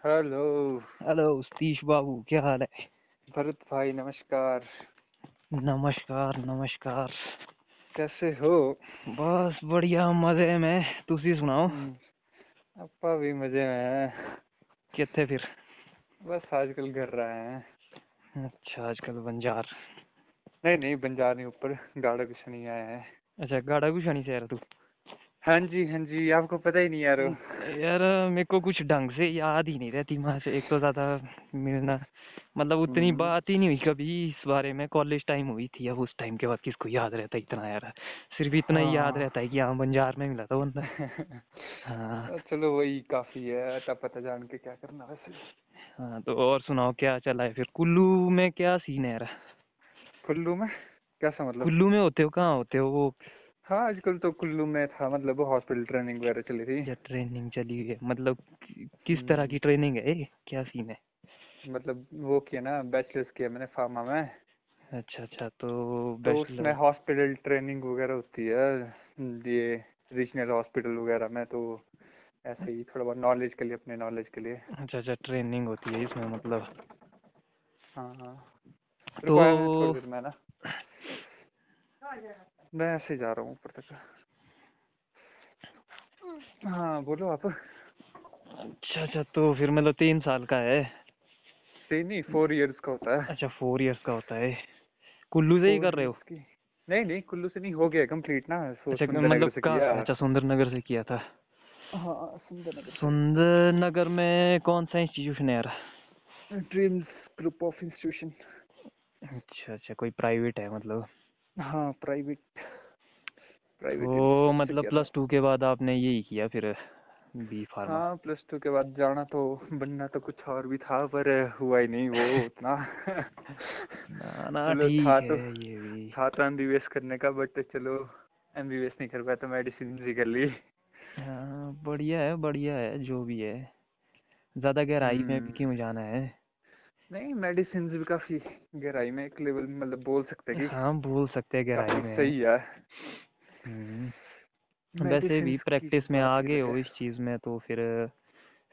Hello hello Satish बाबू क्या हाल है भरत भाई नमस्कार नमस्कार नमस्कार कैसे हो बस बढ़िया मजे में ਤੁਸੀਂ ਸੁਣਾਓ हम्म, ਆਪਾਂ भी मजे में हैं ਕਿੱਥੇ ਫਿਰ बस आजकल घर रहे हैं अच्छा आजकल बंजार नहीं नहीं बंजार नहीं ऊपर गाड़ा कुछ नहीं आया है अच्छा गाड़ा गुशानी से यार तू हाँ जी हाँ जी आपको पता ही नहीं यार। यार मेरे को कुछ ढंग से याद ही नहीं रहती वहाँ से एक तो ज़्यादा मिलना मतलब उतनी हम्म। बात ही नहीं हुई कभी इस बारे में कॉलेज टाइम हुई थी अब उस टाइम के बाद किसको याद रहता है इतना यार। सिर्फ़ इतना हाँ। ही याद हाँ। रहता है कि हाँ बंजार में मिला था बंदा। हाँ। चलो वही काफ़ी है अता पता जान के क्या करना वैसे। हाँ तो और सुनाओ क्या चला है फिर? कुल्लू में क्या सीन है यार? कुल्लू में? कैसा मतलब? कुल्लू में होते हो कहाँ होते हो वो? हाँ आजकल तो कुल्लू में था मतलब वो हॉस्पिटल ट्रेनिंग वगैरह चली थी। या ट्रेनिंग चली हुई है? मतलब कि- किस तरह की ट्रेनिंग है? ये? क्या सीन है? मतलब वो किया ना बैचलर्स किया मैंने फार्मा में। अच्छा अच्छा तो तो उसमें हॉस्पिटल ट्रेनिंग वगैरह होती है ये रीजनल हॉस्पिटल वगैरह में तो ऐसे ही थोड़ा बहुत नॉलेज के लिए अपने नॉलेज के लिए। अच्छा अच्छा ट्रेनिंग होती है इसमें मतलब। हाँ हाँ। तो- थोड़ी देर में ना। मैं ऐसे ही जा रहा हूँ ऊपर तक। हाँ बोलो आप। अच्छा अच्छा तो फिर मतलब तीन साल का है। तीन नहीं फोर इयर्स का होता है। अच्छा फोर इयर्स का होता है। कुल्लू से ही कर रहे हो? नहीं नहीं कुल्लू से नहीं हो गया कंप्लीट ना। अच्छा मतलब किया। अच्छा सुंदर नगर से किया था। हाँ सुंदरनगर सुंदर नगर में कौन सा इंस्टीट्यूशन है यार? ड्रीम्स ग्रुप ऑफ़ इंस्टीट्यूशन अच्छा अच्छा कोई प्राइवेट है मतलब। हाँ प्राइवेट प्राइवेट वो मतलब प्लस टू के बाद आपने यही किया फिर बी फार्मा हाँ प्लस टू के बाद जाना तो बनना तो कुछ और भी था पर हुआ ही नहीं वो उतना। ना ना ठीक था है तो ये भी। था तो एम करने का बट चलो एम नहीं कर पाया तो मेडिसिन ही कर ली। हाँ बढ़िया है बढ़िया है जो भी है। ज़्यादा गहराई में भी हम्म। क्यों जाना है? नहीं मेडिसिन भी काफ़ी गहराई में एक लेवल मतलब बोल सकते हैं कि हाँ बोल सकते हैं गहराई में। सही है। हम्म। वैसे भी प्रैक्टिस में आगे हो इस चीज़ में तो फिर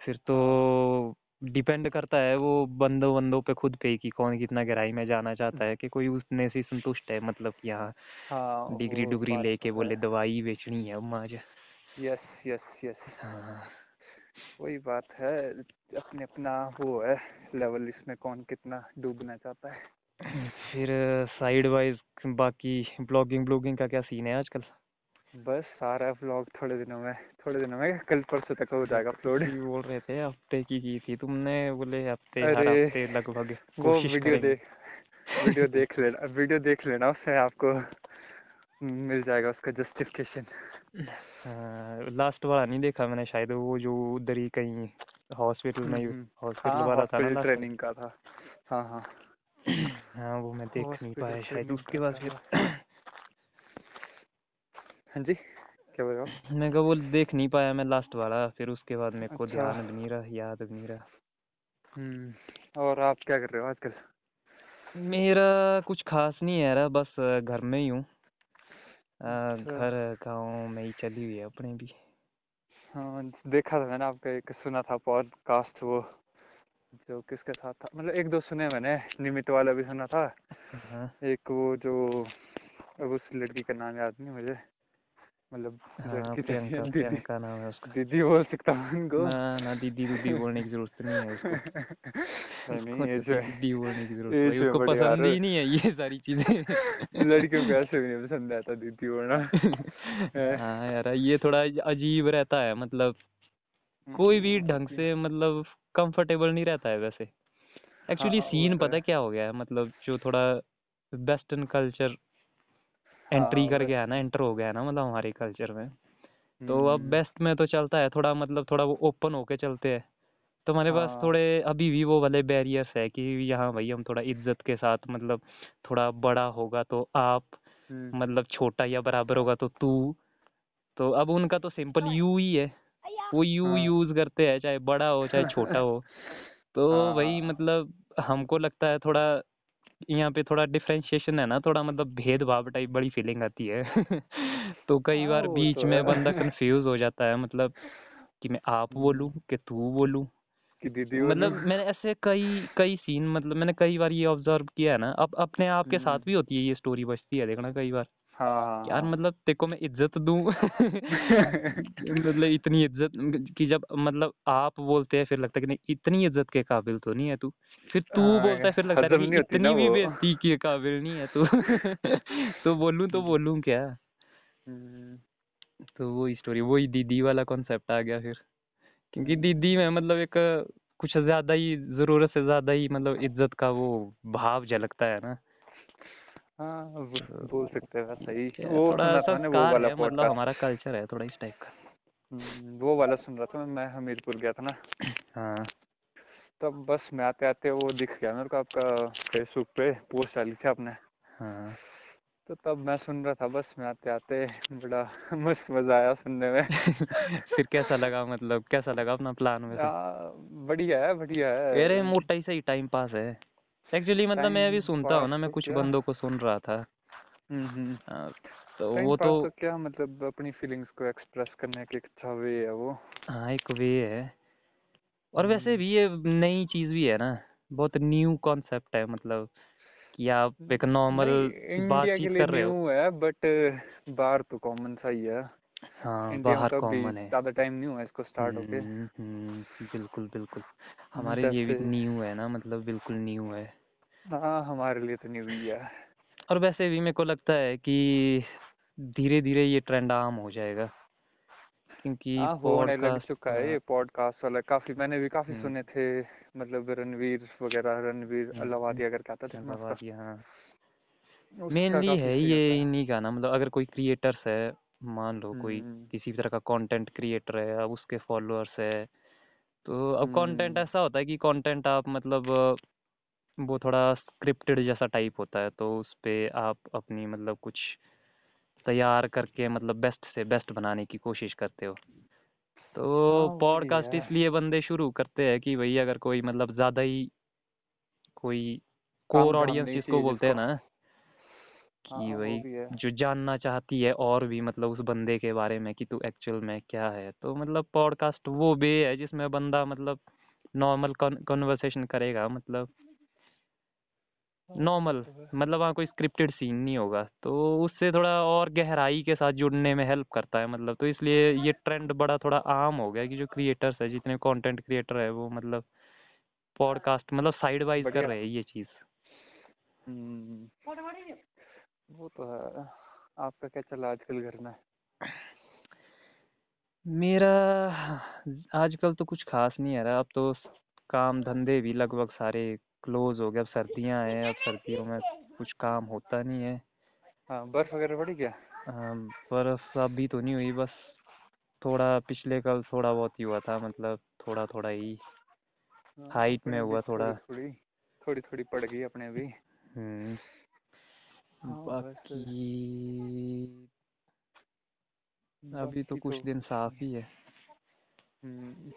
फिर तो डिपेंड करता है वो बंदों बंदों पे खुद पे कि कौन कितना गहराई में जाना चाहता है कि कोई उसने से संतुष्ट है मतलब कि हाँ हाँ डिग्री डुग्री लेके तो बोले दवाई बेचनी है माज यस यस यस हाँ। वही बात है अपने अपना वो है लेवल इसमें कौन कितना डूबना चाहता है। फिर साइड वाइज बाकी ब्लॉगिंग ब्लॉगिंग का क्या सीन है आजकल? बस सारा व्लॉग थोड़े दिनों में थोड़े दिनों में कल परसों तक हो जाएगा अपलोड बोल रहे थे हफ़्ते की की थी तुमने बोले हफ़्ते हफ़्ते लगभग वो वीडियो देख वीडियो देख लेना वीडियो देख लेना उससे आपको मिल जाएगा उसका जस्टिफिकेशन लास्ट वाला नहीं देखा मैंने शायद वो जो उधर ही कहीं हॉस्पिटल में हॉस्पिटल हाँ वाला था ना ट्रेनिंग का था। हाँ हाँ। हाँ वो मैं देख नहीं पाया शायद उसके बाद फिर। हाँ जी क्या बोल रहे मैं कहा वो देख नहीं पाया मैं लास्ट वाला फिर उसके बाद मेरे को अच्छा। ध्यान भी नहीं रहा याद भी नहीं रहा। हम्म और आप क्या कर रहे हो आजकल? मेरा कुछ खास नहीं है यार बस घर में ही हूँ। अच्छा। घर गाँव में ही चली हुई है अपने भी। हाँ देखा था मैंने आपका एक सुना था पॉडकास्ट वो जो किसके साथ था? मतलब एक दो सुने मैंने निमित वाला भी सुना था। हाँ। एक वो जो अब उस लड़की का नाम याद नहीं मुझे। मतलब हाँ तो प्रियंका नाम है उसका। दीदी बोल सकता हूँ उनको। ना ना दीदी दूदी बोलने की ज़रूरत नहीं है उसको। नहीं ये तो जो दीदी बोलने की ज़रूरत है। उसको पसंद ही नहीं है ये सारी चीज़ें। लड़कियों को ऐसे भी नहीं पसंद आता दीदी बोलना। हाँ यार ये थोड़ा अजीब रहता है मतलब कोई भी ढंग से मतलब कंफर्टेबल नहीं रहता है वैसे। एक्चुअली हाँ, सीन तो पता क्या हो गया है मतलब जो थोड़ा वेस्टर्न कल्चर एंट्री हाँ, कर वैसे- गया है ना एंटर हो गया है ना मतलब हमारे कल्चर में। तो अब हम्म, बेस्ट में तो चलता है थोड़ा मतलब थोड़ा वो ओपन होके चलते हैं। तो हमारे पास हाँ। थोड़े अभी भी वो वाले बैरियर्स है कि यहाँ भाई हम थोड़ा इज़्ज़त के साथ मतलब थोड़ा बड़ा होगा तो आप हम्म, मतलब छोटा या बराबर होगा तो तू। तो अब उनका तो सिंपल यू ही है। वो यू हाँ। यूज़ करते हैं चाहे बड़ा हो चाहे छोटा हो। तो हाँ, वही हाँ। मतलब हमको लगता है थोड़ा यहाँ पे थोड़ा डिफ्रेंशिएशन है ना थोड़ा मतलब भेदभाव टाइप बड़ी फीलिंग आती है तो कई हाँ, बार वो बीच तो में बंदा कंफ्यूज हो जाता है मतलब कि मैं आप। बोलूँ कि तू बोलूँ कि दीदी मतलब मैंने ऐसे कई कई सीन मतलब मैंने कई बार ये ऑब्ज़र्व किया है ना अब अपने आप के साथ हम्म। भी होती है ये स्टोरी बचती है देखना कई बार हाँ यार हाँ। मतलब तेरे को मैं इज़्ज़त दूँ? मतलब इतनी इज़्ज़त कि जब मतलब आप बोलते हैं फिर लगता है कि नहीं इतनी इज़्ज़त के काबिल तो नहीं है तू। फिर तू हाँ, बोलता है फिर लगता है कि इतनी भी वो। बेइज्जती के काबिल नहीं है तू। तो बोलूँ तो बोलूँ क्या? हम्म, तो वही स्टोरी वही दीदी वाला कॉन्सेप्ट आ गया फिर। क्योंकि हम्म। दीदी में मतलब एक कुछ ज़्यादा ही ज़रूरत से ज़्यादा ही मतलब इज़्ज़त का वो भाव झलकता है ना। हाँ बोल सकते हैं वैसा ही वो थोड़ा वो वाला है मतलब हमारा कल्चर है थोड़ा इस टाइप का। हम्म, वो वाला सुन रहा था मैं मैं हमीरपुर गया था ना। हाँ। तब बस मैं आते आते वो दिख गया मेरे को आपका फेसबुक पे पोस्ट डाली थी आपने। हाँ। तो तब मैं सुन रहा था बस मैं आते आते बड़ा मस्त मज़ा आया सुनने में। फिर कैसा लगा मतलब कैसा लगा अपना प्लान में बढ़िया है बढ़िया है। अरे मोटा ही सही टाइम पास है। एक्चुअली मतलब मैं भी Time सुनता हूँ ना मैं तो कुछ? बंदों को सुन रहा था। हम्म हम्म हाँ, तो वो तो तो क्या मतलब अपनी फीलिंग्स को एक्सप्रेस करने का एक अच्छा वे है वो? हाँ एक वे है। और वैसे हम्म। भी ये नई चीज़ भी है ना बहुत न्यू कॉन्सेप्ट है मतलब कि आप एक नॉर्मल बातचीत कर रहे हो। है बट बाहर तो कॉमन सा ही है। हाँ बाहर तो कॉमन है। ज़्यादा टाइम नहीं हुआ इसको स्टार्ट होके हम्म, हम्म, बिल्कुल बिल्कुल। हमारे लिए भी न्यू है ना मतलब बिल्कुल न्यू है। हाँ हमारे लिए तो न्यू ही है। और वैसे भी मेरे को लगता है कि धीरे धीरे ये ट्रेंड आम हो जाएगा। क्योंकि हाँ होने लग पॉडकास्ट चुका है ये हाँ, पॉडकास्ट वाला। काफ़ी मैंने भी काफ़ी हम्म। सुने थे मतलब रणवीर वगैरह रणवीर हम्म, अलावादिया करके आता था क्या ना उसका बात ये हाँ मेनली है। ये इन्हीं का ना मतलब अगर कोई क्रिएटर्स है मान लो कोई हम्म किसी तरह का कंटेंट क्रिएटर है अब उसके फॉलोअर्स है तो अब कंटेंट ऐसा होता है कि कंटेंट आप मतलब वो थोड़ा स्क्रिप्टेड जैसा टाइप होता है तो उस पर आप अपनी मतलब कुछ तैयार करके मतलब बेस्ट से बेस्ट बनाने की कोशिश करते हो। हाँ तो पॉडकास्ट इसलिए बंदे शुरू करते हैं कि भाई अगर कोई मतलब ज़्यादा ही कोई कोर ऑडियंस जिसको बोलते हैं ना हाँ कि वो भाई जो जानना चाहती है और भी मतलब उस बंदे के बारे में कि तू एक्चुअल में क्या है। तो मतलब पॉडकास्ट वो वे है जिसमें बंदा मतलब नॉर्मल कन्वर्सेशन करेगा मतलब हाँ, नॉर्मल तो मतलब वहाँ कोई स्क्रिप्टेड सीन नहीं होगा तो उससे थोड़ा और गहराई के साथ जुड़ने में हेल्प करता है मतलब तो इसलिए ये ट्रेंड बड़ा थोड़ा आम हो गया कि जो क्रिएटर्स है जितने कंटेंट क्रिएटर है वो मतलब पॉडकास्ट मतलब साइड वाइज कर रहे हैं ये चीज़। हम्म। वो तो है। आपका क्या चला आजकल घर में? मेरा आजकल तो कुछ खास नहीं है रहा अब तो काम धंधे भी लगभग सारे क्लोज हो गया अब सर्दियाँ हैं अब सर्दियों में कुछ काम होता नहीं है। हाँ बर्फ़ वगैरह पड़ी क्या? बर्फ़ अभी तो नहीं हुई बस थोड़ा पिछले कल थोड़ा बहुत ही हुआ था मतलब थोड़ा थोड़ा ही हाइट में हुआ थोड़ा थोड़ी। थोड़ी थोड़ी पड़ गई अपने भी हम्म। हाँ बाकी अभी तो कुछ दिन साफ़ ही है। हम्म,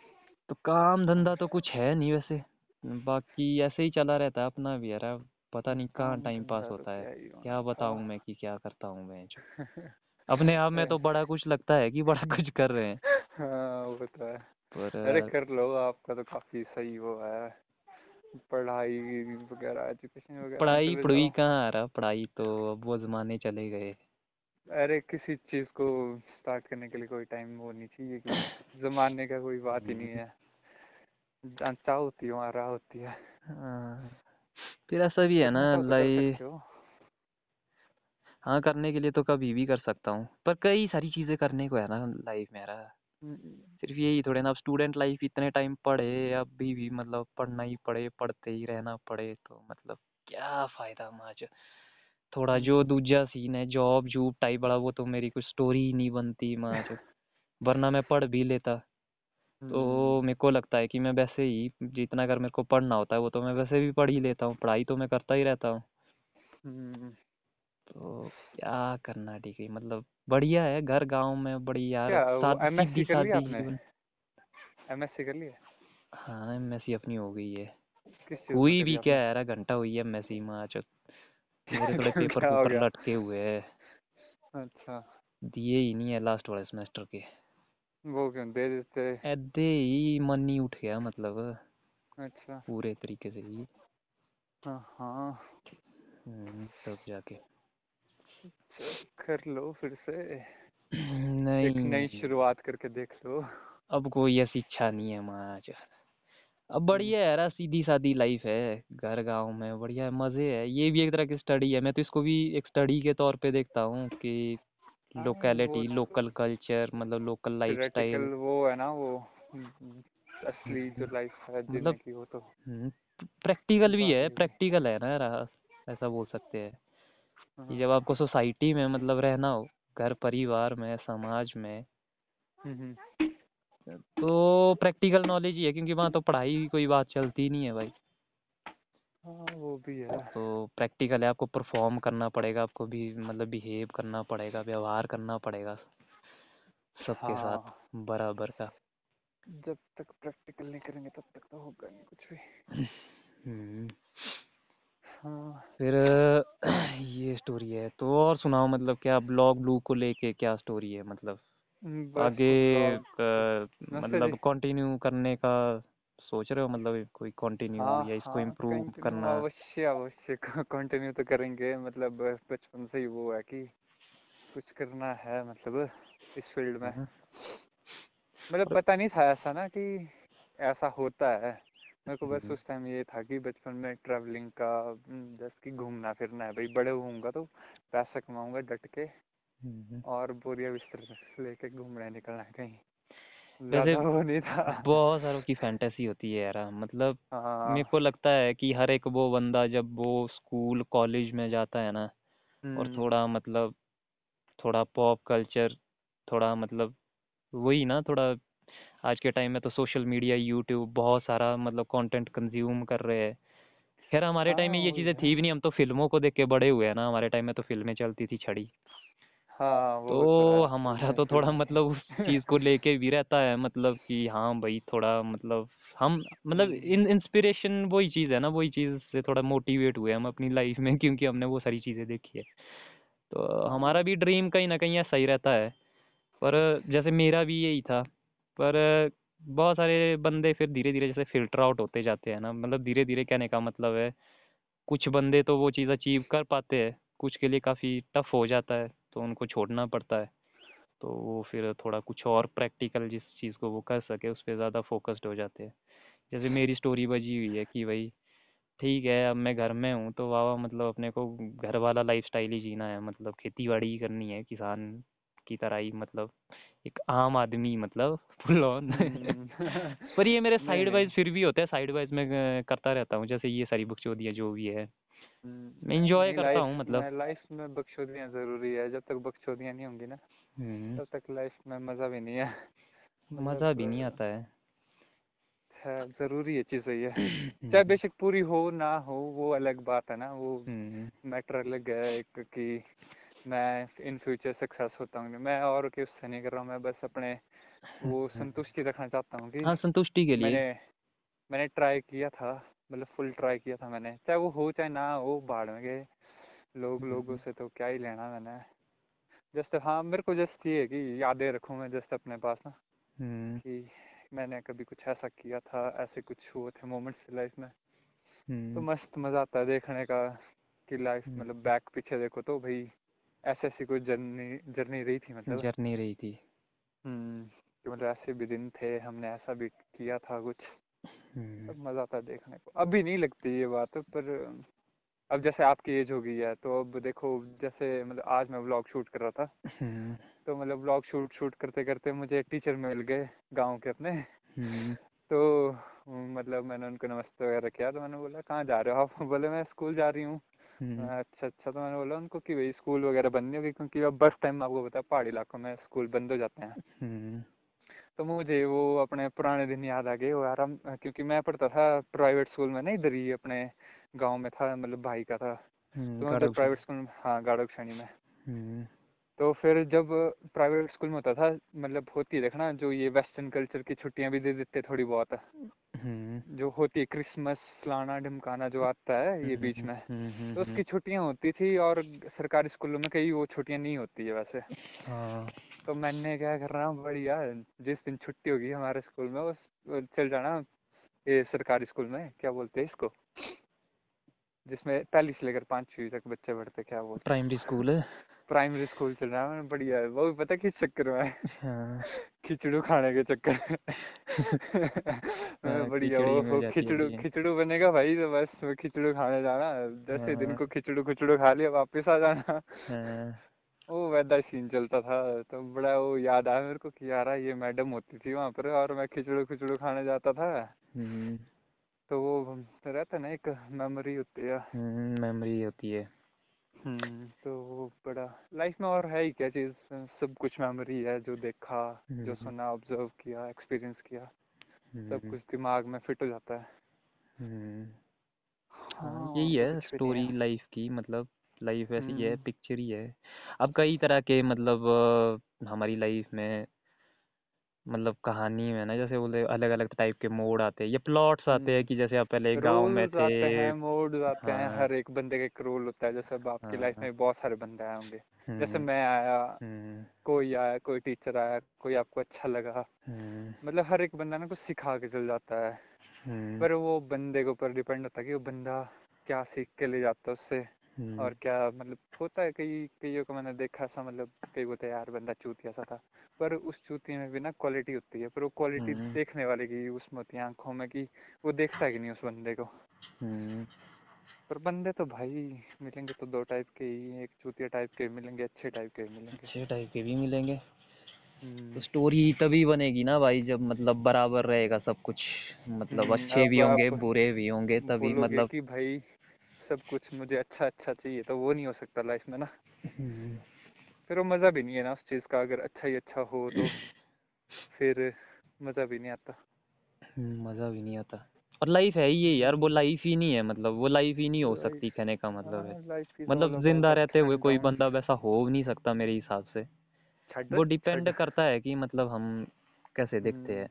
तो काम धंधा तो कुछ है नहीं वैसे। बाकी ऐसे ही चला रहता है अपना भी यार अब पता नहीं कहाँ टाइम पास तो होता है। क्या ही बताऊँ मैं कि क्या करता हूँ मैं? अपने आप में तो बड़ा कुछ लगता है कि बड़ा कुछ कर रहे हैं। हाँ वो तो है। पर अरे कर लो आपका तो काफ़ी सही वो है। पढ़ाई वगैरह एजुकेशन वगैरह पढ़ाई पढ़ाई कहाँ आ रहा पढ़ाई तो अब वो जमाने चले गए। अरे किसी चीज़ को स्टार्ट करने के लिए कोई टाइम वो नहीं चाहिए कि जमाने का कोई बात ही नहीं है। होती है वहाँ राह होती है फिर ऐसा भी है ना लाई हाँ करने के लिए तो कभी भी कर सकता हूँ पर कई सारी चीज़ें करने को है ना लाइफ मेरा सिर्फ़ यही थोड़े ना अब स्टूडेंट लाइफ इतने टाइम पढ़े अभी भी मतलब पढ़ना ही पड़े पढ़ते ही रहना पड़े तो मतलब क्या फ़ायदा माज थोड़ा जो दूजा सीन है जॉब जूब टाइप वाला वो तो मेरी कुछ स्टोरी ही नहीं बनती माज वरना मैं पढ़ भी लेता तो हम्म, मेरे को लगता है कि मैं वैसे ही जितना अगर मेरे को पढ़ना होता है वो तो मैं वैसे भी पढ़ ही लेता हूँ पढ़ाई तो मैं करता ही रहता हूँ। हम्म। तो क्या करना ठीक है मतलब बढ़िया है घर गाँव में बड़ी यार क्या वो सादी एमएससी सीधी कर लिया सादी आपने? जीवन। एमएससी कर लिया? हाँ एमएससी अपनी हो गई है। किस चीज़ में हुई कर भी लिया क्या आपने है यार घंटा हुई है एमएससी में आज। मेरे थोड़े पेपर क्या हो पेपर गया। लटके हुए हैं। अच्छा। दिए ही नहीं है लास्ट वाले सेमेस्टर के। वो क्यों? दे देते। ऐदे ही मन ही उठ गया मतलब। अच्छा। पूरे तरीके से ही। हाँ हाँ। हम्म, तब जाके। कर लो फिर से। एक नहीं नई शुरुआत करके देख लो। अब कोई ऐसी इच्छा नहीं है माच अब बढ़िया है यार सीधी सादी लाइफ है। घर गाँव में बढ़िया है मज़े है। ये भी एक तरह की स्टडी है। मैं तो इसको भी एक स्टडी के तौर पे देखता हूँ कि लोकेलिटी लोकल कल्चर मतलब लोकल लाइफ स्टाइल वो है ना वो हम्म, असली जो लाइफ है जीने मतलब की वो तो। प्रैक्टिकल भी है प्रैक्टिकल है। ना ऐसा बोल सकते हैं। हाँ, जब आपको सोसाइटी में मतलब रहना हो घर परिवार में समाज में हम्म, हम्म, तो प्रैक्टिकल नॉलेज ही है क्योंकि वहाँ तो पढ़ाई की कोई बात चलती नहीं है भाई। हाँ वो भी है। तो प्रैक्टिकल है आपको परफॉर्म करना पड़ेगा आपको भी मतलब बिहेव करना पड़ेगा व्यवहार करना पड़ेगा सबके हाँ। साथ बराबर का। जब तक प्रैक्टिकल नहीं करेंगे तब तक तो होगा नहीं कुछ भी। हम्म, हाँ। फिर ये स्टोरी है तो और सुनाओ मतलब क्या ब्लॉग ब्लू को लेके क्या स्टोरी है मतलब? आगे मतलब कंटिन्यू करने का सोच रहे हो मतलब कोई कंटिन्यू हाँ या इसको हाँ इम्प्रूव करना? अवश्य अवश्य कंटिन्यू तो करेंगे। मतलब बचपन से ही वो है कि कुछ करना है मतलब इस फ़ील्ड में। हम्म, मतलब पता नहीं था ऐसा ना कि ऐसा होता है। मेरे को बस हम्म। उस टाइम ये था कि बचपन में ट्रैवलिंग का हम्म, जैसे कि घूमना फिरना है। भाई बड़े होऊँगा तो पैसा कमाऊँगा डट के। और बोरिया बिस्तर लेके घूमने निकलना है कहीं। वैसे बहुत सारों की फैंटेसी होती है यार मतलब हाँ। मेरे को लगता है कि हर एक वो बंदा जब वो स्कूल कॉलेज में जाता है ना और हम्म, थोड़ा मतलब थोड़ा पॉप कल्चर थोड़ा मतलब वही ना थोड़ा आज के टाइम में तो सोशल मीडिया यूट्यूब बहुत सारा मतलब कंटेंट कंज्यूम कर रहे हैं। खैर हमारे टाइम में हाँ, ये चीज़ें थी भी नहीं हम तो फ़िल्मों को देख के बड़े हुए हैं ना हमारे टाइम में तो फ़िल्में चलती थी छड़ी। हाँ वो तो है, हमारा तो थोड़ा मतलब उस चीज़ को लेके भी रहता है मतलब कि हाँ भाई थोड़ा मतलब हम मतलब हम्म। इन इंस्पिरेशन वही चीज़ है ना वही चीज़ से थोड़ा मोटिवेट हुए हम अपनी लाइफ में क्योंकि हमने वो सारी चीज़ें देखी है तो। हमारा भी ड्रीम कहीं ना कहीं ऐसा ही रहता है पर जैसे मेरा भी यही था पर बहुत सारे बंदे फिर धीरे धीरे जैसे फ़िल्टर आउट होते जाते हैं ना मतलब धीरे धीरे कहने का मतलब है कुछ बंदे तो वो चीज़ अचीव कर पाते हैं कुछ के लिए काफ़ी टफ हो जाता है तो उनको छोड़ना पड़ता है। तो वो फिर थोड़ा कुछ और प्रैक्टिकल जिस चीज़ को वो कर सके उस पर ज़्यादा फोकस्ड हो जाते हैं। जैसे मेरी स्टोरी बजी हुई है कि भाई ठीक है अब मैं घर में हूँ तो वाह मतलब अपने को घर वाला लाइफ ही जीना है। मतलब खेती बाड़ी ही करनी है किसान की तरह ही मतलब एक आम आदमी मतलब फुल ऑन हम्म। पर ये मेरे साइड वाइज फिर भी होता है साइड वाइज में करता रहता हूँ। जैसे ये सारी बकचोदियाँ जो भी है। मैं enjoy करता हूँ मतलब। लाइफ में बकचोदियाँ ज़रूरी है जब तक बकचोदियाँ नहीं होंगी ना हम्म, तब तक लाइफ में मज़ा भी नहीं है। मज़ा भी नहीं मतलब, आता है। है ज़रूरी है चीज़ सही है हम्म, चाहे बेशक पूरी हो ना हो वो अलग बात है ना वो हम्म, मैटर अलग है एक कि मैं इन फ्यूचर सक्सेस होता हूँ मैं और के उससे नहीं कर रहा हूँ मैं बस अपने वो संतुष्टि रखना चाहता हूँ कि हाँ संतुष्टि के लिए। मैंने मैंने ट्राई किया था। मतलब फुल ट्राई किया था मैंने। चाहे वो हो चाहे ना हो बाढ़ में गए। लोग लोगों से तो क्या ही लेना मैंने। जस्ट हाँ मेरे को जस्ट ये कि यादें रखूँ मैं जस्ट अपने पास ना। हम्म, कि मैंने कभी कुछ ऐसा किया था ऐसे कुछ हुए थे मोमेंट्स लाइफ में। तो हम्म, मस्त मज़ा आता है देखने का कि लाइफ हम्म। मतलब बैक पीछे देखो तो भाई ऐसे ऐसी कोई जर्नी जर्नी रही थी मतलब। जर्नी रही थी। हम्म कि मतलब ऐसे भी दिन थे हमने ऐसा भी किया था कुछ। हम्म, तब मज़ा आता है देखने को। अभी नहीं लगती ये बात पर अब जैसे आपकी एज हो गई है तो अब देखो जैसे मतलब आज मैं व्लॉग शूट कर रहा था हम्म, तो मतलब व्लॉग शूट शूट करते करते मुझे एक टीचर मिल गए गाँव के अपने। हम्म, तो मतलब मैंने उनको नमस्ते वगैरह किया तो मैंने बोला कहाँ जा रहे हो आप? बोले मैं स्कूल जा रही हूँ। हम्म, अच्छा अच्छा। तो मैंने बोला उनको कि भाई स्कूल वगैरह बंद नहीं होगी क्योंकि अब बस टाइम आपको पता है पहाड़ी इलाकों में स्कूल बंद हो जाते हैं। हम्म, तो मुझे वो अपने पुराने दिन याद आ गए वो यार हम क्योंकि मैं पढ़ता था प्राइवेट स्कूल में ना इधर ही अपने गाँव में था मतलब भाई का था। हम्म, तो मतलब प्राइवेट स्कूल हाँ गाड़ो श्रेणी में। हम्म, तो फिर जब प्राइवेट स्कूल में होता था मतलब होती है देखना जो ये वेस्टर्न कल्चर की छुट्टियाँ भी दे देते थोड़ी बहुत। हम्म, जो होती है क्रिसमस फलाना ढिमकाना जो आता है ये बीच में हम्म, हम्म, तो उसकी छुट्टियाँ होती थी और सरकारी स्कूलों में कई वो छुट्टियाँ नहीं होती है वैसे। हाँ। तो मैंने क्या करना बढ़िया जिस दिन छुट्टी होगी हमारे स्कूल में उस चल जाना ये सरकारी स्कूल में क्या बोलते हैं इसको? जिसमें पहली से लेकर पाँचवीं तक बच्चे पढ़ते क्या बोलते प्राइमरी स्कूल है प्राइमरी स्कूल चल रहा है बढ़िया है। वो भी पता किस चक्कर में हाँ? खिचड़ू खाने के चक्कर में। हाँ, बढ़िया वो खिचड़ू खिचड़ू बनेगा भाई तो बस खिचड़ू खाने जाना दस दिन हाँ। को खिचड़ू खिचड़ू खा लिया वापस आ जाना। हाँ, वो वैसा सीन चलता था तो बड़ा वो याद आया मेरे को कि यार ये मैडम होती थी वहाँ पर और मैं खिचड़ू खिचड़ू खाने जाता था। हम्म, तो वो रहता ना एक मेमोरी होती है। हम्म, मेमोरी होती है। हम्म तो बड़ा लाइफ में और है ही क्या चीज़? सब कुछ मेमोरी है जो देखा जो हम्म। सुना ऑब्ज़र्व किया एक्सपीरियंस किया सब हम्म, कुछ दिमाग में फिट हो जाता है। हम्म, हाँ, हाँ यही है स्टोरी लाइफ की मतलब लाइफ ऐसी है हम्म। पिक्चर ही है। अब कई तरह के मतलब हमारी लाइफ में मतलब कहानी में ना जैसे बोले अलग अलग टाइप के मोड आते हैं ये प्लॉट्स आते हैं हम्म। कि जैसे आप पहले गाँव में रोल्स आते थे हैं मोड्स आते हैं हाँ। हर एक बंदे का एक रोल होता है जैसे अब आपकी लाइफ में बहुत सारे बंदे आए होंगे। जैसे हम्म। मैं आया हम्म। कोई आया कोई टीचर आया कोई आपको अच्छा लगा। मतलब हर एक बंदा ना कुछ सिखा के चल जाता है। पर वो बंदे के ऊपर डिपेंड होता है कि वो बंदा क्या सीख के ले जाता है उससे। और क्या मतलब होता है कई कईयों को मैंने देखा ऐसा मतलब कई बोलते हैं यार बंदा चूतिया सा था। पर उस चूतिया में भी ना क्वालिटी होती है पर वो क्वालिटी हम्म। देखने वाले की उसमें होती है आँखों में कि वो देखता है कि नहीं उस बंदे को। हम्म। पर बंदे तो भाई मिलेंगे तो दो टाइप के ही एक चूतिया टाइप के मिलेंगे अच्छे टाइप के मिलेंगे। अच्छे टाइप के भी मिलेंगे। तो हम्म स्टोरी तभी बनेगी ना भाई जब मतलब बराबर रहेगा सब कुछ। मतलब हम्म, अच्छे भी होंगे बुरे भी होंगे तभी मतलब कि भाई सब कुछ मुझे अच्छा अच्छा चाहिए तो वो नहीं हो सकता लाइफ में ना। हम्म, फिर वो मज़ा भी नहीं है ना उस चीज़ का अगर अच्छा ही अच्छा हो तो फिर मज़ा भी नहीं आता। हम्म, मज़ा भी नहीं आता। और लाइफ है ही ये यार वो लाइफ ही नहीं है मतलब वो लाइफ ही नहीं हो सकती कहने का मतलब है। हाँ मतलब ज़िंदा रहते हुए कोई बंदा वैसा हो नहीं सकता मेरे हिसाब से। वो डिपेंड करता है कि मतलब हम कैसे देखते हैं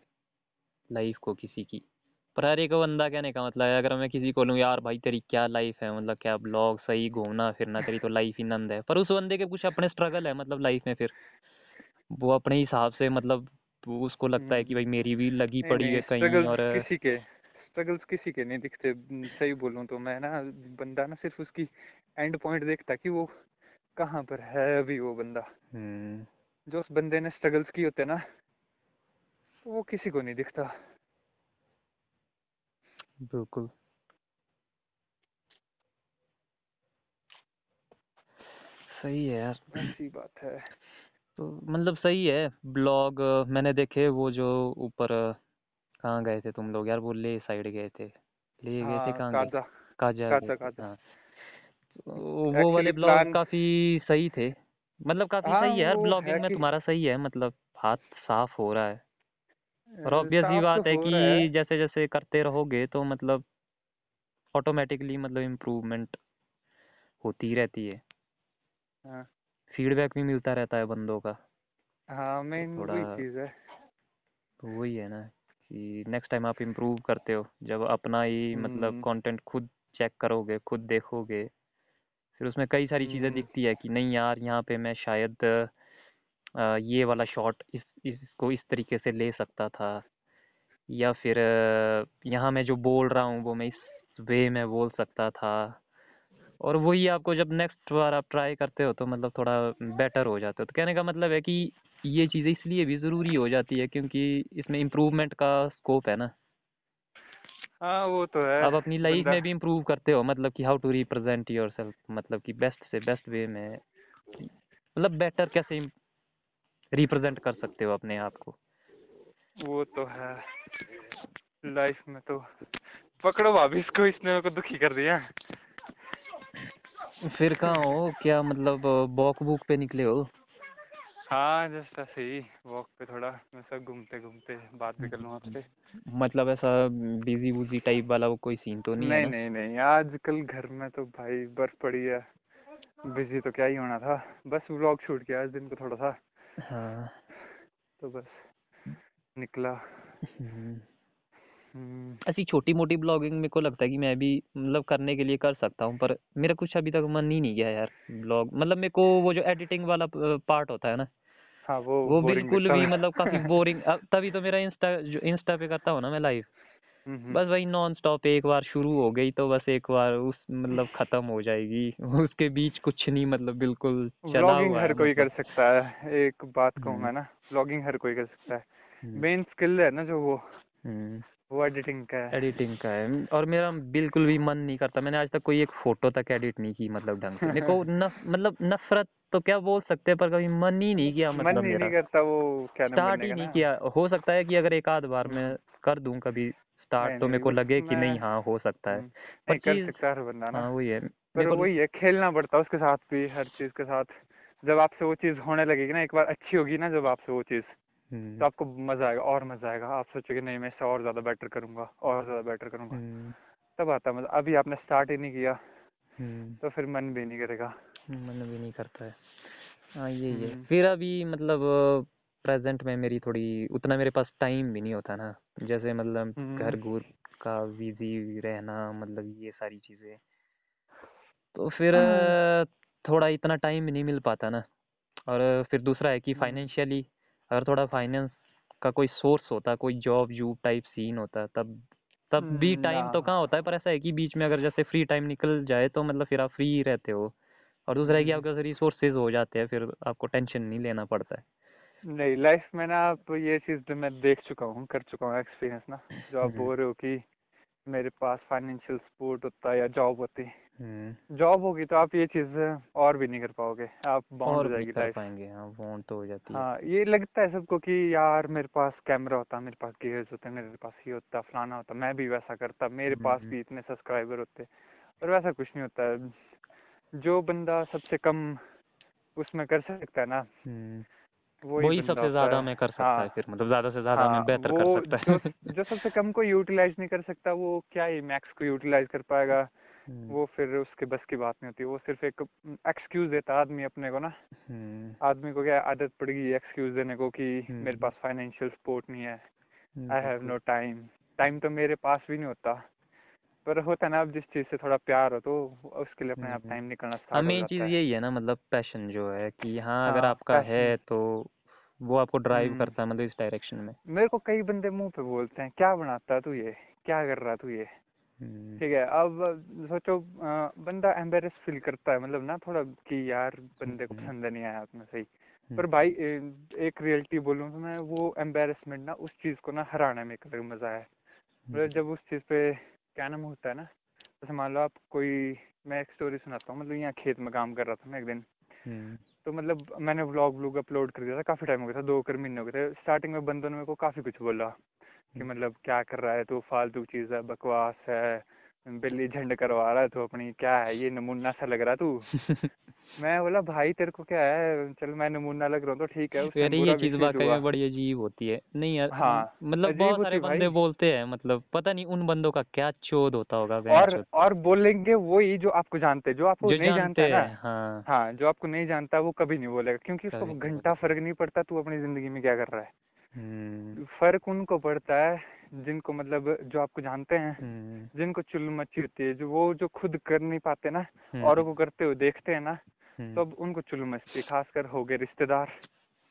लाइफ को किसी की। पर हर एक बंदा कहने का मतलब है अगर मैं किसी को लूँ यार भाई तेरी क्या लाइफ है? मतलब क्या ब्लॉग सही घूमना फिरना तेरी तो लाइफ ही नंद है। पर उस बंदे के कुछ अपने स्ट्रगल है मतलब लाइफ में फिर। वो अपने हिसाब से मतलब उसको लगता है कि भाई मेरी भी लगी पड़ी है कहीं और। किसी के स्ट्रगल्स किसी के नहीं दिखते। हम्म, सही बोलूँ तो मैं ना बंदा ना सिर्फ़ उसकी एंड पॉइंट देखता कि वो कहाँ पर है अभी वो बंदा। हम्म, जो उस बंदे ने स्ट्रगल्स किए होते ना वो किसी को नहीं दिखता। बिल्कुल। सही है यार। ऐसी बात है। तो मतलब सही है ब्लॉग मैंने देखे वो जो ऊपर कहाँ गए थे तुम लोग? यार वो ले साइड गए थे। ले गए थे हाँ कहाँ गए? काजा। काजा काजा हाँ। तो वो वाले ब्लॉग काफ़ी सही थे। मतलब काफ़ी हाँ सही है यार ब्लॉगिंग में तुम्हारा सही है मतलब हाथ साफ़ हो रहा है। और ऑब्वियस साफ़ तो बात है हो है कि जैसे जैसे करते रहोगे तो मतलब ऑटोमेटिकली मतलब इम्प्रूवमेंट होती रहती है। हाँ। फीडबैक भी मिलता रहता है बंदों का। हाँ मेन थोड़ा वही चीज़ है। तो वही है ना कि नेक्स्ट टाइम आप इम्प्रूव करते हो जब अपना ही मतलब हम्म। कंटेंट खुद चेक करोगे खुद देखोगे फिर उसमें कई सारी चीज़ें हम्म। दिखती है कि नहीं यार यहाँ पे मैं शायद अ, ये वाला शॉट इस इसको इस तरीके से ले सकता था। या फिर यहाँ मैं जो बोल रहा हूँ वो मैं इस वे में बोल सकता था। और वही आपको जब नेक्स्ट बार आप ट्राई करते हो तो मतलब थोड़ा बेटर हो जाता है। तो कहने का मतलब है कि ये चीज़ें इसलिए भी ज़रूरी हो जाती है क्योंकि इसमें इम्प्रूवमेंट का स्कोप है ना। हाँ वो तो है। आप अपनी लाइफ में भी इम्प्रूव करते हो मतलब कि how to represent yourself मतलब कि बेस्ट से बेस्ट वे में मतलब बेटर कैसे रिप्रेजेंट कर सकते हो अपने आप को। वो तो है। लाइफ में तो पकड़ो भाभी इसको इसने मेरे को दुखी कर दिया। फिर कहाँ हो? क्या मतलब वॉक वूक पे निकले हो? हाँ जस्ट ऐसे ही वॉक पे थोड़ा मैं सब घूमते घूमते बात भी कर लूँ आपसे। मतलब ऐसा बिज़ी बुजी टाइप वाला वो कोई सीन तो नहीं नहीं ना? नहीं नहीं आजकल घर में तो भाई बर्फ़ पड़ी है। बिज़ी तो क्या ही होना था। बस व्लॉग शूट किया इस दिन को थोड़ा सा। हाँ। तो बस निकला। हम्म। हम्म, ऐसी छोटी मोटी ब्लॉगिंग मेरे को लगता है कि मैं भी मतलब करने के लिए कर सकता हूँ पर मेरा कुछ अभी तक मन ही नहीं गया यार ब्लॉग मतलब मेरे को वो जो एडिटिंग वाला पार्ट होता है ना हाँ वो वो बिल्कुल भी मतलब काफ़ी बोरिंग तभी तो मेरा इंस्टा जो इंस्टा पे करता हूँ ना मैं लाइव। बस वही नॉन स्टॉप एक बार शुरू हो गई तो बस एक बार उस मतलब खत्म हो जाएगी। उसके बीच कुछ नहीं मतलब बिल्कुल चला हुआ हर कोई कर मतलब। सकता है एक बात कहूँगा हम्म, ना व्लॉगिंग हर कोई कर सकता है। हम्म, मेन स्किल है ना जो वो। हम्म, वो एडिटिंग का है। एडिटिंग का है। और मेरा बिल्कुल भी मन नहीं करता। मैंने आज तक कोई एक फ़ोटो तक एडिट नहीं की मतलब ढंग से। मेरे को नफ, मतलब नफरत तो क्या बोल सकते हैं पर कभी मन ही नहीं किया मन मतलब ही मेरा। नहीं करता वो क्या स्टार्ट ही नहीं किया। हो सकता है कि अगर एक आध बार मैं हम्म, कर दूँ कभी स्टार्ट तो मेरे को लगे कि नहीं हाँ हो सकता है। हम्म, पर कर सकता हर बंदा ना। हाँ वही है। पर वही है खेलना पड़ता है उसके साथ भी हर चीज़ के साथ। जब आपसे वो चीज़ होने लगेगी ना एक बार अच्छी होगी ना जब आपसे वो चीज़ तो हम्म, आपको मज़ा आएगा और मज़ा आएगा। आप सोचोगे नहीं मैं इससे और ज़्यादा बेटर करूँगा और ज़्यादा बेटर करूँगा। हम्म, तब आता है मज़ा। अभी आपने स्टार्ट ही नहीं किया तो फिर मन भी नहीं करेगा। मन भी नहीं करता है। हाँ यही है। हम्म, फिर अभी मतलब प्रेजेंट में मेरी थोड़ी उतना मेरे पास टाइम भी नहीं होता ना। जैसे मतलब घर हम्म, घूर का बिज़ी रहना मतलब ये सारी चीज़ें। तो फिर हम्म, थोड़ा इतना टाइम भी नहीं मिल पाता ना। और फिर दूसरा है कि हम्म, फाइनेंशियली अगर थोड़ा फाइनेंस का कोई सोर्स होता कोई जॉब जूब टाइप सीन होता तब तब भी हम्म, टाइम तो कहाँ होता है? पर ऐसा है कि बीच में अगर जैसे फ्री टाइम निकल जाए तो मतलब फिर आप फ्री ही रहते हो। और दूसरा है कि हम्म, आपके पास रिसोर्सेज हो जाते हैं फिर आपको टेंशन नहीं लेना पड़ता है। नहीं लाइफ में ना आप ये चीज़ तो मैं देख चुका हूँ कर चुका हूँ एक्सपीरियंस ना। जो आप हम्म, बोल रहे हो कि मेरे पास फाइनेंशियल सपोर्ट होता या जॉब होती हम्म, जॉब होगी तो आप ये चीज़ और भी नहीं कर पाओगे आप बाउंड हो जाएगी लाइफ पाएँगे हाँ तो हो जाती हाँ। ये लगता है सबको कि यार मेरे पास कैमरा होता मेरे पास गियर्स होते मेरे पास ये होता फलाना होता मैं भी वैसा करता मेरे पास हम्म, भी इतने सब्सक्राइबर होते पर वैसा कुछ नहीं होता। है जो बंदा सबसे कम उसमें कर सकता है ना। हम्म, वही वही सबसे ज़्यादा में कर सकता हाँ है। फिर मतलब ज़्यादा से ज़्यादा में हाँ बेहतर कर सकता जो है। जो सबसे कम को यूटिलाइज नहीं कर सकता वो क्या ही मैक्स को यूटिलाइज कर पाएगा। हम्म, वो फिर उसके बस की बात नहीं होती वो सिर्फ़ एक एक्सक्यूज देता आदमी अपने को ना। हम्म, आदमी को क्या आदत पड़ गई एक्सक्यूज देने को कि मेरे हम्म, पास फाइनेंशियल सपोर्ट नहीं है। I have no time time तो मेरे पास भी नहीं होता। पर होता है ना अब जिस चीज़ से थोड़ा प्यार हो तो उसके लिए अपने आप हम्म, टाइम निकलना हाँ स्टार्ट हो मेन चीज़ यही है ना मतलब पैशन जो है कि हाँ अगर हाँ आपका है तो वो आपको ड्राइव हम्म। करता है मतलब इस डायरेक्शन में। मेरे को कई बंदे मुँह पे बोलते हैं क्या बनाता तू ये? क्या कर रहा तू ये? हम्म, ठीक है अब सोचो बंदा एम्बेरस फील करता है मतलब ना थोड़ा कि यार बंदे को हम्म, पसंद नहीं आया अपना सही। पर हम्म, भाई एक रियलिटी बोलूँ तो मैं वो एम्बेरसमेंट ना उस चीज़ को ना हराने में एक अलग मज़ा है मतलब हम्म, जब उस चीज़ पे क्या नाम होता है ना? जैसे मान लो आप कोई मैं एक स्टोरी सुनाता हूँ मतलब यहाँ खेत में काम कर रहा था मैं एक दिन। हम्म, तो मतलब मैंने व्लॉग व्लॉग अपलोड कर दिया था काफ़ी टाइम हो गया था दो कर महीने हो गए थे। स्टार्टिंग में बंदों ने मेरे को काफ़ी कुछ बोला कि हम्म, मतलब क्या कर रहा है तो फालतू चीज़ है बकवास है बिल्ली झंड करवा रहा है तू अपनी क्या है ये नमूना सा लग रहा तू? मैं बोला भाई तेरे को क्या है? चल मैं नमूना लग रहा हूँ तो ठीक है अरे ये चीज़ वाकई में बड़ी अजीब होती है। नहीं यार हाँ मतलब बहुत सारे बंदे बोलते हैं मतलब पता नहीं उन बंदों का क्या चोद होता होगा और और बोलेंगे वही जो आपको जानते जो आपको नहीं जानते हैं हाँ। हाँ जो आपको नहीं जानता वो कभी नहीं बोलेगा क्योंकि उसको घंटा फ़र्क नहीं पड़ता तू अपनी ज़िंदगी में क्या कर रहा है। हम्म। फ़र्क उनको पड़ता है जिनको मतलब जो आपको जानते हैं हम्म। जिनको चुल मची होती है जो वो जो खुद कर नहीं पाते ना हम्म, औरों को करते हुए देखते हैं ना हम्म, तो अब उनको चुल मचती खासकर हो गए रिश्तेदार।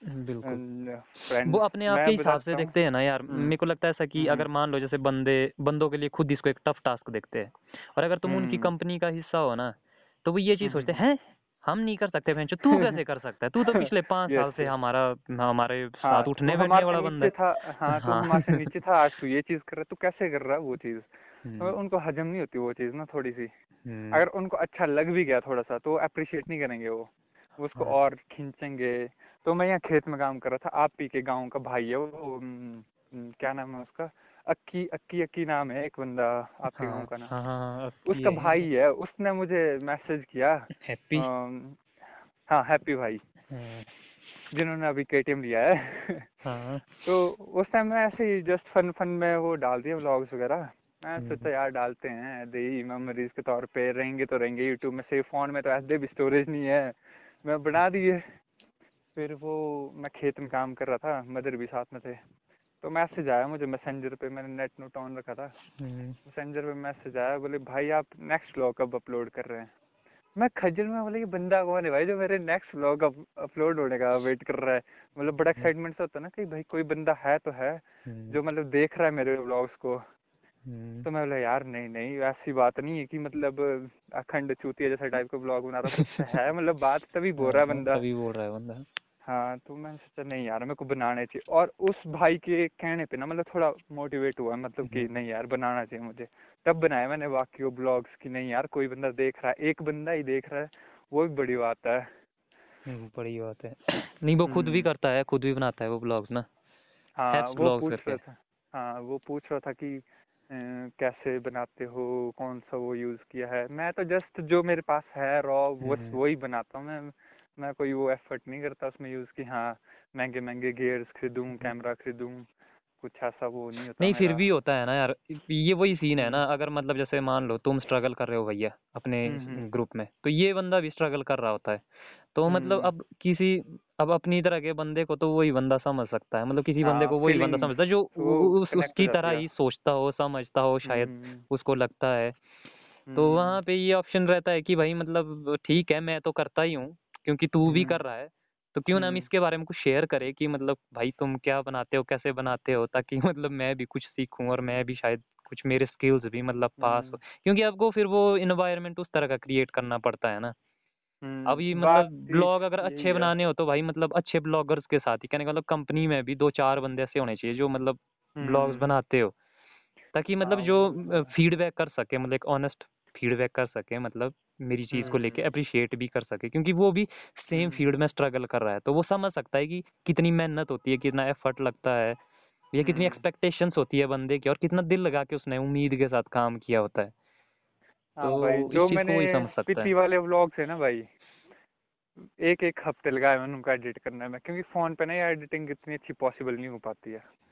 बिल्कुल। वो अपने आप के हिसाब से देखते हैं ना यार मेरे को लगता है ऐसा कि अगर मान लो जैसे बंदे बंदों के लिए खुद इसको एक टफ टास्क देखते हैं और अगर तुम उनकी कंपनी का हिस्सा हो ना तो वो ये चीज़ सोचते "हैं? हम नहीं कर सकते भैंचो तू कैसे कर सकता है? तू तो पिछले पाँच साल से हमारा हमारे हाँ साथ तू उठने बैठने वाला बंदा था हाँ तू हाँ। हमारे नीचे था आज तू ये चीज़ कर रहा है तू कैसे कर रहा है वो चीज़? हम्म, तो उनको हजम नहीं होती वो चीज़ ना थोड़ी सी। हम्म, अगर उनको अच्छा लग भी गया थोड़ा सा तो अप्रिशिएट नहीं करेंगे वो। उसको हाँ, और खींचेंगे। तो मैं यहाँ खेत में काम कर रहा था आप पी के गाँव का भाई है वो हम्म, हम्म, क्या नाम है उसका? अक्की अक्की अक्की नाम है एक बंदा आपके गाँव हाँ का नाम। हाँ हाँ उसका भाई है उसने मुझे मैसेज किया हैप्पी? हाँ हैप्पी भाई। हाँ। जिन्होंने अभी के लिया है। हाँ। तो उस टाइम मैं ऐसे ही जस्ट फन फन में वो डाल दिया व्लॉग्स वगैरह। मैं हम्म, सोचा यार डालते हैं ऐसे ही मेमोरीज के तौर पे रहेंगे तो रहेंगे यूट्यूब में। सेव फ़ोन में तो ऐसे भी स्टोरेज नहीं है। मैं बना दिए। फिर वो मैं खेत में काम कर रहा था मदर भी साथ में थे। तो मैसेज आया मुझे मैसेंजर पे मैंने नेट नोट ऑन रखा था। हम्म, मैसेंजर पे मैसेज आया बोले भाई आप नेक्स्ट व्लॉग कब अपलोड कर रहे हैं? मैं खजल में बोले ये बंदा कौन है भाई जो मेरे नेक्स्ट व्लॉग अपलोड होने का वेट कर रहा है? मतलब बड़ा एक्साइटमेंट से होता है ना कि भाई कोई बंदा है तो है हम्म, जो मतलब देख रहा है मेरे व्लॉग्स को। हम्म, तो मैं बोला यार नहीं नहीं ऐसी बात नहीं है कि मतलब अखंड चूतिया जैसा टाइप का ब्लॉग बना रहा है मतलब बात तभी बोल रहा है हाँ, बंदा। तभी बोल रहा है बंदा। हाँ तो मैंने सोचा नहीं यार मेरे को बनाने चाहिए। और उस भाई के कहने पे ना मतलब थोड़ा मोटिवेट हुआ मतलब कि हम्म। नहीं यार बनाना चाहिए मुझे। तब बनाया मैंने बाकी वो ब्लॉग्स कि नहीं यार कोई बंदा देख रहा है एक बंदा ही देख रहा है वो भी बड़ी बात है। हम्म, बड़ी बात है। नहीं वो खुद भी हम्म। करता है खुद भी बनाता है वो ब्लॉग्स ना। हाँ वो पूछ रहा था हाँ वो पूछ रहा था कि कैसे बनाते हो कौन सा वो यूज़ किया है? मैं तो जस्ट जो मेरे पास है रॉ वो। वही बनाता हूँ मैं मैं कोई वो एफर्ट नहीं करता उसमें यूज़ कि हाँ महँगे महँगे गियर्स खरीदूँ कैमरा खरीदूँ कुछ ऐसा वो नहीं होता नहीं फिर भी होता है ना यार ये वही सीन है ना हम्म। अगर मतलब जैसे मान लो तुम स्ट्रगल कर रहे हो भैया अपने हम्म, हम्म। ग्रुप में तो ये बंदा भी स्ट्रगल कर रहा होता है तो मतलब हम्म। अब किसी अब अपनी तरह के बंदे को तो वही बंदा समझ सकता है मतलब किसी बंदे हाँ, को वही बंदा समझता है जो उस उसकी तरह ही सोचता हो समझता हो शायद हम्म, उसको लगता है तो हम्म, वहाँ पे ये ऑप्शन रहता है कि भाई मतलब ठीक है मैं तो करता ही हूँ क्योंकि तू भी हम्म, कर रहा है तो क्यों ना हम हम्म, इसके बारे में कुछ शेयर करें कि मतलब भाई तुम क्या बनाते हो कैसे बनाते हो? ताकि मतलब मैं भी कुछ सीखूं और मैं भी शायद कुछ मेरे स्किल्स भी मतलब पास हो। हम्म, क्योंकि आपको फिर वो इन्वायरमेंट उस तरह का क्रिएट करना पड़ता है ना। अब ये मतलब ब्लॉग अगर अच्छे बनाने हो तो भाई मतलब अच्छे ब्लॉगर्स के साथ ही कहने का मतलब कंपनी में भी दो चार बंदे ऐसे होने चाहिए जो मतलब ब्लॉग्स बनाते हो। ताकि मतलब हाँ, जो वो तो। फीडबैक कर सके मतलब एक ऑनेस्ट फीडबैक कर सके मतलब मेरी चीज़ को लेके हम्म, अप्रिशिएट भी कर सके क्योंकि वो भी सेम हम्म, फ़ील्ड में स्ट्रगल कर रहा है तो वो समझ सकता है कि कितनी मेहनत होती है कितना एफर्ट लगता है या कितनी हम्म, एक्सपेक्टेशंस होती है बंदे की और कितना दिल लगा के उसने उम्मीद के साथ काम किया होता है। हाँ भाई तो जो इस चीज़ मैंने समझ सकता पिछली है। वाले व्लॉग्स है ना भाई एक एक हफ़्ते लगाए मैंने उनको एडिट करने में क्योंकि फ़ोन पे ना एडिटिंग इतनी अच्छी पॉसिबल नहीं हो पाती है। हम्म,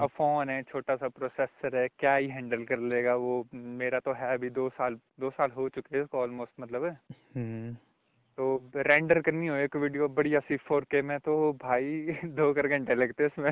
अब फ़ोन है छोटा सा प्रोसेसर है क्या ही हैंडल कर लेगा वो? मेरा तो है अभी दो साल दो साल हो चुके हैं इसको ऑलमोस्ट मतलब। है हम्म, तो रेंडर करनी हो एक वीडियो बढ़िया सी फोर के में तो भाई दो कर घंटे लगते हैं उसमें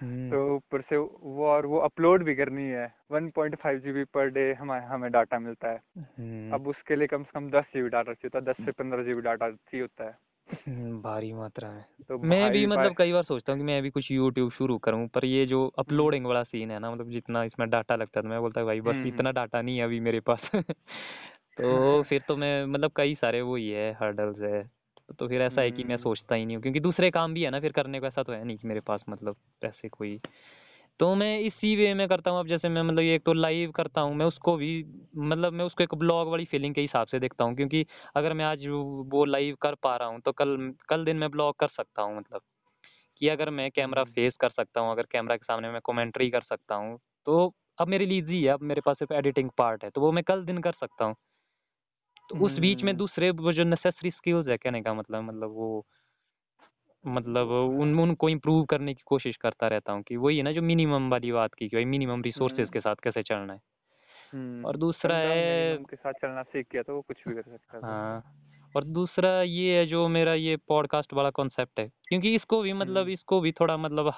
हम्म, तो ऊपर से वो और वो अपलोड भी करनी है one point five G B per day हमें हमें डाटा मिलता है। हम्म, अब उसके लिए कम से कम दस जी डाटा चाहिए होता है दस से पंद्रह जी डाटा चाहिए होता है। हम्म, भारी मात्रा में। तो मैं भी मतलब कई बार सोचता हूँ कि मैं भी कुछ यूट्यूब शुरू करूँ पर ये जो अपलोडिंग वाला सीन है ना मतलब जितना इसमें डाटा लगता है तो मैं बोलता भाई बस हम्म, इतना डाटा नहीं है अभी मेरे पास। तो फिर तो मैं मतलब कई सारे वो ही है हर्डल्स है तो फिर ऐसा है कि मैं हम्म, सोचता ही नहीं हूँ क्योंकि दूसरे काम भी है ना फिर करने को ऐसा तो है नहीं कि मेरे पास मतलब ऐसे कोई तो मैं इसी वे में करता हूँ। अब जैसे मैं मतलब ये एक तो लाइव करता हूँ मैं उसको भी मतलब मैं उसको एक ब्लॉग वाली फीलिंग के हिसाब से देखता हूँ क्योंकि अगर मैं आज वो वो लाइव कर पा रहा हूँ तो कल कल दिन मैं ब्लॉग कर सकता हूँ मतलब। कि अगर मैं कैमरा हम्म, फेस कर सकता हूँ अगर कैमरा के सामने मैं कमेंट्री कर सकता हूँ तो अब मेरे लिए इजी है अब मेरे पास सिर्फ़ एडिटिंग पार्ट है तो वो मैं कल दिन कर सकता हूँ। तो उस बीच में हम्म, दूसरे वो जो नेसेसरी स्किल्स है कहने का मतलब मतलब वो मतलब उन उनको इम्प्रूव करने की कोशिश करता रहता हूँ कि वही है ना जो मिनिमम वाली बात की कि भाई मिनिमम रिसोर्सेज हम्म, के साथ कैसे चलना है। हम्म, और दूसरा है के साथ चलना सीख गया तो वो कुछ भी कर सकता है हाँ और दूसरा ये है जो मेरा ये पॉडकास्ट वाला कॉन्सेप्ट है क्योंकि इसको भी मतलब हम्म, इसको भी थोड़ा मतलब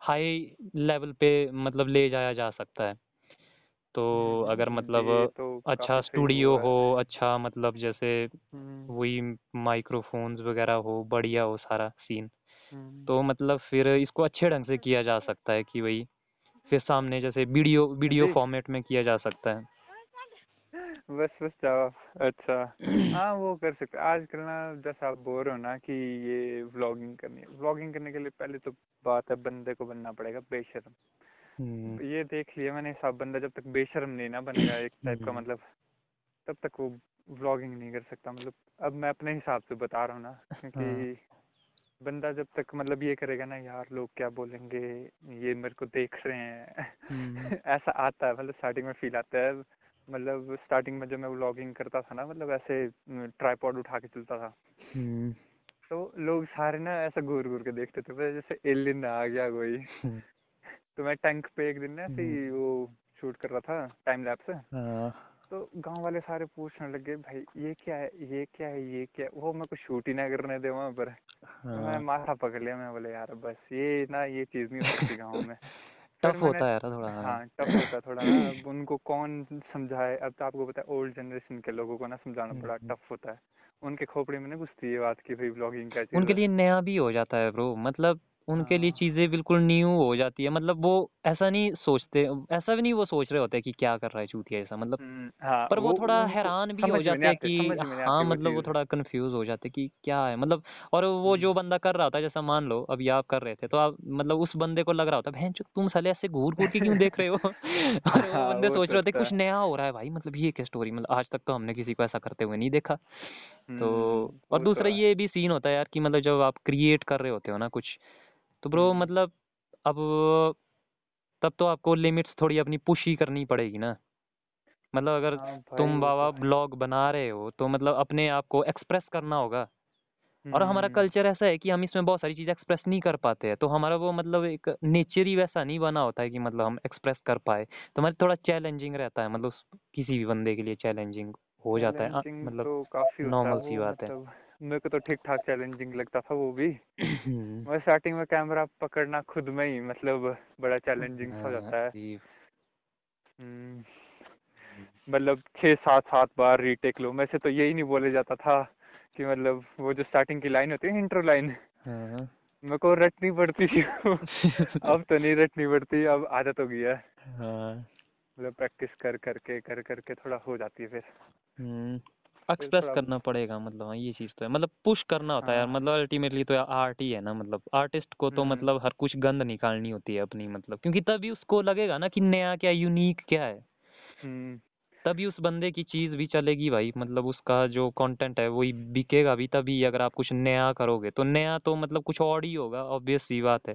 हाई लेवल पे मतलब ले जाया जा सकता है। तो अगर हम्म, मतलब तो अच्छा स्टूडियो हो अच्छा मतलब जैसे हम्म, वही माइक्रोफोन्स वगैरह हो बढ़िया हो सारा सीन हम्म, तो मतलब फिर इसको अच्छे ढंग से किया जा सकता है कि वही फिर सामने जैसे वीडियो वीडियो फॉर्मेट में किया जा सकता है। बस बस जाओ अच्छा। हाँ वो कर सकते आजकल ना जैसे आप बोल रहे हो ना कि ये व्लॉगिंग करनी है। व्लॉगिंग करने के लिए पहले तो बात है बंदे को बनना पड़ेगा बेशर्म। हम्म, ये देख लिया मैंने सब बंदा जब तक बेशर्म नहीं ना बनेगा एक टाइप का हम्म, मतलब तब तक वो व्लॉगिंग नहीं कर सकता मतलब अब मैं अपने हिसाब से बता रहा हूँ ना हाँ। क्योंकि बंदा जब तक मतलब ये करेगा ना यार लोग क्या बोलेंगे ये मेरे को देख रहे हैं। हम्म, ऐसा आता है मतलब स्टार्टिंग में फील आता है मतलब स्टार्टिंग में जब मैं व्लॉगिंग करता था ना मतलब ऐसे ट्राईपॉड उठा के चलता था। हम्म, तो लोग सारे ना ऐसा घूर घूर के देखते थे जैसे एलियन आ गया कोई। हम्म, तो मैं टैंक पे एक दिन ना ऐसे ही वो शूट कर रहा था टाइम लैप्स हाँ, तो गाँव वाले सारे पूछने लगे भाई ये क्या है? ये क्या है? ये क्या है? वो मेरे को शूट ही ना करने दे वहाँ पर। तो मैं हाँ माथा पकड़ लिया मैं बोले यार बस ये ना ये चीज़ नहीं होती गाँव में। टफ होता है थोड़ा हाँ। हाँ टफ होता है थोड़ा ना। उनको कौन समझाए? अब तो आपको पता है ओल्ड जनरेशन के लोगों को ना समझाना हम्म, टफ होता है। उनके खोपड़ी में ना घुसती है बात की भाई ब्लॉगिंग चीज़ उनके लिए नया भी हो जाता है ब्रो मतलब उनके लिए हाँ। चीज़ें बिल्कुल न्यू हो जाती है। मतलब वो ऐसा नहीं सोचते ऐसा भी नहीं वो सोच रहे होते कि क्या कर रहा है चूतिया ऐसा मतलब हम्म, हाँ पर वो वो थोड़ा उनको हैरान भी हो जाते हैं कि हाँ मतलब वो थोड़ा कंफ्यूज हो जाते कि क्या है मतलब और वो हम्म, जो बंदा कर रहा था जैसा मान लो अभी आप कर रहे थे तो आप मतलब उस बंदे को लग रहा होता बहन तुम साले ऐसे घूर घूर के क्यों देख रहे हो? और हाँ बंदे सोच रहे होते कुछ नया हो रहा है भाई मतलब ये क्या स्टोरी मतलब आज तक तो हमने किसी को ऐसा करते हुए नहीं देखा। तो हम्म और तो दूसरा ये भी सीन होता है यार कि मतलब जब आप क्रिएट कर रहे होते हो ना कुछ तो ब्रो हम्म मतलब अब तब तो आपको लिमिट्स थोड़ी अपनी पुश ही करनी पड़ेगी ना। मतलब अगर हाँ तुम तो बाबा ब्लॉग बना रहे हो तो मतलब अपने आप को एक्सप्रेस करना होगा। और हमारा हम्म कल्चर ऐसा है कि हम इसमें बहुत सारी चीज़ एक्सप्रेस नहीं कर पाते हैं तो हमारा वो मतलब एक नेचर ही वैसा नहीं बना होता है कि मतलब हम एक्सप्रेस कर पाए। तो हमारे थोड़ा चैलेंजिंग रहता है मतलब किसी भी बंदे के लिए चैलेंजिंग हो जाता है मतलब तो काफ़ी नॉर्मल सी बात है। मतलब मेरे को तो ठीक ठाक चैलेंजिंग लगता था वो भी। हम्म, मैं स्टार्टिंग में कैमरा पकड़ना खुद में ही मतलब बड़ा चैलेंजिंग हो हाँ, जाता है। हम्म, मतलब छः सात सात बार रीटेक लो। मैं से तो यही नहीं बोले जाता था कि मतलब वो जो स्टार्टिंग की लाइन होती है इंट्रो लाइन हाँ। मेरे को रटनी पड़ती। थी अब तो नहीं रटनी पड़ती अब आदत हो गई है। हाँ। मतलब प्रैक्टिस कर करके कर करके थोड़ा हो जाती है हम्म। फिर एक्सप्रेस करना पड़ेगा मतलब हाँ ये चीज़ तो है। मतलब पुश करना होता है यार हाँ। मतलब अल्टीमेटली तो आर्ट ही है ना मतलब आर्टिस्ट को तो हम्म। मतलब हर कुछ गंद निकालनी होती है अपनी मतलब क्योंकि तभी उसको लगेगा ना कि नया क्या यूनिक क्या है। हम्म। तभी उस बंदे की चीज़ भी चलेगी भाई मतलब उसका जो कंटेंट है वही बिकेगा भी तभी अगर आप कुछ नया करोगे। तो नया तो मतलब कुछ और ही होगा ऑब्वियस सी बात है।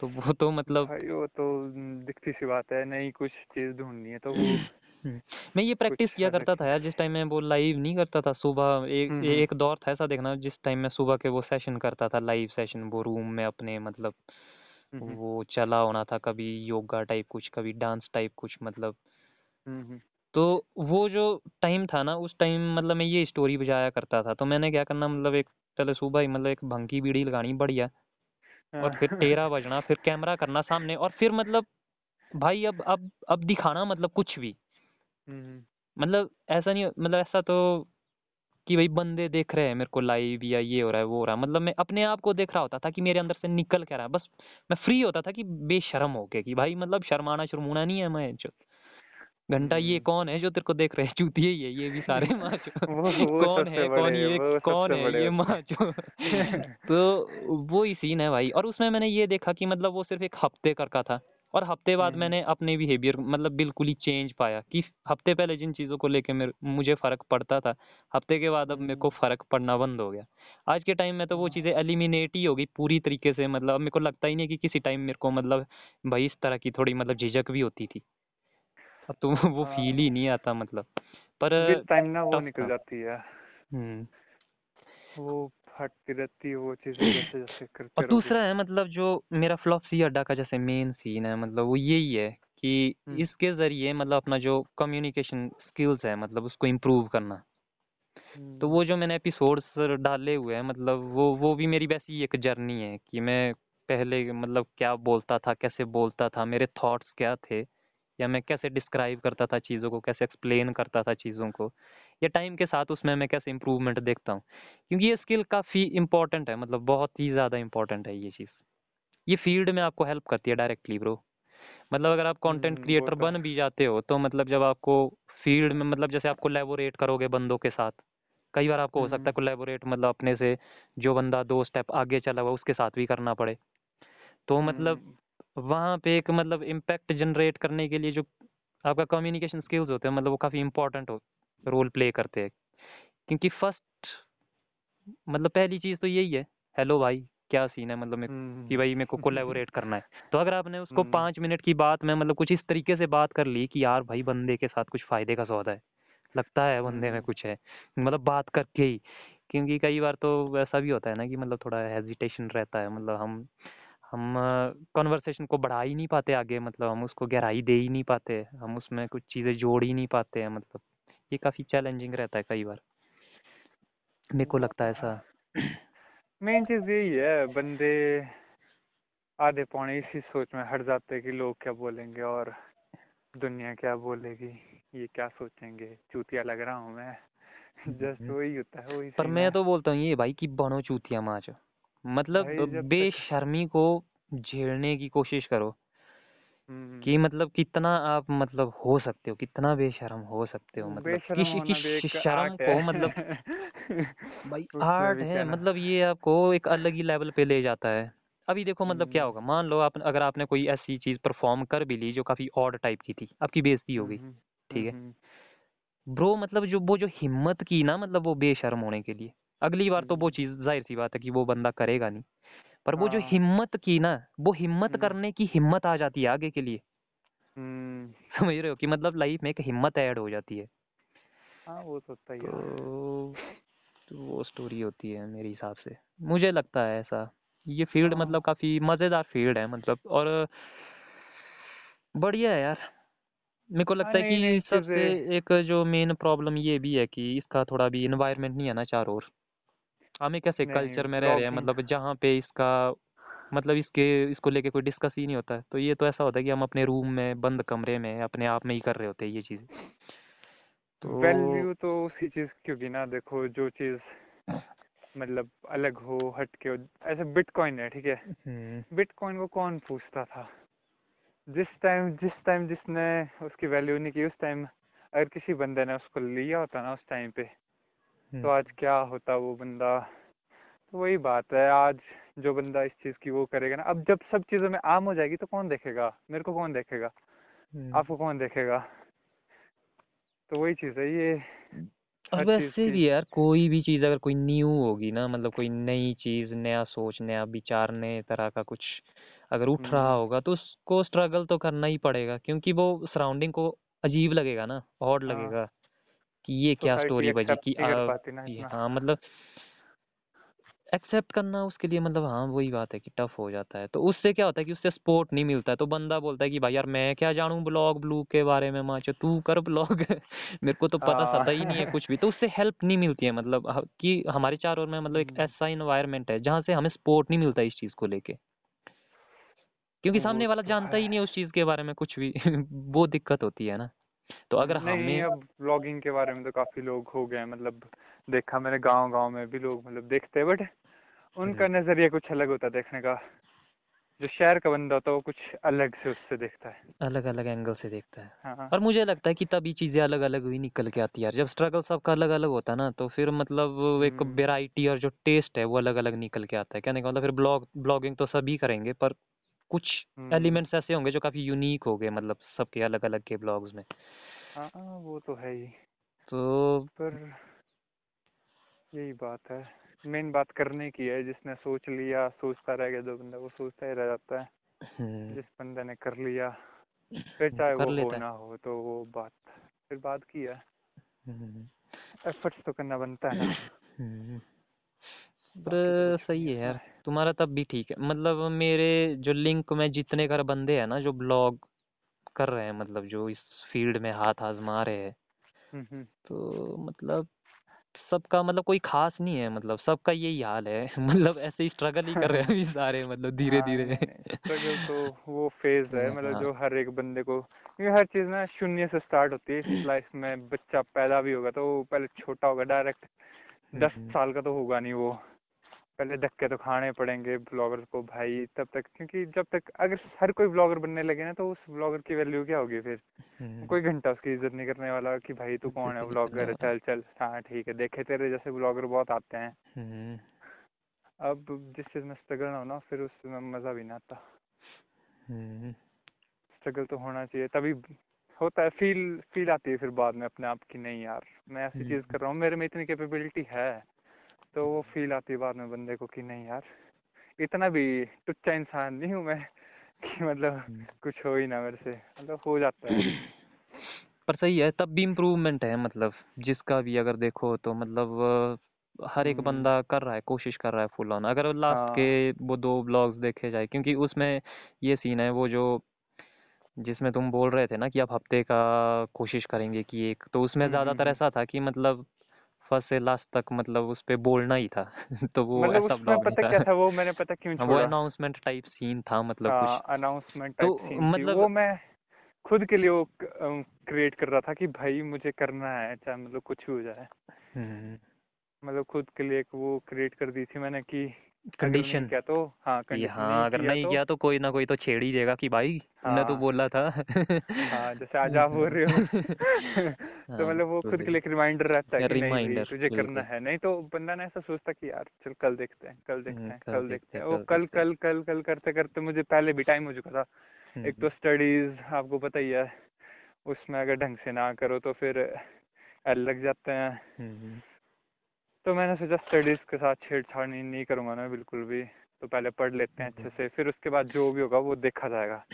तो वो तो मतलब भाई वो तो दिखती सी बात है नई कुछ चीज़ ढूंढनी है तो वो मैं ये प्रैक्टिस किया करता था यार जिस टाइम मैं वो लाइव नहीं करता था सुबह एक हम्म हम्म। एक दौर था ऐसा देखना जिस टाइम मैं सुबह के वो सेशन करता था लाइव सेशन वो रूम में अपने मतलब हम्म वो चला होना था कभी योगा टाइप कुछ कभी डांस टाइप कुछ मतलब। हम्म हम्म, तो वो जो टाइम था ना उस टाइम मतलब मैं ये स्टोरी बजाया करता था तो मैंने क्या करना मतलब एक चले सुबह ही मतलब एक भंकी बीड़ी लगानी बढ़िया और फिर हाँ। टेरा बजना फिर कैमरा करना सामने और फिर मतलब भाई अब अब अब दिखाना मतलब कुछ भी। हम्म मतलब ऐसा नहीं मतलब ऐसा तो कि भाई बंदे देख रहे हैं मेरे को लाइव या ये हो रहा है वो हो रहा है। मतलब मैं अपने आप को देख रहा होता था कि मेरे अंदर से निकल क्या रहा है। बस मैं फ्री होता था कि बेशर्म होके कि भाई मतलब शर्माना शर्मूना नहीं है मैं जो। घंटा ये हम्म। कौन है जो तेरे को देख रहे हैं? चूतिए ही है ये भी सारे माचो। कौन है कौन ये कौन है ये माचो? तो वो ही सीन है भाई। और उसमें मैंने ये देखा कि मतलब वो सिर्फ़ एक हफ़्ते करका था। और हफ़्ते बाद हम्म। मैंने अपने बिहेवियर मतलब बिल्कुल ही चेंज पाया कि हफ़्ते पहले जिन चीज़ों को लेके मेरे मुझे फ़र्क पड़ता था हफ़्ते के बाद अब मेरे को हम्म। फ़र्क पड़ना बंद हो गया। आज के टाइम में तो वो हाँ। चीज़ें एलिमिनेट ही होगी पूरी तरीके से मतलब मेरे को लगता ही नहीं कि किसी टाइम मेरे को मतलब भाई इस तरह की थोड़ी मतलब झिझक भी होती थी। अब तो वो फील ही हाँ। नहीं आता मतलब। पर टाइम ना वो निकल जाती है। हम्म। वो हटती रहती है वो चीज़ें जैसे जैसे करते रहोगे। दूसरा है मतलब जो मेरा फ्लॉपसी अड्डा का जैसे मेन सीन है मतलब वो यही है कि हम्म। इसके ज़रिए मतलब अपना जो कम्युनिकेशन स्किल्स है मतलब उसको इम्प्रूव करना। तो हम्म। वो जो मैंने एपिसोड्स डाले हुए हैं मतलब वो वो भी मेरी वैसी एक जर्नी है कि मैं पहले मतलब क्या बोलता था कैसे बोलता था मेरे थॉट्स क्या थे या मैं कैसे डिस्क्राइब करता था चीज़ों को कैसे एक्सप्लेन करता था चीज़ों को। या टाइम के साथ उसमें मैं कैसे इम्प्रूवमेंट देखता हूँ? क्योंकि ये स्किल काफ़ी इम्पोर्टेंट है मतलब बहुत ही ज़्यादा इम्पोर्टेंट है ये चीज़। ये फ़ील्ड में आपको हेल्प करती है डायरेक्टली ब्रो मतलब अगर आप कंटेंट हम्म क्रिएटर तो बन भी जाते हो तो मतलब जब आपको फ़ील्ड में मतलब जैसे आप कोलैबोरेट करोगे बंदों के साथ कई बार आपको हो सकता हम्म। है कोलैबोरेट मतलब अपने से जो बंदा दो स्टेप आगे चला हुआ उसके साथ भी करना पड़े। तो मतलब हम्म। वहाँ पे एक मतलब इम्पैक्ट जनरेट करने के लिए जो आपका कम्युनिकेशन स्किल्स होते हैं मतलब वो काफ़ी इम्पोर्टेंट हो रोल प्ले करते हैं। क्योंकि फ़र्स्ट मतलब पहली चीज़ तो यही है हेलो भाई क्या सीन है? मतलब मैं कि भाई मेरे को हम्म कोलैबोरेट करना है। तो अगर आपने उसको हम्म। पाँच मिनट की बात में मतलब कुछ इस तरीके से बात कर ली कि यार भाई बंदे के साथ कुछ फ़ायदे का सौदा है लगता है बंदे में हम्म। कुछ है मतलब बात करके ही। क्योंकि कई बार तो वैसा भी होता है ना कि मतलब थोड़ा हेजिटेशन रहता है मतलब हम हम कन्वर्सेशन को बढ़ा ही नहीं पाते आगे मतलब हम उसको गहराई दे ही नहीं पाते हम उसमें कुछ चीज़ें जोड़ ही नहीं पाते हैं मतलब। ये काफ़ी चैलेंजिंग रहता है कई बार। मेरे को लगता है ऐसा। मेन चीज़ यही है बंदे आधे पौने इसी सोच में हट जाते हैं कि लोग क्या बोलेंगे और दुनिया क्या बोलेगी ये क्या सोचेंगे चूतिया लग रहा हूँ मैं। जस्ट वही होता है वही पर मैं तो बोलता हूँ ये भाई कि बनो चूतिया माच। मतलब बेशर्मी को झेलने की कोशिश करो। हम्म कि मतलब कितना आप मतलब हो सकते हो कितना बेशर्म हो सकते हो मतलब किसी होना की भी एक श- शर्म को मतलब भाई आर्ट है मतलब ये आपको एक अलग ही लेवल पे ले जाता है। अभी देखो मतलब क्या हम्म। होगा मान लो आप अगर आपने कोई ऐसी चीज़ परफॉर्म कर भी ली जो काफ़ी ऑड टाइप की थी आपकी बेइज्जती हो गई हम्म ठीक है? हम्म। ब्रो मतलब जो वो जो हिम्मत की ना मतलब वो बेशर्म होने के लिए। अगली बार तो वो हम्म, चीज़ ज़ाहिर सी बात है कि वो बंदा करेगा नहीं। पर वो जो हाँ। हिम्मत की ना वो हिम्मत हम्म करने की हिम्मत आ जाती है आगे के लिए। समझ रहे हो कि मतलब लाइफ में एक हिम्मत ऐड हो जाती है। हाँ वो तो सही है। तो तो वो स्टोरी होती है मेरे हिसाब से। मुझे लगता है ऐसा। ये फ़ील्ड हाँ। मतलब काफ़ी मज़ेदार फ़ील्ड है मतलब और बढ़िया है यार। मेरे को लगता है कि सबसे एक जो मेन प्रॉब्लम ये भी है कि इसका थोड़ा भी इन्वायरमेंट नहीं है ना चारों ओर। हम एक ऐसे नहीं कल्चर में रह रहे हैं? मतलब जहाँ पे इसका मतलब इसके इसको लेके कोई डिस्कस ही नहीं होता है। तो ये तो ऐसा होता है कि हम अपने रूम में बंद कमरे में अपने आप में ही कर रहे होते हैं ये चीज़। तो वैल्यू तो उसी चीज़ की होगी ना देखो जो चीज़ मतलब अलग हो हटके हो ऐसे बिटकॉइन है ठीक है? हम्म। बिटकॉइन को कौन पूछता था? जिस टाइम जिस टाइम जिसने उसकी वैल्यू नहीं की उस टाइम अगर किसी बंदे ने उसको लिया होता ना उस टाइम पे तो हम्म। आज क्या होता वो बंदा? तो वही बात है आज जो बंदा इस चीज़ की वो करेगा ना। अब जब सब चीज़ों में आम हो जाएगी तो कौन देखेगा? मेरे को कौन देखेगा? हम्म। आपको कौन देखेगा? तो वही चीज़ है ये चीज़ वैसे भी यार कोई भी चीज़ अगर कोई न्यू होगी ना मतलब कोई नई चीज़ नया सोच नया विचार नए तरह का कुछ अगर उठ रहा हम्म, होगा तो उसको स्ट्रगल तो करना ही पड़ेगा क्योंकि वो सराउंडिंग को अजीब लगेगा ना ऑड हाँ। लगेगा। कि ये क्या स्टोरी बजी कि हाँ मतलब एक्सेप्ट करना उसके लिए मतलब हाँ वही बात है कि टफ हो जाता है। तो उससे क्या होता है कि उससे सपोर्ट नहीं मिलता है। तो बंदा बोलता है कि भाई यार मैं क्या जानूं ब्लॉग ब्लू के बारे में माचो तू कर ब्लॉग मेरे को तो पता हाँ। सता ही नहीं है कुछ भी। तो उससे हेल्प नहीं मिलती है मतलब ह- कि हमारे चार ओर में मतलब एक हम्म, ऐसा इन्वायरमेंट है जहाँ से हमें सपोर्ट नहीं मिलता इस चीज़ को लेके। क्योंकि सामने वाला तो जानता ही नहीं है उस चीज़ के बारे में कुछ भी। वो दिक्कत होती है ना। तो अगर हम्म, हमें अब ब्लॉगिंग के बारे में तो काफ़ी लोग हो गए मतलब देखा मैंने गाँव गाँव में भी लोग मतलब देखते हैं बट उनका नज़रिया कुछ अलग होता है देखने का। जो शहर का बंदा होता है वो कुछ अलग से उससे देखता है। अलग अलग एंगल से देखता है। हाँ। और मुझे लगता है कि तभी चीज़ें अलग अलग ही निकल के आती है यार। जब स्ट्रगल सबका अलग अलग होता है ना तो फिर मतलब एक हम्म, वेराइटी और जो टेस्ट है वो अलग अलग निकल के आता है। कहने का मतलब फिर ब्लॉग ब्लॉगिंग तो सभी करेंगे पर कुछ हम्म, एलिमेंट्स ऐसे होंगे जो काफ़ी यूनिक हो गए मतलब सबके अलग अलग के ब्लॉग्स में। हाँ वो तो है ही। तो पर यही बात है। मेन बात करने की है जिसने सोच लिया सोचता रह गया जो बंदा वो सोचता ही रह जाता है। हम्म, जिस बंदे ने कर लिया फिर चाहे वो हो ना हो तो वो बात फिर बात की है। हम्म, एफर्ट्स तो करना बनता है ना। हम्म। बाकी तो पर सही है यार तुम्हारा तब भी ठीक है। मतलब मेरे जो लिंक में जितने कर बंदे हैं ना जो ब्लॉग कर रहे हैं मतलब जो इस फ़ील्ड में हाथ आजमा रहे हैं। हम्म, हम्म। तो मतलब सबका मतलब कोई खास नहीं है मतलब सबका यही हाल है। मतलब ऐसे ही स्ट्रगल ही कर रहे हैं अभी सारे मतलब धीरे हाँ धीरे स्ट्रगल तो वो फ़ेज़ है मतलब हाँ। जो हर एक बंदे को क्योंकि हर चीज़ ना शून्य से स्टार्ट होती है लाइफ में बच्चा पैदा भी होगा तो वो पहले छोटा होगा डायरेक्ट दस साल का तो होगा नहीं वो। पहले धक्के तो खाने पड़ेंगे ब्लॉगर को भाई तब तक क्योंकि जब तक अगर हर कोई ब्लॉगर बनने लगे ना तो उस ब्लॉगर की वैल्यू क्या होगी फिर? हम्म, कोई घंटा उसकी इज़्ज़त नहीं करने वाला कि भाई तू कौन है ब्लॉगर चल चल हाँ ठीक है देखे तेरे जैसे ब्लॉगर बहुत आते हैं। हम्म, अब जिस चीज़ में स्ट्रगल ना हो ना फिर उसमें मज़ा भी नहीं आता। हम्म, स्ट्रगल तो होना चाहिए तभी होता है फील फील आती है फिर बाद में अपने आप की नहीं यार मैं ऐसी चीज़ कर रहा हूँ मेरे में इतनी कैपेबिलिटी है। तो वो फील आती है बाद में बंदे को कि नहीं यार इतना भी टुच्चा इंसान नहीं हूँ मैं कि मतलब हम्म। कुछ हो ही ना मेरे से मतलब हो जाता है पर सही है तब भी इम्प्रूवमेंट है मतलब जिसका भी अगर देखो तो मतलब हर एक हम्म, बंदा कर रहा है कोशिश कर रहा है फुल ऑन अगर लास्ट हाँ के वो दो ब्लॉग्स देखे जाए क्योंकि उसमें ये सीन है वो जो जिसमें तुम बोल रहे थे ना कि आप हफ़्ते का कोशिश करेंगे कि एक तो उसमें हम्म, ज़्यादातर। ऐसा था कि मतलब फ़र्स्ट से लास्ट तक मतलब उस पे बोलना ही था। तो वो मतलब ऐसा उसमें पता क्या था? वो मैंने पता क्यों वो अनाउंसमेंट टाइप सीन था मतलब कुछ। हाँ अनाउंसमेंट तो मतलब वो मैं खुद के लिए वो क्रिएट कर रहा था कि भाई मुझे करना है चाहे मतलब कुछ भी हो जाए। हम्म, मतलब खुद के लिए एक वो क्रिएट कर दी थी मैंने कि कंडीशन किया तो? हाँ कंडीशन हाँ अगर नहीं तो? किया तो कोई ना कोई तो छेड़ ही देगा कि भाई तुमने तो हाँ। बोला था। हाँ जैसे आज आप बोल रहे हो। तो हाँ मतलब वो तो खुद के लिए एक रिमाइंडर रहता है कि नहीं रिमाइंडर तुझे करना है। नहीं तो बंदा ना ऐसा सोचता कि यार चल कल देखते हैं कल देखते हम्म, हैं कल देखते हैं। वो कल कल कल कल करते करते मुझे पहले भी टाइम हो चुका था। हम्म एक तो स्टडीज़ आपको पता ही है उसमें अगर ढंग से ना करो तो फिर लग जाते हैं। हम्म, हम्म, तो मैंने सोचा स्टडीज़ के साथ छेड़छाड़ नहीं, नहीं करूँगा ना बिल्कुल भी। तो पहले पढ़ लेते हैं अच्छे से फिर उसके बाद जो भी होगा वो देखा जाएगा।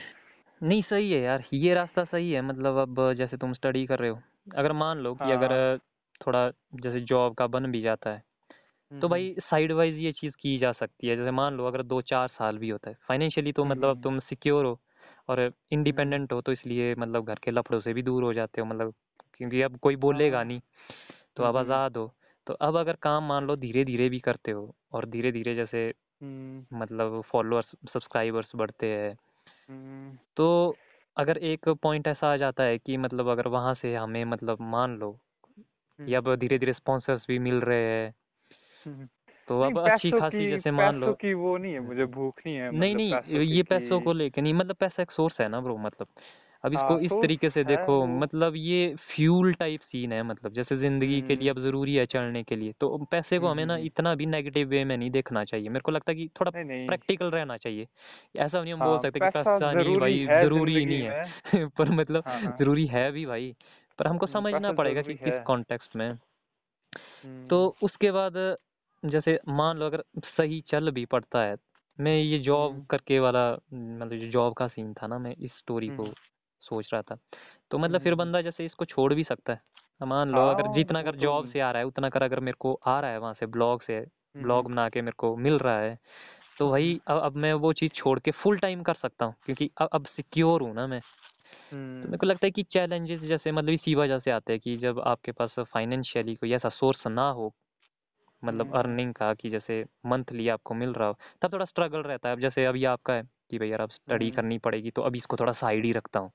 नहीं सही है यार ये रास्ता सही है। मतलब अब जैसे तुम स्टडी कर रहे हो अगर मान लो कि अगर हाँ। थोड़ा जैसे जॉब का बन भी जाता है तो हम्म भाई साइड वाइज ये चीज़ की जा सकती है। जैसे मान लो अगर दो चार साल भी होता है फाइनेंशियली तो हम्म मतलब अब हम्म। तुम सिक्योर हो और हम्म, इंडिपेंडेंट हो तो इसलिए मतलब घर के लफड़ों से भी दूर हो जाते हो। मतलब क्योंकि अब कोई बोलेगा हाँ। नहीं तो हम्म अब हम्म। आज़ाद हो। तो अब अगर काम मान लो धीरे धीरे भी करते हो और धीरे धीरे जैसे हम्म मतलब फॉलोअर्स सब्सक्राइबर्स बढ़ते हैं। हम्म तो अगर एक पॉइंट ऐसा आ जाता है कि मतलब अगर वहाँ से हमें मतलब मान लो कि हम्म अब धीरे धीरे स्पॉन्सर्स भी मिल रहे हैं हम्म। तो नहीं अब अच्छी पैसों खासी की जैसे मान पैसों लो की वो नहीं है मुझे भूख नहीं है नहीं मतलब नहीं पैसों की ये पैसों को कि लेके नहीं मतलब पैसा एक सोर्स है ना ब्रो मतलब अब इसको हाँ इस सोर्स तरीके से देखो मतलब ये फ्यूल टाइप सीन है मतलब जैसे ज़िंदगी के लिए हम्म। अब ज़रूरी है चलने के लिए तो पैसे को हम्म हमें हम्म ना हम्म। इतना भी नेगेटिव वे में नहीं देखना चाहिए मेरे को लगता है कि थोड़ा नहीं नहीं। प्रैक्टिकल रहना चाहिए ऐसा नहीं हम बोल हाँ सकते कि पैसा नहीं ज़रूरी भाई है ज़रूरी नहीं है पर मतलब हाँ ज़रूरी है भी भाई पर हमको हम्म, समझना पड़ेगा कि किस कॉन्टेक्स्ट में। हम्म। तो उसके बाद जैसे मान लो अगर सही चल भी पड़ता है मैं ये जॉब हम्म। करके वाला मतलब जो जॉब का सीन था ना मैं इस स्टोरी को हम्म सोच रहा था। तो हम्म मतलब फिर हम्म, बंदा जैसे इसको छोड़ भी सकता है। मान लो हाँ अगर जितना कर जॉब से आ रहा है उतना कर अगर मेरे को आ रहा है वहाँ से ब्लॉग से हम्म ब्लॉग हम्म। बना के मेरे को मिल रहा है तो हम्म भाई अब अब मैं वो चीज़ छोड़ के फुल टाइम कर सकता हूँ क्योंकि अब अब सिक्योर हूँ ना मैं। तो मेरे हम्म। को लगता है कि चैलेंजेस जैसे मतलब इसी वजह से आते हैं कि जब आपके पास फाइनेंशियली कोई ऐसा सोर्स ना हो मतलब हम्म अर्निंग का कि जैसे मंथली आपको मिल रहा हो तब थोड़ा स्ट्रगल रहता है। अब जैसे अभी आपका है कि भाई यार अब स्टडी हम्म। करनी पड़ेगी तो अभी इसको थोड़ा साइड ही रखता हूँ।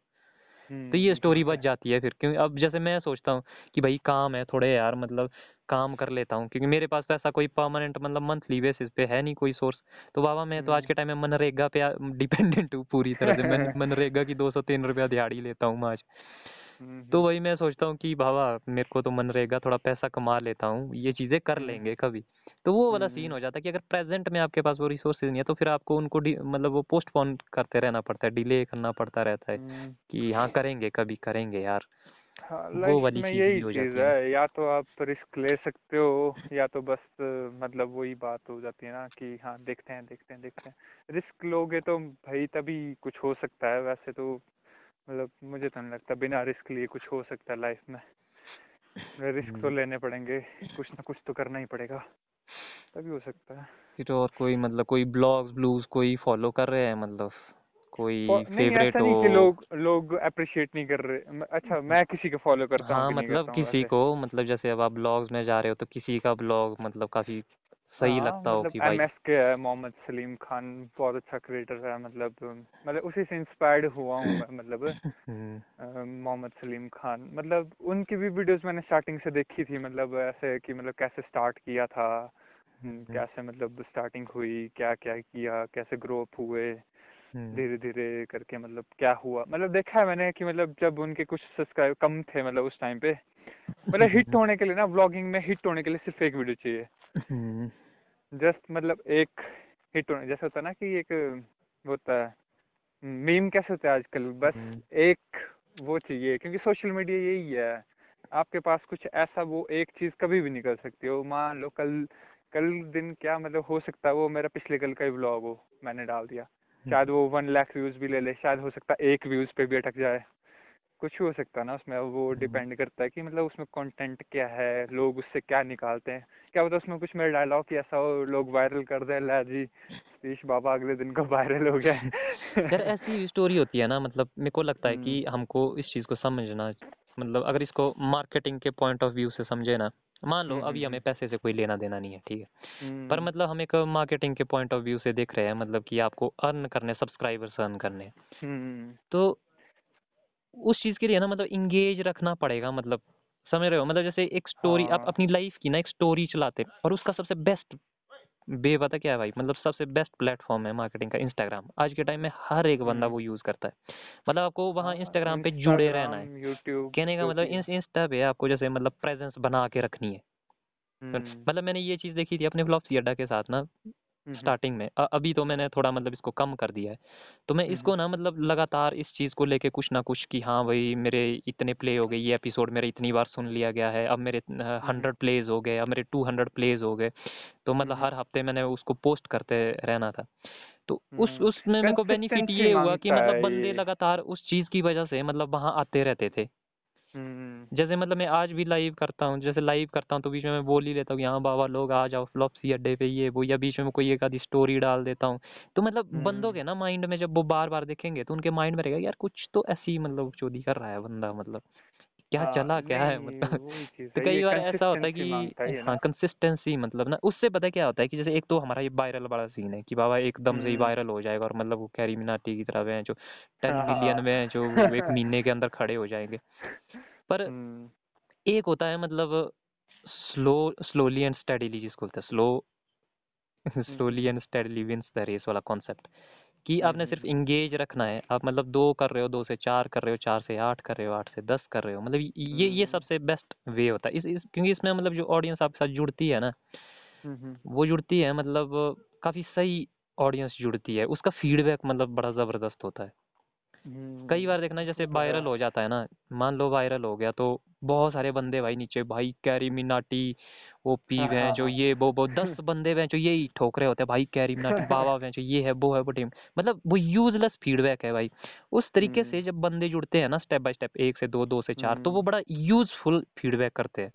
तो हम्म, ये स्टोरी बच जाती है फिर क्योंकि अब जैसे मैं सोचता हूँ कि भाई काम है थोड़े यार मतलब काम कर लेता हूँ क्योंकि मेरे पास तो ऐसा कोई परमानेंट मतलब मंथली बेसिस पे है नहीं कोई सोर्स तो बाबा मैं तो आज हम्म। के टाइम में मनरेगा पे डिपेंडेंट हूँ पूरी तरह से मैं मनरेगा की दो सौ तीन रुपया दिहाड़ी लेता हूँ मैं आज। हम्म तो वही मैं सोचता हूँ कि बाबा मेरे को तो मन रहेगा थोड़ा पैसा कमा लेता हूँ ये चीज़ें कर हम्म। लेंगे कभी। तो वो वाला सीन हम्म। हो जाता है कि अगर प्रेजेंट में आपके पास वो रिसोर्सेज नहीं है तो फिर आपको उनको मतलब वो पोस्टपोन करते रहना पड़ता है डिले करना पड़ता रहता है हम्म। कि हाँ करेंगे कभी करेंगे यार। हाँ वो वाली में चीज़ यही चीज़ है। है या तो आप रिस्क ले सकते हो या तो बस मतलब वही बात हो जाती है ना कि हाँ देखते हैं देखते हैं देखते हैं। रिस्क लोगे तो भाई तभी कुछ हो सकता है वैसे तो मतलब मुझे तो नहीं लगता बिना रिस्क लिए कुछ हो सकता है लाइफ में। रिस्क तो हम्म, लेने पड़ेंगे कुछ ना कुछ तो करना ही पड़ेगा। तभी हो सकता है। फिर और कोई मतलब कोई ब्लॉग्स ब्लूज कोई फॉलो कर रहे हैं मतलब? कोई फेवरेट हो नहीं कि लोग लोग अप्रिशिएट नहीं कर रहे। अच्छा मैं किसी को फॉलो करता हूँ हाँ मतलब किसी को मतलब जैसे अब आप ब्लॉग्स में जा रहे हो तो किसी का ब्लॉग मतलब काफ़ी सही हाँ लगता मतलब हो कि भाई एस के है मोहम्मद सलीम खान बहुत अच्छा क्रिएटर है मतलब मतलब उसी से इंस्पायर्ड हुआ हूँ मैं मतलब हम्म, मोहम्मद सलीम खान। मतलब उनकी भी वीडियोस मैंने स्टार्टिंग से देखी थी मतलब ऐसे कि मतलब कैसे स्टार्ट किया था हम्म, हम्म, कैसे मतलब स्टार्टिंग हुई क्या क्या किया कैसे ग्रो अप हुए हम्म, धीरे धीरे करके मतलब क्या हुआ। मतलब देखा है मैंने कि मतलब जब उनके कुछ सब्सक्राइब कम थे मतलब उस टाइम पे मतलब हिट होने के लिए ना व्लॉगिंग में हिट होने के लिए सिर्फ़ एक वीडियो चाहिए। जस्ट मतलब एक हिट होने जैसे होता है ना कि एक होता है मीम कैसे होता है आजकल बस हम्म, एक वो चाहिए क्योंकि सोशल मीडिया यही है। आपके पास कुछ ऐसा वो एक चीज़ कभी भी नहीं कर सकती हो। मान लो कल कल दिन क्या मतलब हो सकता है वो मेरा पिछले कल का ही ब्लॉग हो मैंने डाल दिया। शायद वो वन लाख व्यूज़ भी ले ले शायद हो सकता है एक व्यूज़ पे भी अटक जाए। कुछ भी हो सकता है ना उसमें अब वो हम्म, डिपेंड करता है कि मतलब उसमें कंटेंट क्या है लोग उससे क्या निकालते हैं। क्या पता उसमें कुछ मेरा डायलॉग ऐसा हो लोग वायरल कर दे ला जी सतीश बाबा अगले दिन को वायरल हो गया यार ऐसी स्टोरी होती है ना मतलब मेरे को लगता है हम्म, कि हमको इस चीज़ को समझना मतलब अगर इसको मार्केटिंग के पॉइंट ऑफ़ व्यू से समझे ना मान लो हम्म, अभी हम्म, हमें पैसे से कोई लेना देना नहीं है ठीक है? पर हम्म, मतलब हम एक मार्केटिंग के पॉइंट ऑफ़ व्यू से देख रहे हैं मतलब कि आपको अर्न करने सब्सक्राइबर्स अर्न करने। हम्म, तो उस चीज़ के लिए ना मतलब इंगेज रखना पड़ेगा मतलब समझ रहे हो? मतलब जैसे एक स्टोरी आप हाँ। अपनी लाइफ की ना एक स्टोरी चलाते हैं और उसका सबसे बेस्ट बे पता क्या है भाई? मतलब सबसे बेस्ट प्लेटफॉर्म है मार्केटिंग का इंस्टाग्राम आज के टाइम में हर एक बंदा हम्म। वो यूज़ करता है। मतलब आपको वहाँ हाँ, इंस्टाग्राम पे जुड़े रहना है। कहने का मतलब इंस्टा पे आपको जैसे मतलब प्रेजेंस बना के रखनी है। हम्म, मतलब मैंने ये चीज़ देखी थी अपने फ्लॉप्सी अड्डा के साथ ना। हम्म, स्टार्टिंग में। अभी तो मैंने थोड़ा मतलब इसको कम कर दिया है। तो मैं इसको ना मतलब लगातार इस चीज़ को लेके कुछ ना कुछ कि हाँ भाई मेरे इतने प्ले हो गए ये एपिसोड मेरे इतनी बार सुन लिया गया है अब मेरे हंड्रेड प्लेज हो। गए अब मेरे टू हंड्रेड प्लेज हो गए। तो मतलब। हर हफ़्ते मैंने उसको पोस्ट करते रहना था। तो उस उसमें मेरे को बेनिफिट ये हुआ कि मतलब बंदे लगातार उस चीज़ की वजह से मतलब वहाँ आते रहते थे। जैसे मतलब मैं आज भी लाइव करता हूँ जैसे लाइव करता हूँ तो बीच में मैं बोल ही लेता हूँ यहाँ बाबा लोग आ जाओ फ्लॉपसी अड्डे पे ये वो या बीच में कोई एक आधी स्टोरी डाल देता हूँ। तो मतलब बंदों हम्म। के ना माइंड में जब वो बार बार देखेंगे तो उनके माइंड में रहेगा यार कुछ तो ऐसी मतलब चोरी कर रहा है बंदा मतलब। क्या हाँ, चला क्या है? मतलब तो कई बार ऐसा होता है कि हाँ कंसिस्टेंसी मतलब ना उससे पता क्या होता है कि जैसे एक तो हमारा ये वायरल वाला सीन है कि बाबा एकदम से ही हम्म। वायरल हो जाएगा और मतलब वो कैरी मिनाटी की तरह जो टेन मिलियन में हैं जो हाँ। एक महीने के अंदर खड़े हो जाएँगे। पर हम्म, एक होता है मतलब स्लो स्लोली एंड स्टेडीली जिसको बोलते हैं slow slowly and steadily wins the race वाला कॉन्सेप्ट कि हम्म, आपने सिर्फ़ हम्म, इंगेज रखना है आप मतलब दो कर रहे हो दो से चार कर रहे हो चार से आठ कर रहे हो आठ से दस कर रहे हो मतलब ये ये हम्म। सबसे बेस्ट वे होता है इस, इस क्योंकि इसमें मतलब जो ऑडियंस आपके साथ जुड़ती है ना हम्म, हम्म, वो जुड़ती है मतलब काफ़ी सही ऑडियंस जुड़ती है उसका फीडबैक मतलब बड़ा ज़बरदस्त होता है हम्म, कई बार देखना जैसे तो। वायरल हो जाता है ना मान लो वायरल हो गया तो बहुत सारे बंदे भाई नीचे भाई कैरी मिनाटी वो पी हाँ, हैं हाँ, जो हाँ। ये वो वो दस बंदे हैं जो यही ठोक रहे होते हैं भाई कैरी बाबा हैं जो ये है वो है वो टीम। मतलब वो यूजलेस फीडबैक है भाई। उस तरीके से हम्म, जब बंदे जुड़ते हैं ना स्टेप बाय स्टेप एक से दो दो से चार तो वो हम्म, बड़ा यूजफुल फीडबैक करते हैं।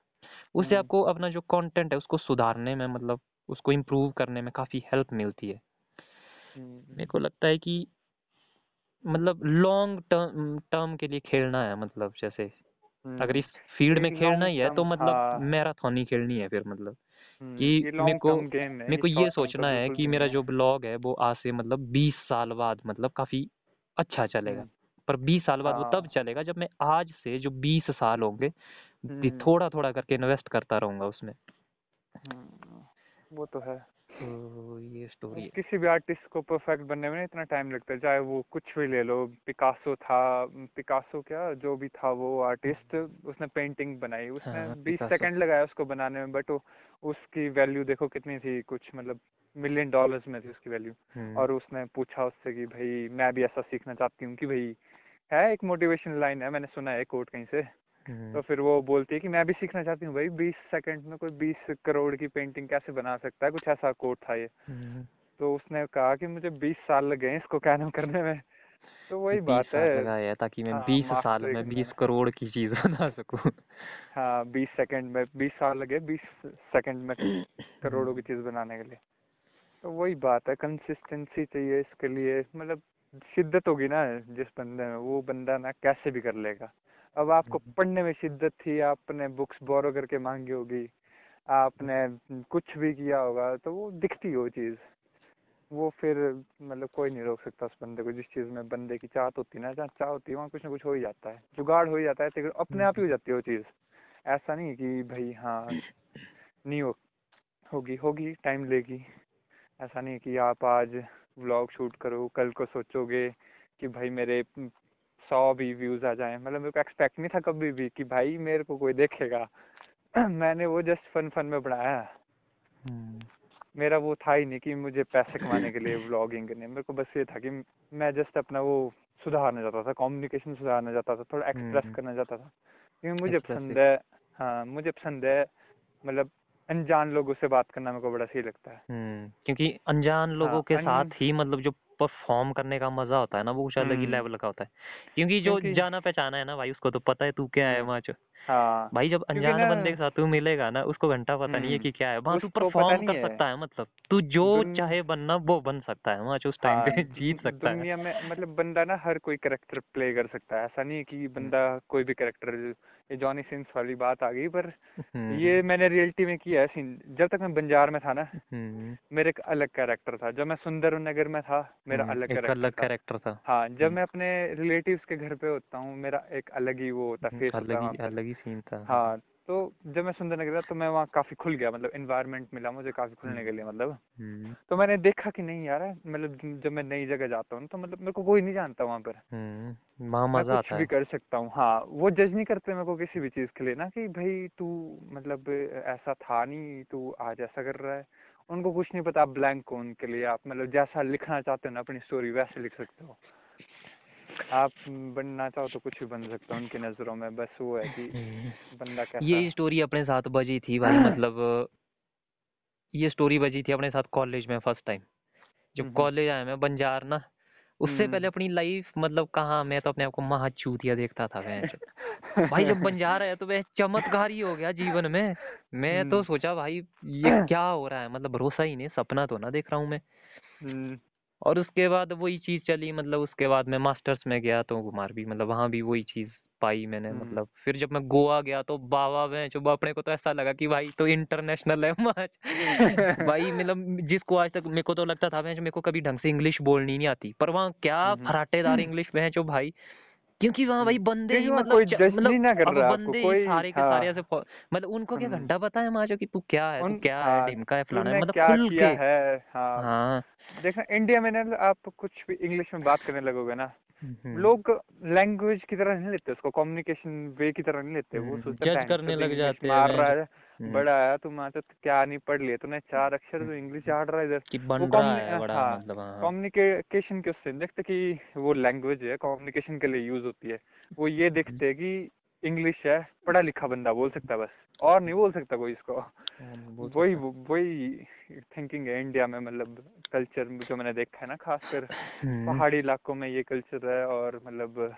उससे हम्म, आपको अपना जो कंटेंट है उसको सुधारने में मतलब उसको इम्प्रूव करने में काफ़ी हेल्प मिलती है। मेरे को लगता है कि मतलब लॉन्ग टर्म टर्म के लिए खेलना है मतलब जैसे अगर हम्म। इस फ़ील्ड में खेलना ही है तो मतलब हाँ, मैराथन ही खेलनी है फिर मतलब। हम्म, कि मेरे को है मेरे को ये term तो सोचना है कि मेरा जो ब्लॉग है वो आज से मतलब बीस साल बाद मतलब काफ़ी अच्छा चलेगा। हम्म, पर बीस साल बाद वो हाँ। तब चलेगा जब मैं आज से जो बीस साल होंगे थोड़ा थोड़ा करके इन्वेस्ट करता रहूँगा उसमें। वो तो है। तो ये स्टोरी है। किसी भी आर्टिस्ट को परफेक्ट बनने में इतना टाइम लगता है चाहे वो कुछ भी ले लो पिकासो था पिकासो क्या जो भी था वो आर्टिस्ट उसने पेंटिंग बनाई उसने हाँ, बीस। सेकंड लगाया उसको बनाने में बट उसकी वैल्यू देखो कितनी थी कुछ मतलब मिलियन डॉलर्स में थी उसकी वैल्यू हम्म, और उसने पूछा उससे कि भाई मैं भी ऐसा सीखना चाहती हूँ कि भाई है एक मोटिवेशन लाइन है मैंने सुना है कोट कहीं से। तो फिर वो बोलती है कि मैं भी सीखना चाहती हूँ भाई बीस सेकंड में कोई बीस करोड़ की पेंटिंग कैसे बना सकता है? कुछ ऐसा कोट था ये। हम्म, तो उसने कहा कि मुझे बीस साल लगे हैं इसको कैनम करने में। तो वही बात है। है ताकि मैं हाँ, बीस साल में बीस करोड़ की चीज़ बना सकूँ। हाँ बीस सेकंड में बीस साल लगे बीस सेकंड में करोड़ों की चीज़ बनाने के लिए। तो वही बात है कंसिस्टेंसी चाहिए इसके लिए। मतलब शिद्दत होगी ना जिस बंदे में वो बंदा ना कैसे भी कर लेगा। अब आपको पढ़ने में शिद्दत थी आपने बुक्स बोरो करके मांगी होगी आपने कुछ भी किया होगा तो वो दिखती हो चीज़। वो फिर मतलब कोई नहीं रोक सकता उस बंदे को जिस चीज़ में बंदे की चाहत होती है ना जहाँ चाह होती है वहाँ कुछ ना कुछ हो ही जाता है। जुगाड़ हो ही जाता है तो अपने आप ही हो जाती है वो चीज़। ऐसा नहीं कि भाई हाँ नहीं हो होगी होगी टाइम लेगी। ऐसा नहीं कि आप आज व्लॉग शूट करो कल को सोचोगे कि भाई मेरे सौ भी व्यूज़ आ जाएँ। मतलब मेरे को एक्सपेक्ट नहीं था कभी भी कि भाई मेरे को कोई देखेगा। मैंने वो जस्ट फन फन में बनाया। हम्म, मेरा वो था ही नहीं कि मुझे पैसे कमाने के लिए व्लॉगिंग करनी मेरे को बस ये था कि मैं जस्ट अपना वो सुधारना चाहता था कम्युनिकेशन सुधारना चाहता था थोड़ा एक्सप्रेस। करना चाहता था। क्योंकि मुझे पसंद है। हाँ मुझे पसंद है मतलब अनजान लोगों से बात करना मेरे को बड़ा सही लगता है। हम्म क्योंकि अनजान लोगों हाँ, के अन- साथ ही मतलब जो परफॉर्म करने का मज़ा होता है ना वो कुछ अलग ही हम्म। लेवल का होता है क्योंकि जो जाना पहचाना है ना भाई उसको तो पता है तू क्या है वहाँ हाँ भाई जब अनजान बंदे के साथ तू मिलेगा ना उसको घंटा पता नहीं है हम्म। कि क्या है। वहाँ तू परफॉर्म कर सकता है मतलब। तू जो चाहे बनना वो बन सकता है। वहाँ उस टाइम हाँ, पे जीत सकता है। दुनिया में मतलब बंदा ना हर कोई करेक्टर प्ले कर सकता है। ऐसा नहीं है कि बंदा कोई भी करेक्टर ये जॉनी सिंस वाली बात आ गई पर हम्म, ये मैंने रियलिटी में किया है सीन जब तक मैं बंजार में था ना हम्म, मेरा एक अलग कैरेक्टर था। जब मैं सुंदर नगर में था मेरा हम्म, अलग एक अलग कैरेक्टर था। हाँ जब मैं अपने रिलेटिव्स के घर पे होता हूँ मेरा एक अलग ही वो होता है फेस अलग ही वहाँ ही सीन था। हाँ तो जब मैं सुंदर नगर गया तो मैं वहाँ काफ़ी खुल गया मतलब इन्वायरमेंट मिला मुझे काफ़ी खुलने के लिए मतलब। हम्म। तो मैंने देखा कि नहीं यार मतलब जब मैं नई जगह जाता हूँ तो मतलब मेरे को कोई नहीं जानता वहाँ पर। हम्म वहाँ मैं मज़ा कुछ आता भी कर सकता हूँ हाँ वो जज नहीं करते मेरे को किसी भी चीज़ के लिए ना कि भाई तू मतलब ऐसा था नहीं तू आज ऐसा कर रहा है। उनको कुछ नहीं पता आप ब्लैंक हो उनके लिए आप मतलब जैसा लिखना चाहते हो ना अपनी स्टोरी वैसे लिख सकते हो। आप बनना चाहो तो कुछ भी बन सकते हो उनकी नज़रों में बस वो है कि हम्म। बंदा कैसा ये स्टोरी अपने साथ बजी थी भाई मतलब ये स्टोरी बजी थी अपने साथ कॉलेज में फ़र्स्ट टाइम जब हम्म, कॉलेज आया मैं बंजार ना उससे हम्म। पहले अपनी लाइफ मतलब कहाँ मैं तो अपने आप को महा चूतिया देखता था मैं भाई जब बंजार आया तो वह चमत्कार ही हो गया जीवन में। मैं तो हम्म। सोचा भाई ये क्या हो रहा है? मतलब भरोसा ही नहीं सपना तो ना देख रहा हूँ मैं। हम्म, और उसके बाद वही चीज़ चली मतलब उसके बाद मैं मास्टर्स में गया तो कुमार भी मतलब वहाँ भी वही चीज़ पाई मैंने हम्म। मतलब फिर जब मैं गोवा गया तो बाबा में जो अपने को तो ऐसा लगा कि भाई तो इंटरनेशनल है मैच भाई मतलब जिसको आज तक मेरे को तो लगता था मैं मेरे को कभी ढंग से इंग्लिश बोलनी नहीं आती पर वहाँ क्या हम्म। फराटेदार इंग्लिश में है जो भाई क्योंकि वहाँ भाई बंदे ही मतलब कोई जज मतलब नहीं ना कर रहा बंदे ही कोई- सारे के हाँ। सारे ऐसे मतलब उनको क्या हम्म। घंटा पता है माँ जो कि तू क्या है तू उन क्या है हाँ, ढिमका है फलाना है मतलब क्या खुल किया के है हाँ हाँ देखना इंडिया में ना आप कुछ भी इंग्लिश में बात करने लगोगे ना हम्म। लोग लैंग्वेज की तरह नहीं लेते उसको कम्युनिकेशन वे की तरह नहीं लेते वो हम्म, सोचते जज हैं करने लग जाते हैं, मार रहा है। बड़ा आया तुम आज तो क्या नहीं पढ़ लिए तूने चार अक्षर तो इंग्लिश झाड़ रहा है इधर। कि बन रहा है बड़ा हाँ, मतलब हाँ। कम्युनिकेशन के उससे देखते कि वो लैंग्वेज है कम्युनिकेशन के लिए यूज़ होती है। वो ये देखते हैं कि इंग्लिश है पढ़ा लिखा बंदा बोल सकता है बस और नहीं बोल सकता कोई इसको। हम्म, वही वही थिंकिंग है इंडिया में मतलब कल्चर जो मैंने देखा है ना खासकर हम्म, पहाड़ी इलाकों में ये कल्चर है और मतलब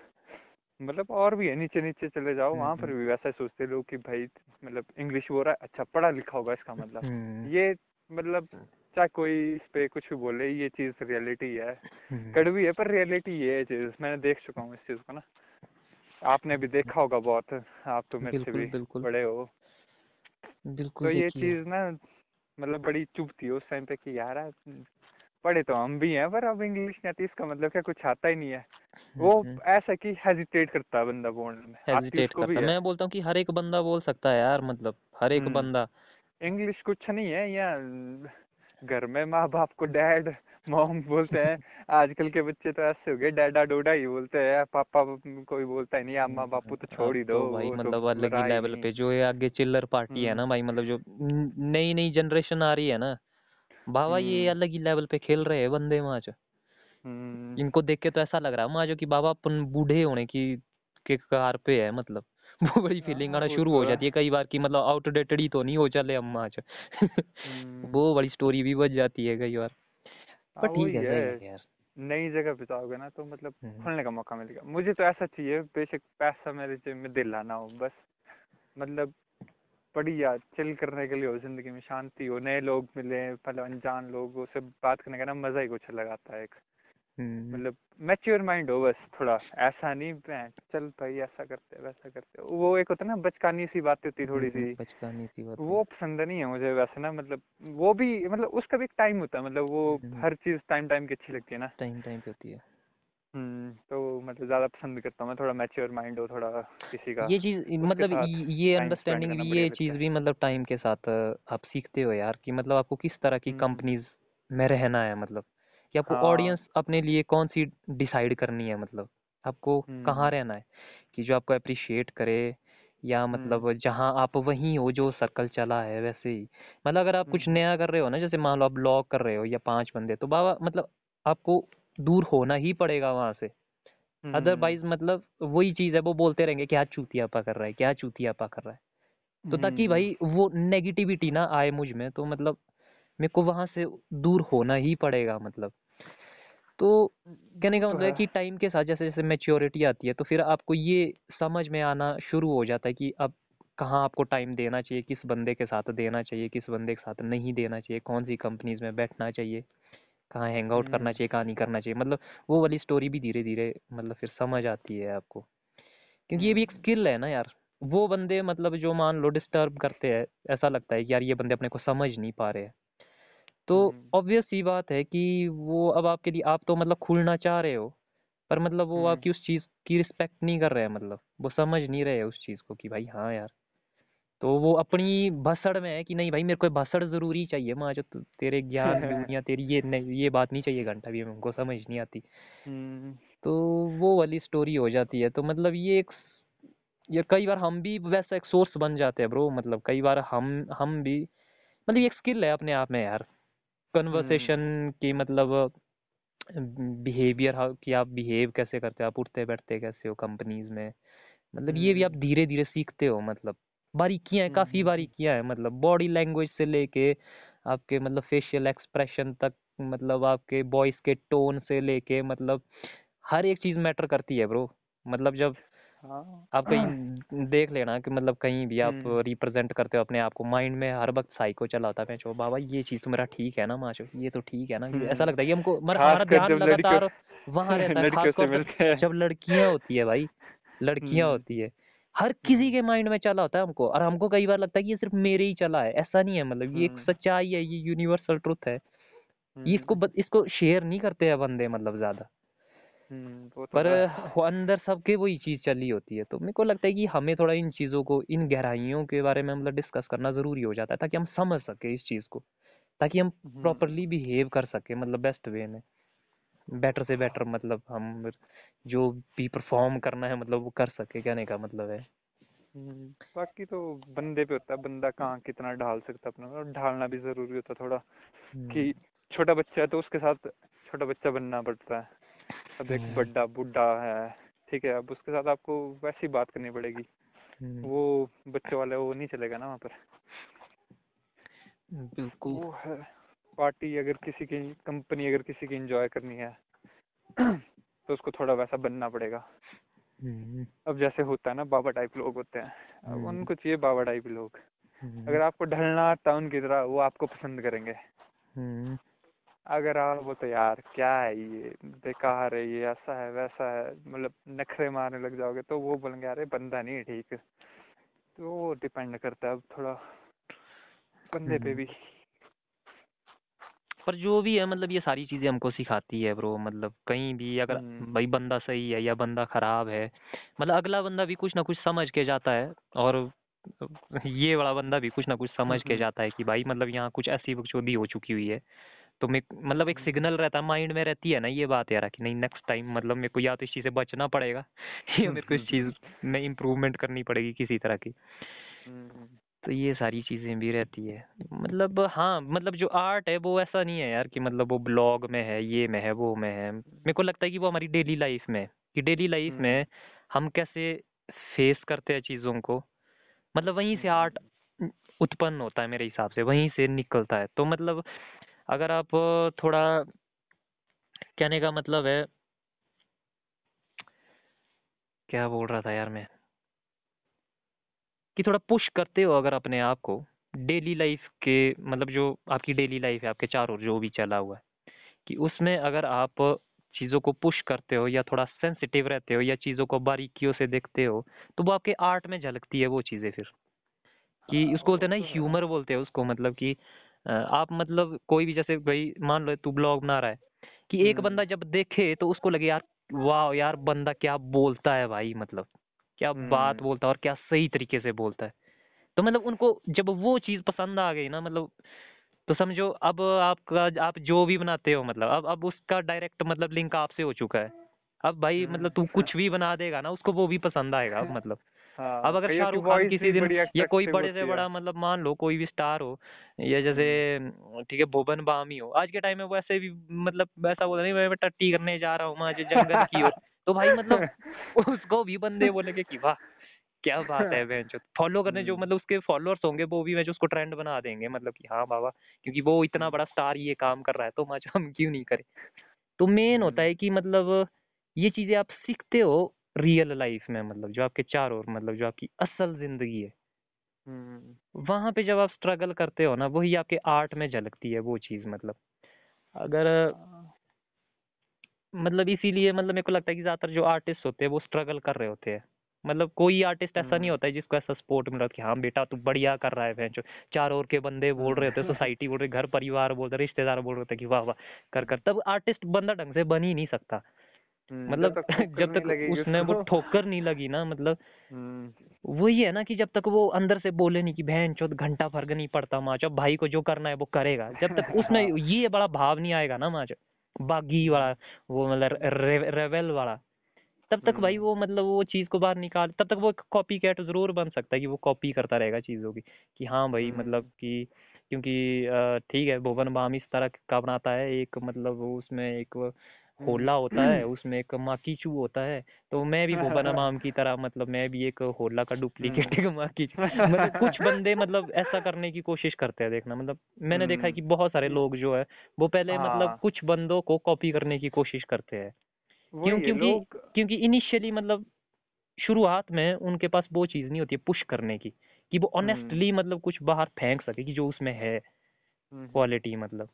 मतलब और भी है नीचे नीचे चले जाओ वहाँ पर हम्म। भी वैसा सोचते लोग कि भाई मतलब इंग्लिश बोल रहा है अच्छा पढ़ा लिखा होगा इसका मतलब। हम्म, ये मतलब चाहे कोई इस पे कुछ भी बोले ये चीज़ रियलिटी है। हम्म, कड़वी है पर रियलिटी ये है चीज़ मैंने देख चुका हूँ इस चीज़ को ना। आपने भी देखा होगा बहुत आप तो मेरे से भी बिल्कुल। बड़े हो। बिल्कुल तो ये चीज़ ना मतलब बड़ी चुभती है उस टाइम पे कि यार पढ़े तो हम भी हैं पर अब इंग्लिश नहीं आती इसका मतलब क्या कुछ आता ही नहीं है। वो हम्म, ऐसा कि हेजिटेट करता है बंदा बोलने में हेजिटेट करता है। मैं बोलता हूँ कि हर एक बंदा बोल सकता है यार मतलब हर एक हम्म। बंदा। इंग्लिश कुछ नहीं है या घर में माँ बाप को डैड मॉम बोलते हैं। आजकल के बच्चे तो ऐसे हो गए डैडा डोडा ही बोलते हैं। पापा कोई बोलता ही नहीं अम्मा बापू तो छोड़ ही दो तो भाई तो मतलब अलग ही लेवल पे जो ये आगे चिल्लर पार्टी है हम्म। ना भाई मतलब जो नई नई जनरेशन आ रही है ना। बाबा ये हम्म। अलग ही लेवल पे खेल रहे हैं बंदे माच। हम्म, इनको देख के तो ऐसा लग रहा है माँ जो कि बाबा अपन बूढ़े होने की के कार पे है मतलब। वो बड़ी फीलिंग हाँ, आना शुरू तो हो जाती है कई बार कि मतलब आउटडेटेड ही तो नहीं हो चले हम आज हम्म। वो बड़ी स्टोरी भी बच जाती है कई बार। पर हाँ, ठीक है है। है यार। नई जगह पे जाओगे ना तो मतलब हम्म। खुलने का मौका मिलेगा। मुझे तो ऐसा चाहिए बेशक पैसा मेरे जेब में दिल आना हो बस। मतलब बढ़िया चिल करने के लिए हो ज़िंदगी में शांति हो नए लोग मिले मतलब अनजान लोगों से बात करने का ना मज़ा ही कुछ अलग आता है एक। हम्म, मतलब मैच्योर माइंड हो बस थोड़ा ऐसा नहीं "भैं, चल भाई ऐसा करते वैसा करते वो एक होता है ना बचकानी सी बात होती थोड़ी हम्म, सी। बचकानी सी बात। वो पसंद नहीं है मुझे वैसे ना मतलब वो भी मतलब उसका भी एक टाइम होता है मतलब वो हम्म। हर चीज़ टाइम टाइम की अच्छी लगती है ना। टाइम टाइम पे होती है। तो मतलब ज़्यादा पसंद करता हूँ मैं थोड़ा मैच्योर माइंड हो थोड़ा किसी का ये चीज़ मतलब ये- अंडरस्टैंडिंग भी ये चीज़ भी मतलब टाइम के साथ आप सीखते हो यार कि मतलब आपको किस तरह की हम्म। कंपनीज़ में रहना है मतलब कि आपको ऑडियंस हाँ। अपने लिए कौन सी डिसाइड करनी है मतलब आपको कहाँ हम्म। रहना है कि जो आपको अप्रिशिएट करे या मतलब जहाँ आप वहीं हो जो सर्कल चला है वैसे ही मतलब अगर आप कुछ हम्म। नया कर रहे हो ना जैसे मान लो आप ब्लॉग कर रहे हो या पाँच बंदे तो बाबा मतलब आपको दूर होना ही पड़ेगा वहाँ से हम्म। अदरवाइज़ मतलब वही चीज़ है वो बोलते रहेंगे क्या चूतियापा कर रहा है क्या चूतियापा कर रहा है तो ताकि हम्म। भाई वो नेगेटिविटी ना आए मुझमें तो मतलब मेरे को वहाँ से दूर होना ही पड़ेगा मतलब तो कहने का तो मतलब है है। कि टाइम के साथ जैसे जैसे मेच्योरिटी आती है तो फिर आपको ये समझ में आना शुरू हो जाता है कि अब कहाँ आपको टाइम देना चाहिए किस बंदे के साथ देना चाहिए किस बंदे के साथ नहीं देना चाहिए कौन सी कंपनीज़ में बैठना चाहिए कहाँ हैंग आउट करना हम्म। चाहिए कहाँ नहीं करना चाहिए मतलब वो वाली स्टोरी भी धीरे धीरे मतलब फिर समझ आती है आपको क्योंकि ये भी एक हम्म। स्किल है ना यार वो बंदे मतलब जो मान लो डिस्टर्ब करते हैं ऐसा लगता है कि यार ये बंदे अपने को समझ नहीं पा रहे हैं तो हम्म। ऑब्वियस सी बात है कि वो अब आपके लिए आप तो मतलब खुलना चाह रहे हो पर मतलब वो हम्म। आपकी उस चीज़ की रिस्पेक्ट नहीं कर रहे हैं मतलब वो समझ नहीं रहे हैं उस चीज़ को कि भाई हाँ यार तो वो अपनी भसड़ में है कि नहीं भाई मेरे को भसड़ ज़रूरी चाहिए माँ जो तेरे ज्ञान दुनिया तेरी ये नहीं ये बात नहीं चाहिए घंटा भी हमको समझ नहीं आती। हम्म। तो वो वाली स्टोरी हो जाती है। तो मतलब ये एक ये कई बार हम भी वैसा एक सोर्स बन जाते हैं ब्रो मतलब कई बार हम हम भी मतलब ये एक स्किल है अपने आप में यार। कन्वर्सेशन की मतलब बिहेवियर कि आप बिहेव कैसे करते हो आप उठते बैठते कैसे हो कंपनीज़ में? मतलब ये भी आप हम्म। धीरे धीरे सीखते हो मतलब। बारीकियाँ हैं काफ़ी हम्म। बारीकियाँ हैं मतलब बॉडी लैंग्वेज से लेके आपके मतलब फेशियल एक्सप्रेशन तक मतलब आपके वॉइस के टोन से लेके मतलब हर एक चीज़ मैटर करती है ब्रो मतलब जब हाँ आप कहीं देख लेना कि मतलब कहीं भी आप हम्म। रिप्रेजेंट करते हो अपने आप को माइंड में हर वक्त साइको चलाता है मैं बाबा ये चीज़ तो मेरा ठीक है ना माचो ये तो ठीक है ना ऐसा हम्म। लगता है कि हमको मतलब हमारा ध्यान लगातार वहाँ रहता है जब लड़कियाँ होती है भाई लड़कियाँ हम्म। होती है हर किसी के माइंड में चला होता है हमको और हमको कई बार लगता है कि ये सिर्फ़ मेरे ही चला है ऐसा नहीं है मतलब ये एक हम्म। सच्चाई है ये यूनिवर्सल ट्रुथ है ये इसको हम्म। ब- इसको शेयर नहीं करते हैं बंदे मतलब ज़्यादा हम्म, तो पर है। वो अंदर सबके वही चीज़ चली होती है तो मेरे को लगता है कि हमें थोड़ा इन चीज़ों को इन गहराइयों के बारे में मतलब डिस्कस करना ज़रूरी हो जाता है ताकि हम समझ सके इस चीज़ को ताकि हम हम्म। प्रॉपरली बिहेव कर सके मतलब बेस्ट वे में बेटर से बेटर मतलब हम जो भी परफॉर्म करना है मतलब वो कर सके कहने का मतलब है? हम्म, बाकी तो बंदे पे होता है बंदा कहाँ कितना ढाल सकता है अपना और ढालना भी ज़रूरी होता थोड़ा कि छोटा बच्चा है तो उसके साथ छोटा बच्चा बनना पड़ता है। अब एक हम्म। बड्डा बुढ़ा है ठीक है अब उसके साथ आपको वैसी बात करनी पड़ेगी। हम्म, वो बच्चे वाले वो नहीं चलेगा ना वहाँ पर। बिल्कुल। वो है पार्टी अगर किसी की कंपनी अगर किसी की एंजॉय करनी है तो उसको थोड़ा वैसा बनना पड़ेगा। हम्म, अब जैसे होता है ना बाबा टाइप लोग होते हैं हम्म। उनको चाहिए बाबा टाइप लोग। हम्म, अगर आपको ढलना आता है उनकी तरह वो आपको पसंद करेंगे। अगर आप वो तो यार क्या है ये? बेकार है ये ऐसा है वैसा है मतलब नखरे मारने लग जाओगे तो वो बोलेंगे अरे बंदा नहीं है ठीक। तो वो डिपेंड करता है अब थोड़ा बंदे पे। भी। पर जो भी है मतलब ये सारी चीज़ें हमको सिखाती है ब्रो मतलब कहीं भी अगर हम्म। भाई बंदा सही है या बंदा खराब है मतलब अगला बंदा भी कुछ ना कुछ समझ के जाता है और ये वाला बंदा भी कुछ ना कुछ समझ के हम्म। जाता है कि भाई मतलब यहाँ कुछ ऐसी बकचोदी हो चुकी हुई है तो मैं मतलब एक सिग्नल रहता है माइंड में रहती है ना ये बात यार कि नहीं नेक्स्ट टाइम मतलब मेरे को या तो इस चीज़ से बचना पड़ेगा या मेरे को इस चीज़ में इम्प्रूवमेंट करनी पड़ेगी किसी तरह की हम्म, तो ये सारी चीज़ें भी रहती है। मतलब हाँ मतलब जो आर्ट है वो ऐसा नहीं है यार कि मतलब वो ब्लॉग में है ये में है वो में है। मेरे को लगता है कि वो हमारी डेली लाइफ में है कि डेली लाइफ हम्म। में हम कैसे फेस करते हैं चीज़ों को। मतलब वहीं से हम्म। आर्ट उत्पन्न होता है मेरे हिसाब से वहीं से निकलता है। तो मतलब अगर आप थोड़ा कहने का मतलब है क्या बोल रहा था यार मैं? कि थोड़ा पुश करते हो अगर अपने आप को डेली लाइफ के मतलब जो आपकी डेली लाइफ है आपके चारों ओर जो भी चला हुआ है कि उसमें अगर आप चीज़ों को पुश करते हो या थोड़ा सेंसिटिव रहते हो या चीज़ों को बारीकियों से देखते हो तो वो आपके आर्ट में झलकती है वो चीज़ें फिर। कि हाँ, उसको बोलते हैं ना तो ह्यूमर बोलते हैं उसको मतलब कि आप मतलब कोई भी जैसे भाई मान लो तू ब्लॉग बना रहा है कि एक हम्म। बंदा जब देखे तो उसको लगे यार वाह यार बंदा क्या बोलता है भाई मतलब। क्या बात हम्म। बोलता है और क्या सही तरीके से बोलता है। तो मतलब उनको जब वो चीज़ पसंद आ गई ना मतलब तो समझो अब आपका आप जो भी बनाते हो मतलब अब अब उसका डायरेक्ट मतलब लिंक आपसे हो चुका है। अब भाई हम्म। मतलब तू कुछ भी बना देगा ना उसको वो भी पसंद आएगा अब मतलब। हाँ, अब अगर शाहरुख खान किसी दिन या कोई बड़े से बड़ा मतलब मान लो कोई भी स्टार हो या जैसे ठीक है भुवन बामी हो आज के टाइम में वो ऐसे भी मतलब वैसा बोला नहीं मैं टट्टी करने जा रहा हूँ मैं जंगल की ओर। तो भाई मतलब उसको भी बंदे बोलेंगे कि वाह क्या बात है बेंच फॉलो करने जो हम्म। मतलब उसके फॉलोअर्स होंगे वो भी मैं उसको ट्रेंड बना देंगे मतलब कि हाँ बाबा क्योंकि वो इतना बड़ा स्टार ये काम कर रहा है तो मज़ा हम क्यों नहीं करें तो मेन होता हम्म। है कि मतलब ये चीज़ें आप सीखते हो रियल लाइफ में मतलब जो आपके चारों ओर मतलब जो आपकी असल ज़िंदगी है हम्म। वहाँ पे जब आप स्ट्रगल करते हो ना वही आपके आर्ट में झलकती है वो चीज़ मतलब अगर मतलब इसीलिए मतलब मेरे को लगता है कि ज़्यादातर जो आर्टिस्ट होते हैं वो स्ट्रगल कर रहे होते हैं। मतलब कोई आर्टिस्ट ऐसा नहीं हम्म। होता है जिसको ऐसा सपोर्ट मिल मिला कि हाँ बेटा तू बढ़िया कर रहा है चारों ओर के बंदे बोल रहे होते हम्म। सोसाइटी बोल रहे घर परिवार बोल रहे रिश्तेदार बोल रहे थे कि वाह वाह कर कर। तब आर्टिस्ट बंदा ढंग से बन ही नहीं सकता। हम्म, मतलब जब तक उसने वो ठोकर नहीं लगी ना मतलब हम्म, वही है ना कि जब तक वो अंदर से बोले नहीं कि बहन चौथ घंटा फ़र्क नहीं पड़ता अब भाई को जो करना है वो करेगा। जब तक उसमें हाँ। ये बड़ा भाव नहीं आएगा ना माच बागी वाला वो मतलब रे, रेवेल वाला तब तक भाई हम्म। वो मतलब वो चीज़ को बाहर निकाल तब तक वो कॉपी कैट ज़रूर बन सकता है कि वो कॉपी करता रहेगा चीज़ों की कि हाँ भाई हम्म। मतलब कि क्योंकि ठीक है भुवन बाम इस तरह का बनाता है एक मतलब उसमें एक होला होता है उसमें एक माकीचू होता है तो मैं भी भुवन बाम की तरह मतलब मैं भी एक होला का डुप्लीकेट एक माकीचू मतलब कुछ बंदे मतलब ऐसा करने की कोशिश करते हैं देखना मतलब मैंने देखा है कि बहुत सारे लोग जो है वो पहले मतलब हाँ। कुछ बंदों को कॉपी करने की कोशिश करते हैं क्यों क्योंकि क्योंकि इनिशियली मतलब शुरुआत में उनके पास वो चीज़ नहीं होती है पुश करने की कि वो हम्म। ऑनेस्टली मतलब कुछ बाहर फेंक सके कि जो उसमें है हम्म, क्वालिटी मतलब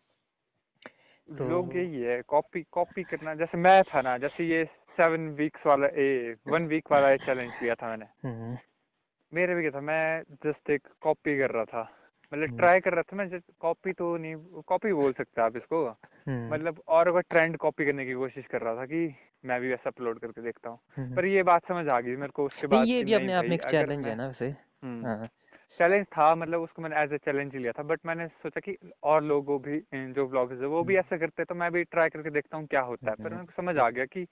तो- लोग यही है कॉपी कॉपी करना जैसे मैं था ना जैसे ये सेवन वीक्स वाला ए वन वीक वाला चैलेंज किया था मैंने। हम्म, मेरे भी क्या था मैं जस्ट एक कॉपी कर रहा था। मतलब हम्म। ट्राई कर रहा था मैं कॉपी तो नहीं कॉपी बोल सकते आप इसको। हम्म, मतलब और अगर ट्रेंड कॉपी करने की कोशिश कर रहा था कि मैं भी वैसा अपलोड करके देखता हूँ। हम्म। पर ये बात समझ आ गई मेरे को उसके बाद ये भी अपने आप में एक चैलेंज है ना वैसे। हम्म। हाँ। चैलेंज था मतलब उसको मैंने एज ए चैलेंज ही लिया था बट मैंने सोचा कि और लोगों भी जो ब्लॉगर्स है वो भी ऐसा करते हैं तो मैं भी ट्राई करके देखता हूँ क्या होता है। पर हम्म। मेरे को समझ आ गया कि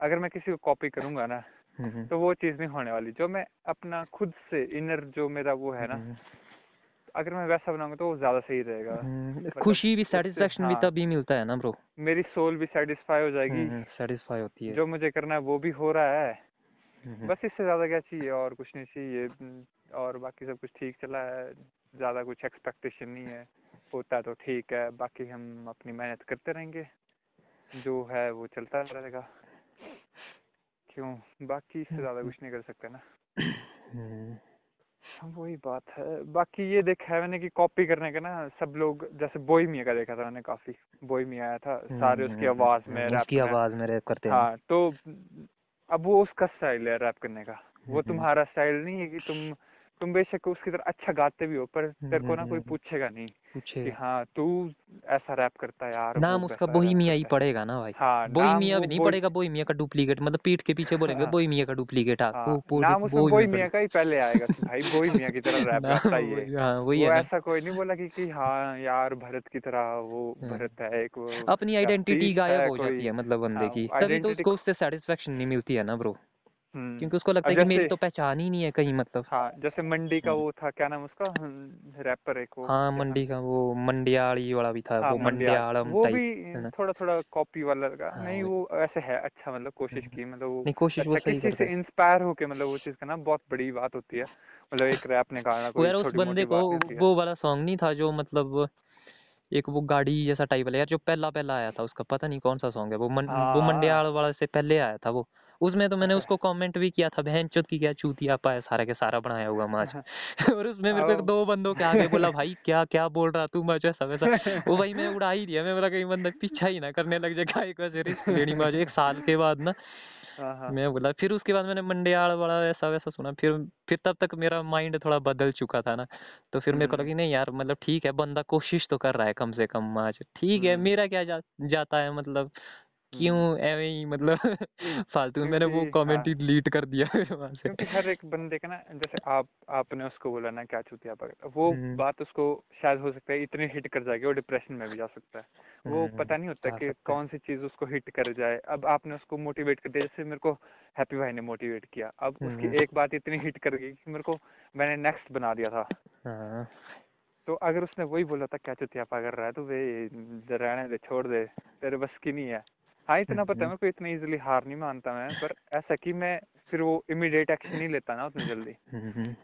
अगर मैं किसी को कॉपी करूँगा ना हम्म, तो वो चीज़ नहीं होने वाली। जो मैं अपना खुद से इनर जो मेरा वो है ना हम्म, अगर मैं वैसा बनाऊँगा तो वो ज़्यादा सही रहेगा। हम्म, मतलब खुशी भी सेटिस्फेक्शन भी हाँ। तभी मिलता है ना ब्रो मेरी सोल भी सेटिस्फाई हो जाएगी। सेटिस्फाई होती है। जो मुझे करना है वो भी हो रहा है। हम्म, बस इससे ज़्यादा क्या चाहिए? और कुछ नहीं चाहिए। हम्म, और बाकी सब कुछ ठीक चला है। ज़्यादा कुछ एक्सपेक्टेशन नहीं है। होता तो ठीक है। बाकी हम अपनी मेहनत करते रहेंगे। जो है वो चलता रहेगा। क्यों? बाकी इससे ज़्यादा कुछ नहीं कर सकते ना। हम्म, हाँ, वही बात है। बाकी ये देखा है मैंने कि कॉपी करने का ना सब लोग जैसे बोई मिया का देखा था मैंने काफ़ी। बोई मिया आया था। सारे उसकी हम्म, आवाज़ में हम्म, उसकी आवाज़ में रैप करते हैं। हाँ तो अब वो उसका स्टाइल है रैप करने का वो हम्म। तुम्हारा स्टाइल नहीं है कि तुम तुम बेशक उसकी तरह अच्छा गाते भी हो पर तेरे को ना कोई हम्म। पूछेगा नहीं पूछे। कि हाँ तू ऐसा रैप करता है यार नाम उसका वैसा बोही rap मियाँ ही। पड़ेगा ना भाई। हाँ बोही नाम मियाँ वो भी नहीं पड़ेगा बोही मियाँ का डुप्लीकेट मतलब पीठ के पीछे बोलेंगे हाँ। बोही का डुप्लीकेट हाँ हाँ नाम उसमें बोही बोई मियाँ मियाँ का ही पहले आएगा भाई बोई मियाँ की तरह रैप करता है वही- हाँ वो ऐसा कोई नहीं बोला कि कि हाँ यार भरत की तरह वो हाँ। भरत है एक अपनी आइडेंटिटी गायब है हो जाती है मतलब बंदे हाँ, की। तभी तो उसको उससे सेटिस्फेक्शन नहीं मिलती है ना ब्रो हम्म, क्योंकि उसको लगता है कि मेरी तो पहचान ही नहीं है कहीं मतलब। हाँ जैसे मंडी का हम्म। वो था क्या नाम उसका? रैपर एक वो हाँ मंडी का वो मंडियाड़ी वाला भी था हाँ वो मंडियालम वो भी थोड़ा थोड़ा कॉपी वाला लगा। हाँ, नहीं वो ऐसे है अच्छा मतलब कोशिश हम्म। की मतलब वो नहीं कोशिश वो अच्छा सही किसी से इंस्पायर होके मतलब वो चीज़ करना बहुत बड़ी बात होती है। मतलब एक रैप निकालना कोई यार उस बंदे को वो वाला सॉन्ग नहीं था जो मतलब एक वो गाड़ी जैसा टाइप वाला यार जो पहला पहला आया था उसका पता नहीं कौन सा सॉन्ग है वो मन, वो हाँ। मंडियाल वाला से पहले आया था वो। उसमें तो मैंने उसको कमेंट भी किया था बहन चुत की क्या चूतिया पाया सारा के सारा बनाया हुआ माच और उसमें मेरे को एक दो बंदों के आगे बोला भाई क्या क्या बोल रहा तू माच ऐसा वैसा? वो भाई मैं उड़ा ही दिया मैं बोला कहीं बंदा पीछा ही ना करने लग जाए काय को लेनी माच एक साल के बाद ना। हाँ हाँ। मैं बोला फिर उसके बाद मैंने मंडियाल वाला ऐसा वैसा सुना फिर फिर तब तक मेरा माइंड थोड़ा बदल चुका था ना तो फिर मेरे को लगा हम्म। नहीं यार मतलब ठीक है बंदा कोशिश तो कर रहा है कम से कम आज ठीक है हम्म। मेरा क्या जा, जाता है मतलब? क्यों एवे ही मतलब फालतू मैंने वो कमेंट हाँ। ही डिलीट कर दिया वहाँ से। क्योंकि हर एक बंदे का ना जैसे आप आपने उसको बोला ना क्या चूतिया पकड़ वो हम्म। बात उसको शायद हो सकता है इतनी हिट कर जाएगी वो डिप्रेशन में भी जा सकता है। वो हम्म, पता नहीं होता कि कौन सी चीज़ उसको हिट कर जाए। अब आपने उसको मोटिवेट कर दिया जैसे मेरे को हैप्पी भाई ने मोटिवेट किया। अब हम्म। उसकी एक बात इतनी हिट कर गई कि मेरे को मैंने नेक्स्ट बना दिया था। हाँ। तो अगर उसने वही बोला था क्या चुतिया कर रहा है तो वे रहने दे छोड़ दे तेरे बस की नहीं है। हाँ इतना पता है हम्म। मेरे को इतनी इजीली हार नहीं मानता मैं पर ऐसा कि मैं फिर वो इमीडिएट एक्शन नहीं लेता ना उतनी जल्दी। हम्म,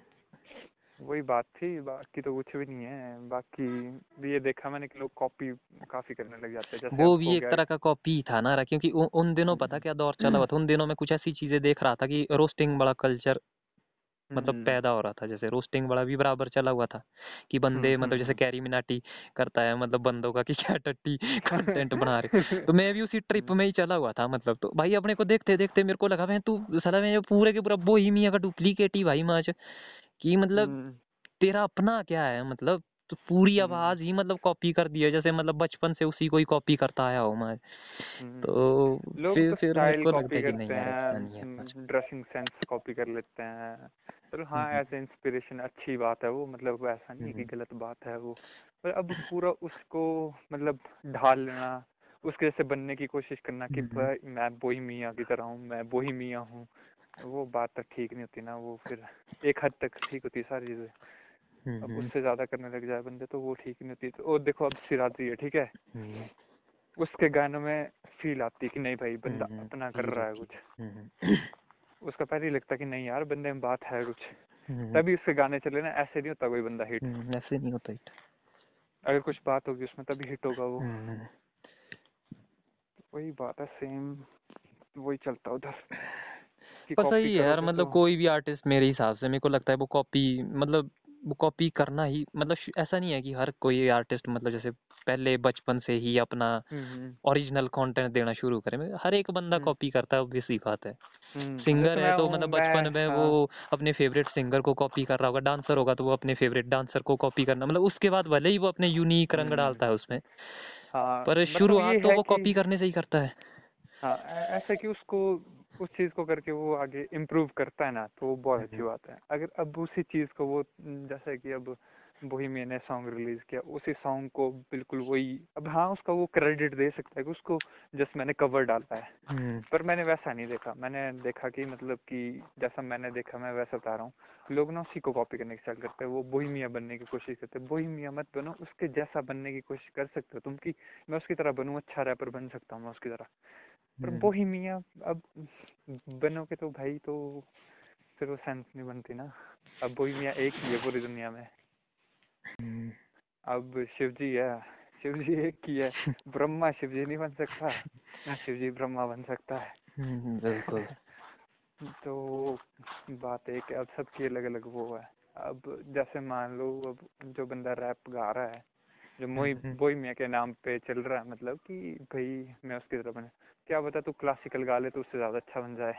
वही बात थी बाकी तो कुछ भी नहीं है बाकी भी ये देखा मैंने कि लोग कॉपी काफ़ी करने लग जाते हैं वो भी एक तरह का कॉपी था ना क्योंकि उ, उन दिनों पता क्या दौर चला हुआ था उन दिनों में कुछ ऐसी चीज़ें देख रहा था कि रोस्टिंग वाला कल्चर मतलब हम्म, पैदा हो रहा था जैसे रोस्टिंग वाला भी बराबर चला हुआ था कि बंदे हम्म, मतलब जैसे हम्म। कैरी मिनाटी करता है मतलब बंदों का कि क्या टट्टी कंटेंट बना रहे तो मैं भी उसी ट्रिप में ही चला हुआ था मतलब तो भाई अपने को देखते देखते मेरे को लगा मैं तू साला मैं पूरे के पूरा बोहिमिया का डुप्लीकेट ही भाई माच। कि मतलब तेरा अपना क्या है मतलब तो पूरी। आवाज़ ही मतलब कॉपी कर दी है जैसे मतलब बचपन से उसी को ही कॉपी करता आया हूँ मैं। हम्म। तो फिर तो फिर मेरे को लगता है कि नहीं है हैं ड्रेसिंग सेंस कॉपी कर लेते हैं। चलो हाँ। एज इंस्पिरेशन अच्छी बात है वो मतलब ऐसा नहीं है कि। गलत बात है वो पर अब पूरा उसको मतलब ढाल लेना उसके जैसे बनने की कोशिश करना कि मैं बोही मियाँ की तरह हूँ मैं बोही मियाँ हूँ वो बात तो ठीक नहीं होती ना वो फिर एक हद तक ठीक होती है सारी चीज़ें अब। उससे ज़्यादा करने लग जाए बंदे तो वो ठीक नहीं होती तो और देखो अब सिराजी है ठीक है। उसके गानों में फील आती है कि नहीं भाई बंदा। अपना कर रहा है कुछ। उसका पहले ही लगता है कि नहीं यार बंदे में बात है कुछ। हम्म। तभी उसके गाने चले ना ऐसे नहीं होता कोई बंदा हिट हम्म, ऐसे नहीं होता हिट अगर कुछ बात होगी उसमें तभी हिट होगा वो। हम्म। वही बात है सेम वही चलता उधर। पर सही है यार मतलब तो। कोई भी आर्टिस्ट मेरे हिसाब से मेरे को लगता है वो कॉपी मतलब वो कॉपी करना ही मतलब ऐसा नहीं है कि हर कोई आर्टिस्ट मतलब जैसे पहले बचपन से ही अपना ओरिजिनल कंटेंट देना शुरू करे। हर एक बंदा। कॉपी करता है सी बात है। सिंगर है तो मतलब बचपन में हाँ, वो अपने फेवरेट सिंगर को कॉपी कर रहा होगा डांसर होगा तो वो अपने फेवरेट डांसर को कॉपी करना मतलब उसके बाद भले ही वो अपने यूनिक रंग हम्म, डालता है उसमें हाँ पर शुरुआत तो वो कॉपी करने से ही करता है। हाँ ऐसा कि उसको उस चीज़ को करके वो आगे इम्प्रूव करता है ना तो वो बहुत अच्छी हम्म। बात है। अगर अब उसी चीज़ को वो जैसे कि अब बोहिमियन ने सॉन्ग रिलीज़ किया। उसी सॉन्ग को बिल्कुल वही अब हाँ उसका वो क्रेडिट दे सकता है कि उसको जस्ट मैंने कवर डाला है। हम्म, पर मैंने वैसा नहीं देखा। मैंने देखा कि मतलब कि जैसा मैंने देखा मैं वैसा बता रहा हूँ। लोग ना उसी को कॉपी करने की स्टार्ट करते हैं। वो बोहिमिया बनने की कोशिश करते हैं। बोहिमिया मत बनो उसके जैसा बनने की कोशिश कर सकते हो तुम कि मैं उसकी तरह बनूँ अच्छा रैपर बन सकता हूँ मैं उसकी तरह। पर हम्म, बोहिमिया अब बनोगे तो भाई तो फिर वो सेंस नहीं बनती ना। अब बोहिमिया एक ही है पूरी दुनिया में। हम्म, अब शिव जी है। शिव जी एक ही है। ब्रह्मा शिव जी नहीं बन सकता। ना शिव जी ब्रह्मा बन सकता है। हम्म, बिल्कुल। तो बात एक है अब सबकी अलग अलग वो है। अब जैसे मान लो अब जो बंदा रैप गा रहा है जो मोही हम्म, बोहिमिया के नाम पे चल रहा है मतलब कि भाई मैं उसकी तरह बने। क्या पता तू क्लासिकल गा ले तो उससे ज़्यादा अच्छा बन जाए।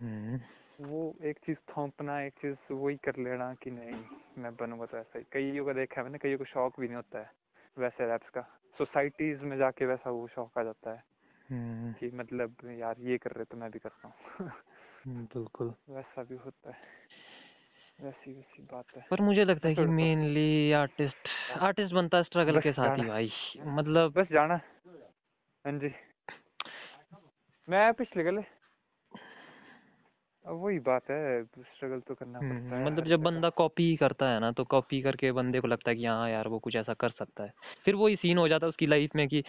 हम्म, वो एक चीज़ थोपना एक चीज़ वही कर लेना कि नहीं मैं बनूँगा तो ऐसा ही। कईयों का देखा है मैंने कईयों को शौक भी नहीं होता है वैसे रैप्स का। सोसाइटीज में जाके वैसा वो शौक आ जाता है हम्म, कि मतलब यार ये कर रहे तो मैं भी करता हूँ। हम्म, बिल्कुल। वैसा भी होता है। वैसी वैसी बात है। पर मुझे लगता है कि। मेनली आर्टिस्ट आर्टिस्ट बनता है स्ट्रगल के साथ ही भाई। मतलब बस जाना। हाँ जी। मैं पिछले गले अब वही बात है स्ट्रगल तो करना पड़ता हम्म, है मतलब जब बंदा कॉपी करता है ना तो कॉपी करके बंदे को लगता है कि हाँ यार वो कुछ ऐसा कर सकता है फिर वही सीन हो जाता है उसकी लाइफ में कि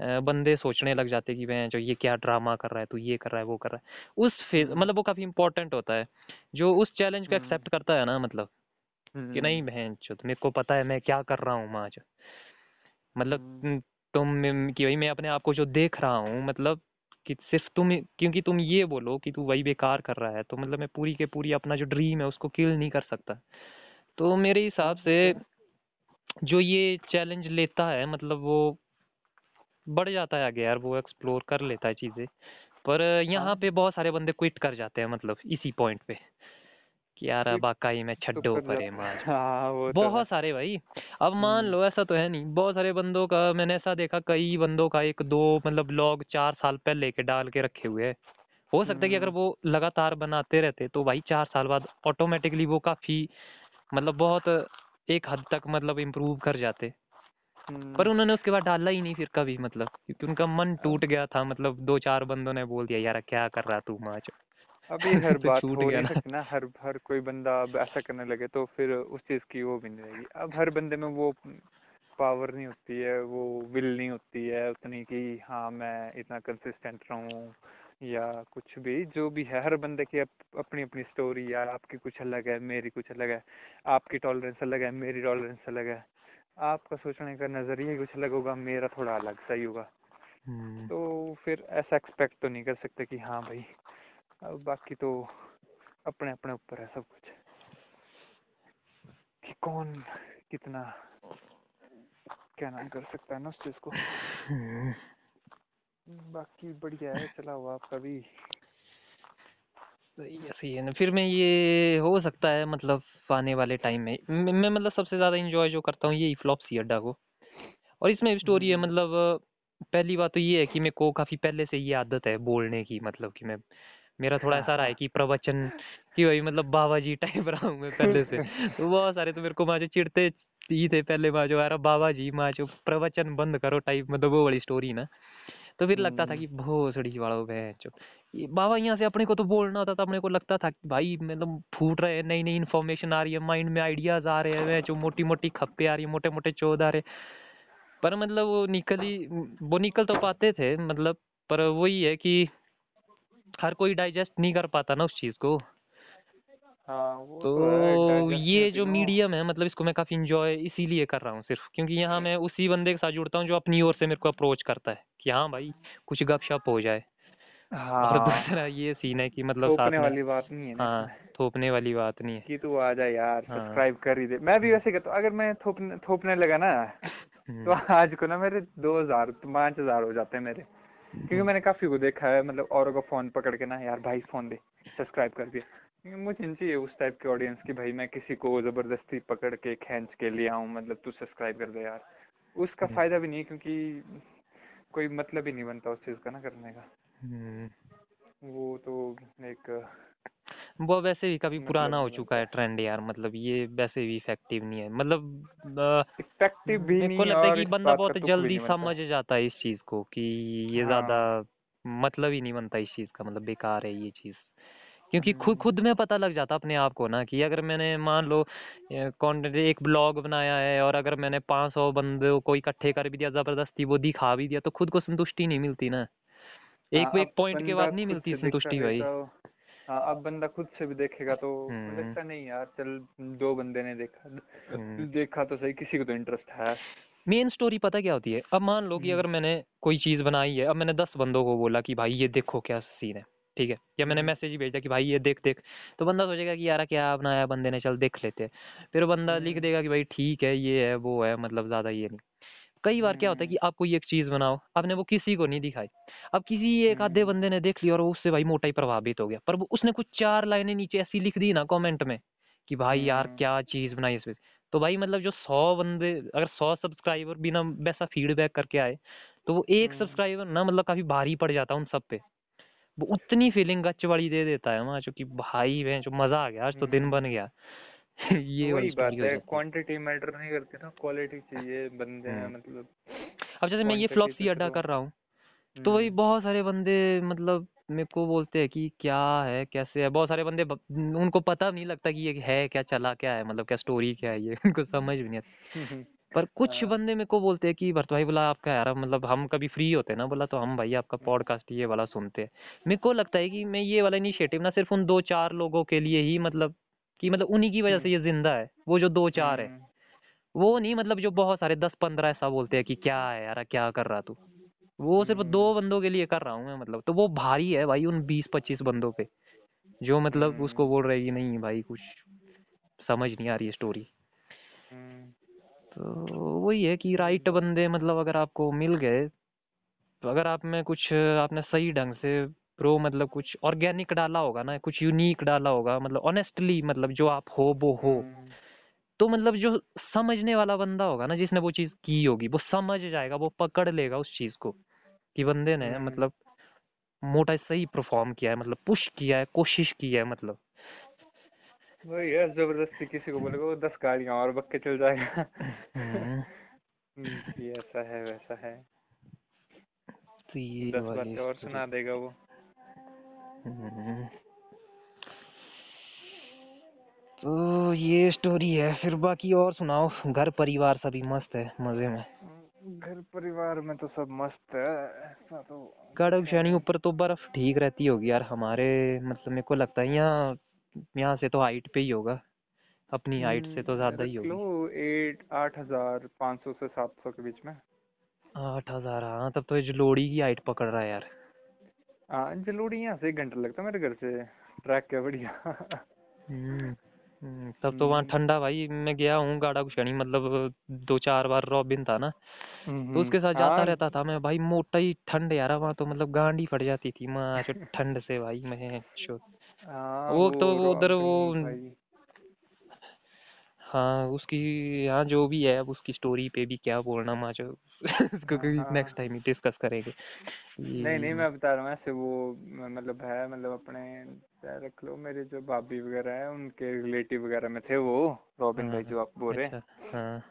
बंदे सोचने लग जाते हैं कि वह जो ये क्या ड्रामा कर रहा है तू ये कर रहा है वो कर रहा है उस फ़ेज़ हम्म। मतलब वो काफ़ी इंपॉर्टेंट होता है जो उस चैलेंज को हम्म। एक्सेप्ट करता है ना मतलब कि हम्म, नहीं बहन चो मेरे को पता है मैं क्या कर रहा हूँ आज मतलब हम्म। तुम कि भाई मैं अपने आप को जो देख रहा हूँ मतलब कि सिर्फ़ तुम क्योंकि तुम ये बोलो कि तू वही बेकार कर रहा है तो मतलब मैं पूरी के पूरी अपना जो ड्रीम है उसको किल नहीं कर सकता। तो मेरे हिसाब से जो ये चैलेंज लेता है मतलब वो बढ़ जाता है आगे यार वो एक्सप्लोर कर लेता है चीज़ें। पर यहाँ हाँ। पे बहुत सारे बंदे क्विट कर जाते हैं मतलब इसी पॉइंट पे। यार आकाई में तो छड्डो परे माज हैं। तो बहुत सारे भाई अब मान हम्म। लो ऐसा तो है नहीं बहुत सारे बंदों का मैंने ऐसा देखा कई बंदों का एक दो मतलब ब्लॉग चार साल पहले के डाल के रखे हुए हैं हो सकता है कि अगर हम्म। वो लगातार बनाते रहते तो भाई चार साल बाद ऑटोमेटिकली वो काफ़ी मतलब बहुत एक हद तक मतलब इम्प्रूव कर जाते हम्म। पर उन्होंने उसके बाद डाला ही नहीं फिर कभी मतलब क्योंकि उनका मन टूट गया था मतलब दो चार बंदों ने बोल दिया यार क्या कर रहा तू माच अभी हर तो बात हो गया नहीं ना। सकती ना हर हर कोई बंदा अब ऐसा करने लगे तो फिर उस चीज़ की वो भी नहीं रहेगी। अब हर बंदे में वो पावर नहीं होती है वो विल नहीं होती है उतनी कि हाँ मैं इतना कंसिस्टेंट रहूँ या कुछ भी जो भी है। हर बंदे की अप, अपनी अपनी स्टोरी है आपकी कुछ अलग है मेरी कुछ अलग है आपकी टॉलरेंस अलग है मेरी टॉलरेंस अलग है। आपका सोचने का नज़रिया कुछ अलग होगा मेरा थोड़ा अलग सही होगा। हम्म, तो फिर ऐसा एक्सपेक्ट तो नहीं कर सकते कि हाँ भाई अब बाकी तो अपने अपने ऊपर है सब कुछ। कि कौन कितना क्या नाम कर सकता है ना उस चीज़ को? बाकी बढ़िया है चला हुआ आपका भी। सही है सही है ना। फिर मैं ये हो सकता है मतलब आने वाले टाइम में मैं मतलब सबसे ज़्यादा इंजॉय जो करता हूँ यही फ्लॉपसी अड्डा को। और इसमें स्टोरी है हम्म, मतलब पहली बात तो ये है कि मेरे को काफ़ी पहले से ये आदत है बोलने की मतलब कि मैं मेरा थोड़ा ऐसा रहा है कि प्रवचन कि भाई मतलब बाबा जी टाइप रहा हूँ मैं पहले से। तो बहुत सारे तो मेरे को माँ जो चिढ़ते ही थे पहले माँ जो अरे बाबा जी माँ जो प्रवचन बंद करो टाइप मतलब वो वाली स्टोरी ना। तो फिर लगता था हम्म, कि भोसड़ी वालों भैंचो बाबा यहाँ से अपने को तो बोलना होता था अपने को लगता था कि भाई मतलब फूट रहे हैं नई नई इन्फॉर्मेशन आ रही है माइंड में आइडियाज़ आ रहे हैं जो मोटी मोटी खप्पे आ रही है मोटे मोटे चौध आ रहे पर मतलब वो निकल ही वो निकल तो पाते थे मतलब पर वही है कि हर कोई डाइजेस्ट नहीं कर पाता ना उस चीज़ को। हाँ वो तो तो ये जो मीडियम है मतलब इसको मैं काफ़ी इंजॉय इसीलिए कर रहा हूँ सिर्फ़ क्योंकि यहाँ मैं उसी बंदे के साथ जुड़ता हूँ जो अपनी ओर से मेरे को अप्रोच करता है कि हाँ भाई कुछ गपशप हो जाए। हाँ, और हाँ। दूसरा ये सीन है कि मतलब थोपने वाली बात नहीं है हाँ थोपने वाली बात नहीं है। कि तू आ जा यार हाँ। सब्सक्राइब कर ही दे। मैं भी वैसे करता हूँ अगर मैं थोपने थोपने लगा ना तो हम्म, आज को ना मेरे दो हज़ार पाँच हज़ार हो जाते हैं मेरे। क्योंकि मैंने काफ़ी को देखा है मतलब औरों का फ़ोन पकड़ के ना यार भाई फ़ोन दे सब्सक्राइब कर दिया। क्योंकि मुझे नहीं चाहिए उस टाइप के ऑडियंस की भाई मैं किसी को ज़बरदस्ती पकड़ के खींच के ले आऊँ मतलब तू सब्सक्राइब कर दे यार। उसका हम्म, फ़ायदा भी नहीं है क्योंकि कोई मतलब ही नहीं बनता उस चीज़ का ना करने का। हम्म। वो तो एक वो वैसे भी पुराना मतलब हो चुका है ट्रेंड यार मतलब ये वैसे भी इफ़ेक्टिव नहीं है। मतलब इफ़ेक्टिव भी नहीं लगता है कि बंदा बहुत जल्दी समझ जाता है इस चीज़ को कि ये ज़्यादा हाँ मतलब ही नहीं बनता इस चीज़ का मतलब बेकार है ये चीज़। क्योंकि खुद हम्म, खुद में पता लग जाता अपने आप को ना कि अगर मैंने मान लो कॉन्टेंट एक ब्लॉग बनाया है और अगर मैंने 500 बंदों को इकट्ठे कर भी दिया ज़बरदस्ती वो दिखा भी दिया तो खुद को संतुष्टि नहीं मिलती ना। एक हाँ एक पॉइंट के बाद नहीं मिलती संतुष्टि भाई। हाँ अब बंदा खुद से भी देखेगा तो हम्म। लगता नहीं यार चल दो बंदे ने देखा। हम्म। देखा तो सही किसी को तो इंटरेस्ट है। मेन स्टोरी पता क्या होती है? अब मान लो कि हम्म। अगर मैंने कोई चीज़ बनाई है अब मैंने दस बंदों को बोला कि भाई ये देखो क्या सीन है ठीक है? या मैंने मैसेज ही भेजा कि भाई ये देख देख। तो बंदा सोचेगा कि यार क्या बनाया बंदे ने चल देख लेते हैं। फिर बंदा लिख देगा कि भाई ठीक है ये है वो है मतलब ज़्यादा ये नहीं। कई बार क्या होता है कि हम्म आप कोई एक चीज़ बनाओ आपने वो किसी को नहीं दिखाई। अब किसी एक आधे हम्म बंदे ने देख लिया और वो उससे भाई मोटा ही प्रभावित हो गया पर वो उसने कुछ चार लाइनें नीचे ऐसी लिख दी ना कमेंट में कि भाई यार हम्म। क्या चीज़ बनाई इसमें। तो भाई मतलब जो सौ बंदे अगर सौ सब्सक्राइबर बिना वैसा फीडबैक करके आए तो वो एक सब्सक्राइबर ना मतलब काफ़ी भारी पड़ जाता है उन सब पे। वो उतनी फीलिंग गच वाली दे देता है वहाँ जो कि भाई बहन जो मज़ा आ गया आज तो दिन बन। गया। ये वही बात है क्वांटिटी मैटर नहीं करती ना क्वालिटी चाहिए बंदे हैं हम्म। मतलब अब जैसे मैं ये फ्लॉपसी तो अड्डा कर। रहा हूँ तो वही हम्म। बहुत सारे बंदे मतलब मेरे को बोलते हैं कि क्या है कैसे है बहुत सारे बंदे उनको पता नहीं लगता कि ये है क्या चला क्या है मतलब क्या स्टोरी क्या है ये उनको समझ भी नहीं आता। पर कुछ हाँ। बंदे मेरे को बोलते हैं कि भरत भाई बोला आपका यार मतलब हम कभी फ्री होते हैं ना बोला तो हम भाई आपका पॉडकास्ट ये वाला सुनते हैं। मेरे को लगता है कि मैं ये वाला इनिशिएटिव ना सिर्फ़ उन दो चार लोगों के लिए ही मतलब कि मतलब उन्हीं की वजह से हम्म। ये ज़िंदा है वो जो दो चार है। हम्म। वो नहीं मतलब जो बहुत सारे दस पंद्रह ऐसा बोलते हैं कि क्या है यार क्या कर रहा तू? वो सिर्फ़ दो हम्म। बंदों के लिए कर रहा हूँ मैं मतलब। तो वो भारी है भाई उन बीस पच्चीस बंदों पे जो मतलब उसको बोल रहे हैं कि नहीं भाई कुछ समझ नहीं आ रही है स्टोरी तो वही है कि राइट बंदे मतलब अगर आपको मिल गए तो अगर आप में कुछ आपने सही ढंग से प्रो मतलब कुछ ऑर्गेनिक डाला होगा ना कुछ यूनिक डाला होगा मतलब ऑनेस्टली मतलब जो आप हो वो हो। हम्म। तो मतलब जो समझने वाला बंदा होगा ना जिसने वो चीज़ की होगी वो समझ जाएगा वो पकड़ लेगा उस चीज़ को कि बंदे ने हम्म। मतलब मोटा सही परफॉर्म किया है मतलब पुश किया है कोशिश की है मतलब। वही है ज़बरदस्ती किसी को बोलेगा वो दस गाड़ियाँ और बक के चल जाएगा। हम्म, ऐसा है वैसा है। तो ये दस बातें और सुना देगा वो। तो ये स्टोरी है फिर बाकी और सुनाओ। घर परिवार सभी मस्त है मज़े में। घर परिवार में तो सब मस्त है ऐसा तो कड़क श्रेणी ऊपर तो बर्फ़ ठीक रहती होगी यार हमारे मतलब मेरे को लगता है यहाँ यहाँ से तो हाइट पे ही होगा। अपनी हाइट से तो हम्म, ज़्यादा ही होगी। एट आठ हज़ार पाँच सौ से सात सौ के बीच में। आठ हज़ार हाँ तब तो ये जलोड़ी की हाइट पकड़ रहा है यार। हाँ जलोड़ी यहाँ से एक घंटा लगता मेरे घर से। ट्रैक क्या बढ़िया। हम्म हम्म, तब तो वहाँ हम्म, ठंडा भाई मैं गया हूँ गाड़ा कुशनी मतलब दो चार बार रॉबिन था ना तो उसके साथ जाता हाँ। रहता था मैं भाई मोटा ही ठंड यार वहाँ तो मतलब गांड फट जाती थी माँ जो ठंड से भाई मैं हाँ वो तो उधर वो हाँ उसकी हाँ जो भी है अब उसकी स्टोरी पे भी क्या बोलना माचो उसको हाँ हाँ। नेक्स्ट टाइम ही डिस्कस करेंगे। नहीं नहीं मैं बता रहा हूँ ऐसे वो मतलब है मतलब अपने रख लो मेरे जो भाभी वगैरह है उनके रिलेटिव वगैरह में थे वो रॉबिन भाई हाँ जो आप बोल रहे अच्छा हाँ।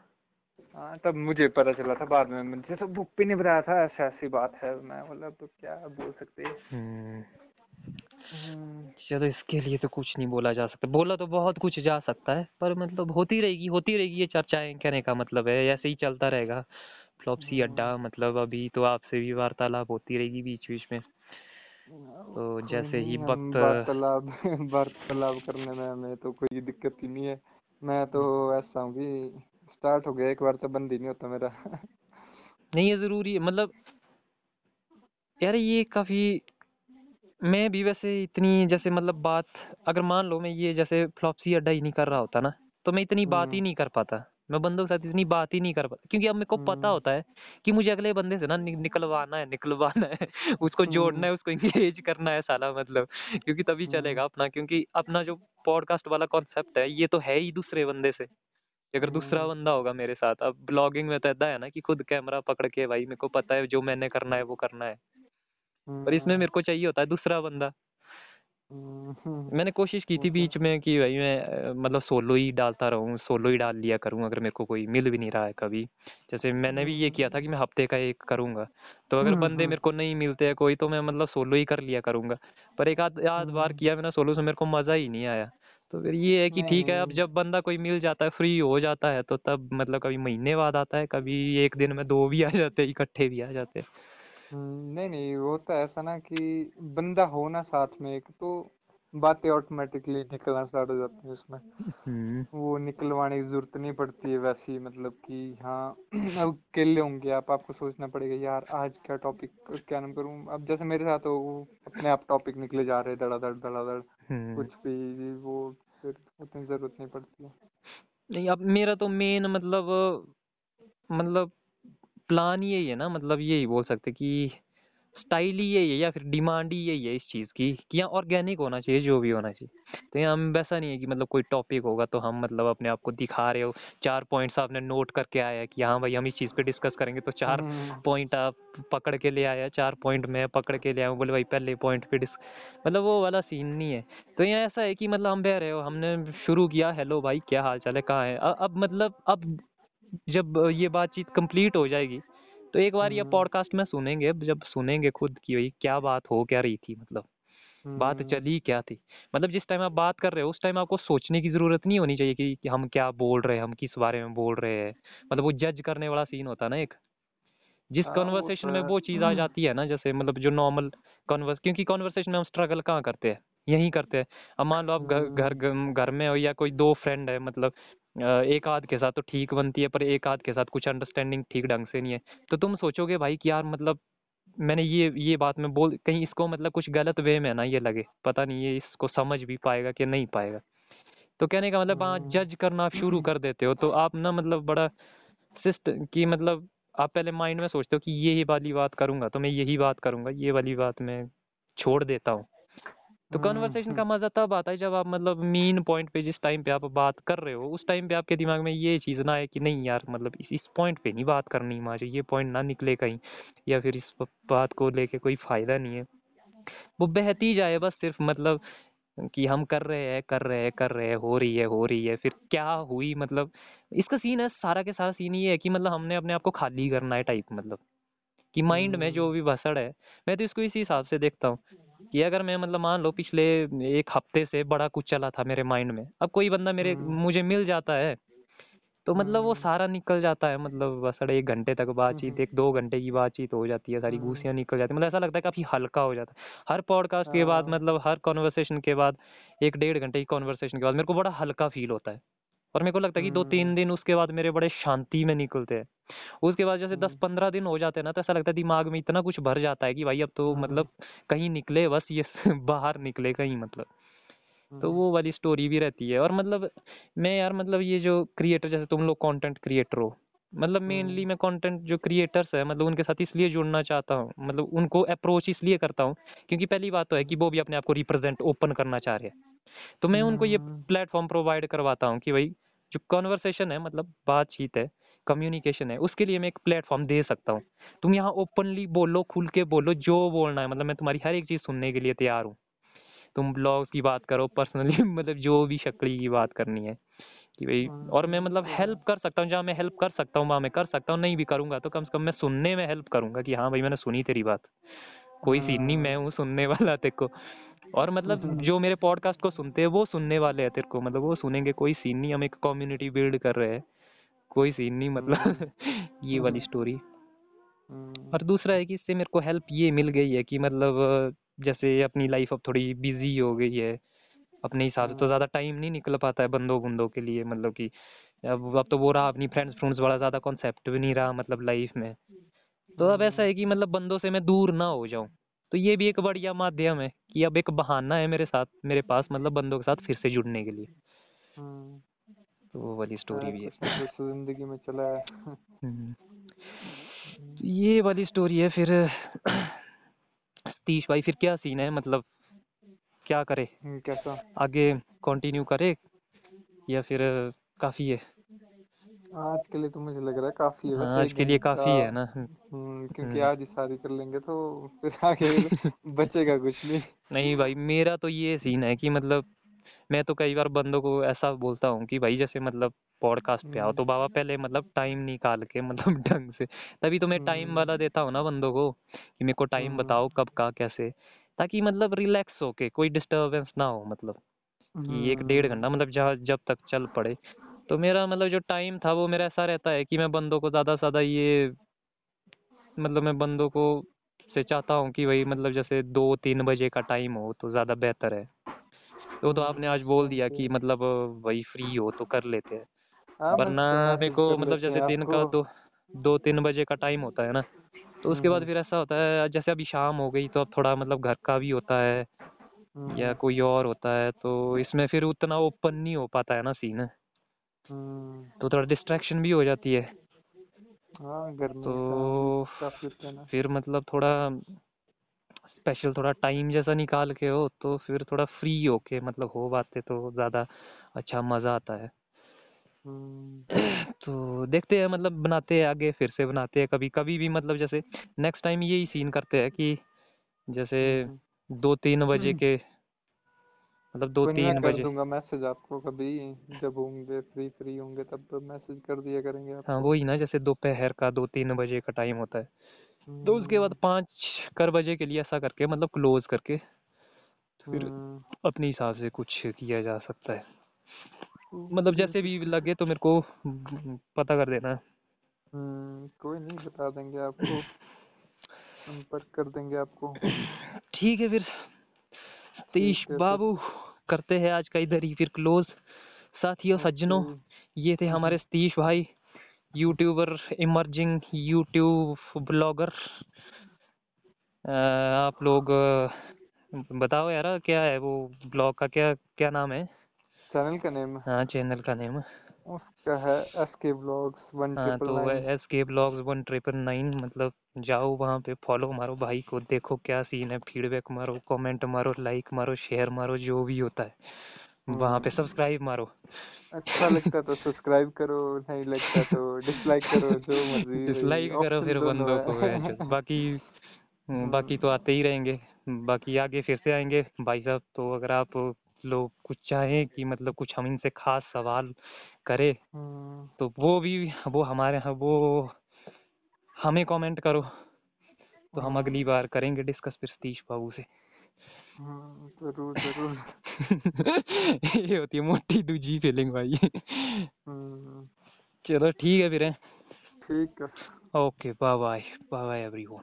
हाँ तब मुझे पता चला था बाद में मुझे तो बुक भी नहीं बनाया था ऐसा ऐसी बात है मैं मतलब तो क्या बोल सकते हैं। हम्म। हम्म, चलो इसके लिए तो कुछ नहीं बोला जा सकता। बोला तो बहुत कुछ जा सकता है पर मतलब होती रहेगी होती रहेगी ये चर्चाएँ कहने का मतलब है ऐसे ही चलता रहेगा। फ्लॉपसी अड्डा मतलब अभी तो आपसे भी वार्तालाप होती रहेगी बीच बीच में। तो जैसे ही वक्त वार्तालाप वार्तालाप करने में हमें तो कोई दिक्कत ही नहीं है। मैं तो ऐसा हूँ कि स्टार्ट हो गया एक बार तो बंद ही नहीं होता मेरा। नहीं ये ज़रूरी है मतलब यार ये काफ़ी मैं भी वैसे इतनी जैसे मतलब बात अगर मान लो मैं ये जैसे फ्लॉपसी अड्डा ही नहीं कर रहा होता ना तो मैं इतनी बात ही हम्म। नहीं कर पाता। मैं बंदों के साथ इतनी बात ही नहीं कर पाता क्योंकि अब मेरे को पता हम्म। होता है कि मुझे अगले बंदे से ना नि, निकलवाना है निकलवाना है उसको जोड़ना हम्म। है उसको इंगेज करना है साला मतलब क्योंकि तभी हम्म। चलेगा अपना क्योंकि अपना जो पॉडकास्ट वाला कॉन्सेप्ट है ये तो है ही दूसरे बंदे से। अगर दूसरा हम्म। बंदा होगा मेरे साथ अब ब्लॉगिंग में तो ऐसा है ना कि खुद कैमरा पकड़ के भाई मेरे को पता है जो मैंने करना है वो करना है। पर इसमें हम्म। मेरे को चाहिए होता है दूसरा बंदा। हम्म, मैंने कोशिश की थी बीच में कि भाई मैं मतलब सोलो ही डालता रहूँ सोलो ही डाल लिया करूँ अगर मेरे को कोई मिल भी नहीं रहा है कभी। जैसे मैंने भी ये किया था कि मैं हफ़्ते का एक करूँगा। तो अगर बंदे मेरे को नहीं मिलते हैं कोई तो मैं मतलब सोलो ही कर लिया करूँगा। पर एक आध आध बार किया मैंने सोलो से मेरे को मज़ा ही नहीं आया। तो फिर ये है कि ठीक है अब जब बंदा कोई मिल जाता है फ्री हो जाता है तो तब मतलब कभी महीने बाद आता है कभी एक दिन में दो भी आ जाते हैं इकट्ठे भी आ जाते हैं। नहीं नहीं वो तो ऐसा ना कि बंदा हो ना साथ में एक तो बातें ऑटोमेटिकली निकलना स्टार्ट हो जाती है उसमें। हम्म। वो निकलवाने की ज़रूरत नहीं पड़ती है वैसी मतलब कि हाँ अब अकेले होंगे आप आपको सोचना पड़ेगा यार आज क्या टॉपिक क्या नाम करूँ? अब जैसे मेरे साथ हो वो अपने आप टॉपिक निकले जा रहे धड़ाधड़ धड़ाधड़ हम्म। कुछ भी वो फिर उतनी ज़रूरत नहीं पड़ती है। नहीं अब मेरा तो मेन मतलब मतलब प्लान यही है ना मतलब यही बोल सकते कि स्टाइल ही यही है या फिर डिमांड ही यही है इस चीज़ की कि यहाँ ऑर्गेनिक होना चाहिए जो भी होना चाहिए। तो यहाँ हम वैसा नहीं है कि मतलब कोई टॉपिक होगा तो हम मतलब अपने आप को दिखा रहे हो। चार पॉइंट्स आपने नोट करके आया है कि हाँ भाई हम इस चीज़ पे डिस्कस करेंगे तो चार हम्म। पॉइंट आप पकड़ के ले आया चार पॉइंट मैं पकड़ के ले आया बोले भाई पहले पॉइंट पे डिस मतलब वो वाला सीन नहीं है। तो यहाँ ऐसा है कि मतलब हम बह रहे हो हमने शुरू किया हेलो भाई क्या हाल चाल है कहाँ है? अब मतलब अब जब ये बातचीत कंप्लीट हो जाएगी तो एक बार ये हम्म। पॉडकास्ट में सुनेंगे जब सुनेंगे खुद की भाई क्या बात हो क्या रही थी मतलब बात हम्म। चली क्या थी? मतलब जिस टाइम आप बात कर रहे हो उस टाइम आपको सोचने की ज़रूरत नहीं होनी चाहिए कि, हम क्या बोल रहे हैं हम किस बारे में बोल रहे हैं। मतलब वो जज करने वाला सीन होता है ना एक। जिस हाँ कॉन्वर्सेशन तो में वो चीज़ आ जाती है ना जैसे मतलब जो नॉर्मल कॉन्वर्स क्योंकि कॉन्वर्सेशन में हम स्ट्रगल कहाँ करते हैं? यहीं करते हैं। अब मान लो आप घर घर हम्म। घर में हो या कोई दो फ्रेंड है मतलब एक आध के साथ तो ठीक बनती है पर एक आध के साथ कुछ अंडरस्टैंडिंग ठीक ढंग से नहीं है। तो तुम सोचोगे भाई कि यार मतलब मैंने ये ये बात में बोल कहीं इसको मतलब कुछ गलत वे में ना ये लगे। पता नहीं ये इसको समझ भी पाएगा कि नहीं पाएगा। तो कहने का मतलब आप जज करना आप शुरू कर देते हो तो आप ना मतलब बड़ा सिस्ट कि मतलब आप पहले माइंड में सोचते हो कि ये ही वाली बात करूँगा तो मैं यही बात करूँगा ये वाली बात मैं छोड़ देता हूँ। तो कन्वर्सेशन का हम्म मज़ा तब आता है जब आप मतलब मेन पॉइंट पे जिस टाइम पे आप बात कर रहे हो उस टाइम पे आपके दिमाग में ये चीज़ ना आए कि नहीं यार मतलब इस इस पॉइंट पे नहीं बात करनी मुझे ये पॉइंट ना निकले कहीं या फिर इस बात को लेके कोई फ़ायदा नहीं है। वो बहती जाए बस सिर्फ़ मतलब कि हम कर रहे हैं कर रहे हैं कर रहे हैं हो रही है हो रही है फिर क्या हुई मतलब इसका सीन है सारा के सारा सीन ये है कि मतलब हमने अपने आप को खाली करना है टाइप मतलब कि माइंड में जो हम्म भी भसड़ है मैं तो इसको इसी हिसाब से देखता हूँ। कि अगर मैं मतलब मान लो पिछले एक हफ़्ते से बड़ा कुछ चला था मेरे माइंड में अब कोई बंदा मेरे मुझे मिल जाता है तो मतलब वो सारा निकल जाता है मतलब बसड़ एक घंटे तक बातचीत एक दो घंटे की बातचीत हो जाती है सारी घूसियाँ निकल जाती है। मतलब ऐसा लगता है काफ़ी हल्का हो जाता है। हर पॉडकास्ट के बाद हाँ। मतलब हर कॉन्वर्सेशन के बाद एक डेढ़ घंटे की कॉन्वर्सेशन के बाद मेरे को बड़ा हल्का फील होता है। और मेरे को लगता है कि दो तीन हम्म दिन उसके बाद मेरे बड़े शांति में निकलते हैं। उसके बाद जैसे दस हम्म। पंद्रह दिन हो जाते हैं ना तो ऐसा लगता है दिमाग में इतना कुछ भर जाता है कि भाई अब तो हम्म मतलब कहीं निकले बस ये बाहर निकले कहीं मतलब। तो हम्म। वो वाली स्टोरी भी रहती है। और मतलब मैं यार मतलब ये जो क्रिएटर जैसे तुम लोग कंटेंट क्रिएटर हो मतलब मेनली हम्म मैं कंटेंट जो क्रिएटर्स है मतलब उनके साथ इसलिए जुड़ना चाहता हूँ मतलब उनको अप्रोच इसलिए करता हूँ क्योंकि पहली बात तो है कि वो भी अपने आप को रिप्रेजेंट ओपन करना चाह रहे हैं। तो मैं उनको ये प्लेटफॉर्म प्रोवाइड करवाता हूँ कि भाई जो कॉन्वर्सेशन है मतलब बातचीत है कम्युनिकेशन है उसके लिए मैं एक प्लेटफॉर्म दे सकता हूँ। तुम यहाँ ओपनली बोलो खुल के बोलो जो बोलना है मतलब मैं तुम्हारी हर एक चीज़ सुनने के लिए तैयार हूँ। तुम ब्लॉग्स की बात करो पर्सनली मतलब जो भी शक्ली की बात करनी है। कि भाई और मैं हम्म मतलब हेल्प कर सकता हूँ जहाँ मैं हेल्प कर सकता हूँ वहाँ मैं कर सकता हूँ नहीं भी करूँगा तो कम से कम मैं सुनने में हेल्प करूँगा कि हाँ भाई मैंने सुनी तेरी बात। कोई सीन नहीं मैं हम्म हूँ सुनने वाला तेरे को। और मतलब जो मेरे पॉडकास्ट को सुनते हैं वो सुनने वाले हैं तेरे को मतलब वो सुनेंगे कोई सीन नहीं हम एक कम्युनिटी बिल्ड कर रहे हैं। कोई सीन नहीं हम्म मतलब ये वाली हम्म। स्टोरी हम्म। और दूसरा है कि इससे मेरे को हेल्प ये मिल गई है कि मतलब जैसे अपनी लाइफ अब थोड़ी बिज़ी हो गई है अपने हिसाब से तो हम्म ज़्यादा टाइम नहीं निकल पाता है बंदों बुंदों के लिए मतलब कि अब अब तो वो रहा अपनी फ्रेंड्स फ्रेंड्स वाला ज़्यादा कॉन्सेप्ट भी नहीं रहा मतलब लाइफ में। तो अब ऐसा हम्म है कि मतलब बंदों से मैं दूर ना हो जाऊँ। तो ये भी एक बढ़िया माध्यम है कि अब एक बहाना है मेरे साथ मेरे पास मतलब बंदों के साथ फिर से जुड़ने के लिए। हम्म। तो वो वाली स्टोरी भी है। तो ज़िंदगी में चला है। हम्म। तो ये वाली स्टोरी है फिर सतीश भाई फिर क्या सीन है मतलब क्या करे? हम्म, कैसा? आगे कंटिन्यू करे या फिर काफ़ी है? आज के लिए तो मुझे लग रहा है काफ़ी है हाँ आज के लिए काफ़ी है ना। हम्म क्योंकि हम्म। आज ही शादी कर लेंगे तो फिर आगे बचेगा कुछ नहीं नहीं भाई मेरा तो ये सीन है कि मतलब मैं तो कई बार बंदों को ऐसा बोलता हूँ कि भाई जैसे मतलब पॉडकास्ट पे आओ तो बाबा पहले मतलब टाइम निकाल के मतलब ढंग से तभी तो मैं टाइम वाला देता हूँ ना बंदों को कि मेरे को टाइम बताओ कब का कैसे। ताकि मतलब रिलैक्स होके कोई डिस्टरबेंस ना हो मतलब कि एक डेढ़ हम्म। घंटा मतलब जहाँ जब तक चल पड़े। तो मेरा मतलब जो टाइम था वो मेरा ऐसा रहता है कि मैं बंदों को ज़्यादा से ज़्यादा ये मतलब मैं बंदों को से चाहता हूँ कि भाई मतलब जैसे दो तीन बजे का टाइम हो तो ज़्यादा बेहतर है। तो तो आपने हम्म आज बोल दिया कि मतलब वही फ्री हो तो कर लेते हैं। हाँ वरना मेरे को मतलब जैसे दिन का दो दो तीन बजे का टाइम होता है ना तो उसके बाद फिर ऐसा होता है जैसे अभी शाम हो गई तो अब थोड़ा मतलब घर का भी होता है या हम्म। कोई और होता है तो इसमें फिर उतना ओपन नहीं हो पाता है ना सीन हम्म। तो थोड़ा डिस्ट्रैक्शन भी हो जाती है। हाँ तो फिर मतलब थोड़ा स्पेशल थोड़ा टाइम जैसा निकाल के हो तो फिर थोड़ा फ्री होके मतलब हो बातें तो ज़्यादा अच्छा मज़ा आता है। तो देखते हैं मतलब बनाते हैं आगे फिर से बनाते हैं कभी कभी भी मतलब जैसे नेक्स्ट टाइम यही सीन करते हैं कि जैसे हम्म दो तीन बजे हम्म। के मतलब दो तीन बजे। दूँगा मैसेज आपको कभी जब होंगे फ्री फ्री होंगे तब तो मैसेज कर दिया करेंगे हाँ वही ना जैसे दोपहर का दो तीन बजे का टाइम होता है। तो उसके बाद हम्म। पाँच कर बजे के लिए ऐसा करके मतलब क्लोज करके फिर हम्म। अपने हिसाब से कुछ किया जा सकता है। मतलब जैसे भी लगे तो मेरे को पता कर देना। हम्म कोई नहीं बता देंगे आपको। संपर्क कर देंगे आपको। ठीक है फिर। फिर। बाबू करते हैं आज का इधर ही फिर क्लोज साथियों सज्जनों ये थे हमारे सतीश भाई यूट्यूबर इमर्जिंग यूट्यूब ब्लॉगर आप लोग बताओ यार क्या है वो ब्लॉग का क्या क्या नाम है? चैनल का नेम? हाँ चैनल का नेम। उसका है एस के ब्लॉग्स वन हाँ तो एस के ब्लॉग्स वन ट्रिपल नाइन मतलब जाओ वहाँ पे फॉलो मारो भाई को देखो क्या सीन है फीडबैक मारो कमेंट मारो लाइक मारो शेयर मारो जो भी होता है। वहाँ पे सब्सक्राइब मारो। अच्छा लगता तो सब्सक्राइब करो नहीं लगता तो डिसलाइक करो जो मर्ज़ी डिसलाइक करो फिर बंदों को बाकी हम्म, बाकी तो आते ही रहेंगे बाकी आगे फिर से आएँगे। भाई साहब तो अगर आप लोग कुछ चाहे कि मतलब कुछ हम इनसे खास सवाल करें। हम्म, तो वो भी वो हमारे यहाँ वो हमें कमेंट करो। तो हम अगली बार करेंगे डिस्कस फिर सतीश बाबू से। हम्म, ज़रूर ज़रूर। ये होती है मोटी दूजी फीलिंग भाई। हम्म, चलो ठीक है फिर ठीक है। Okay bye bye bye bye everyone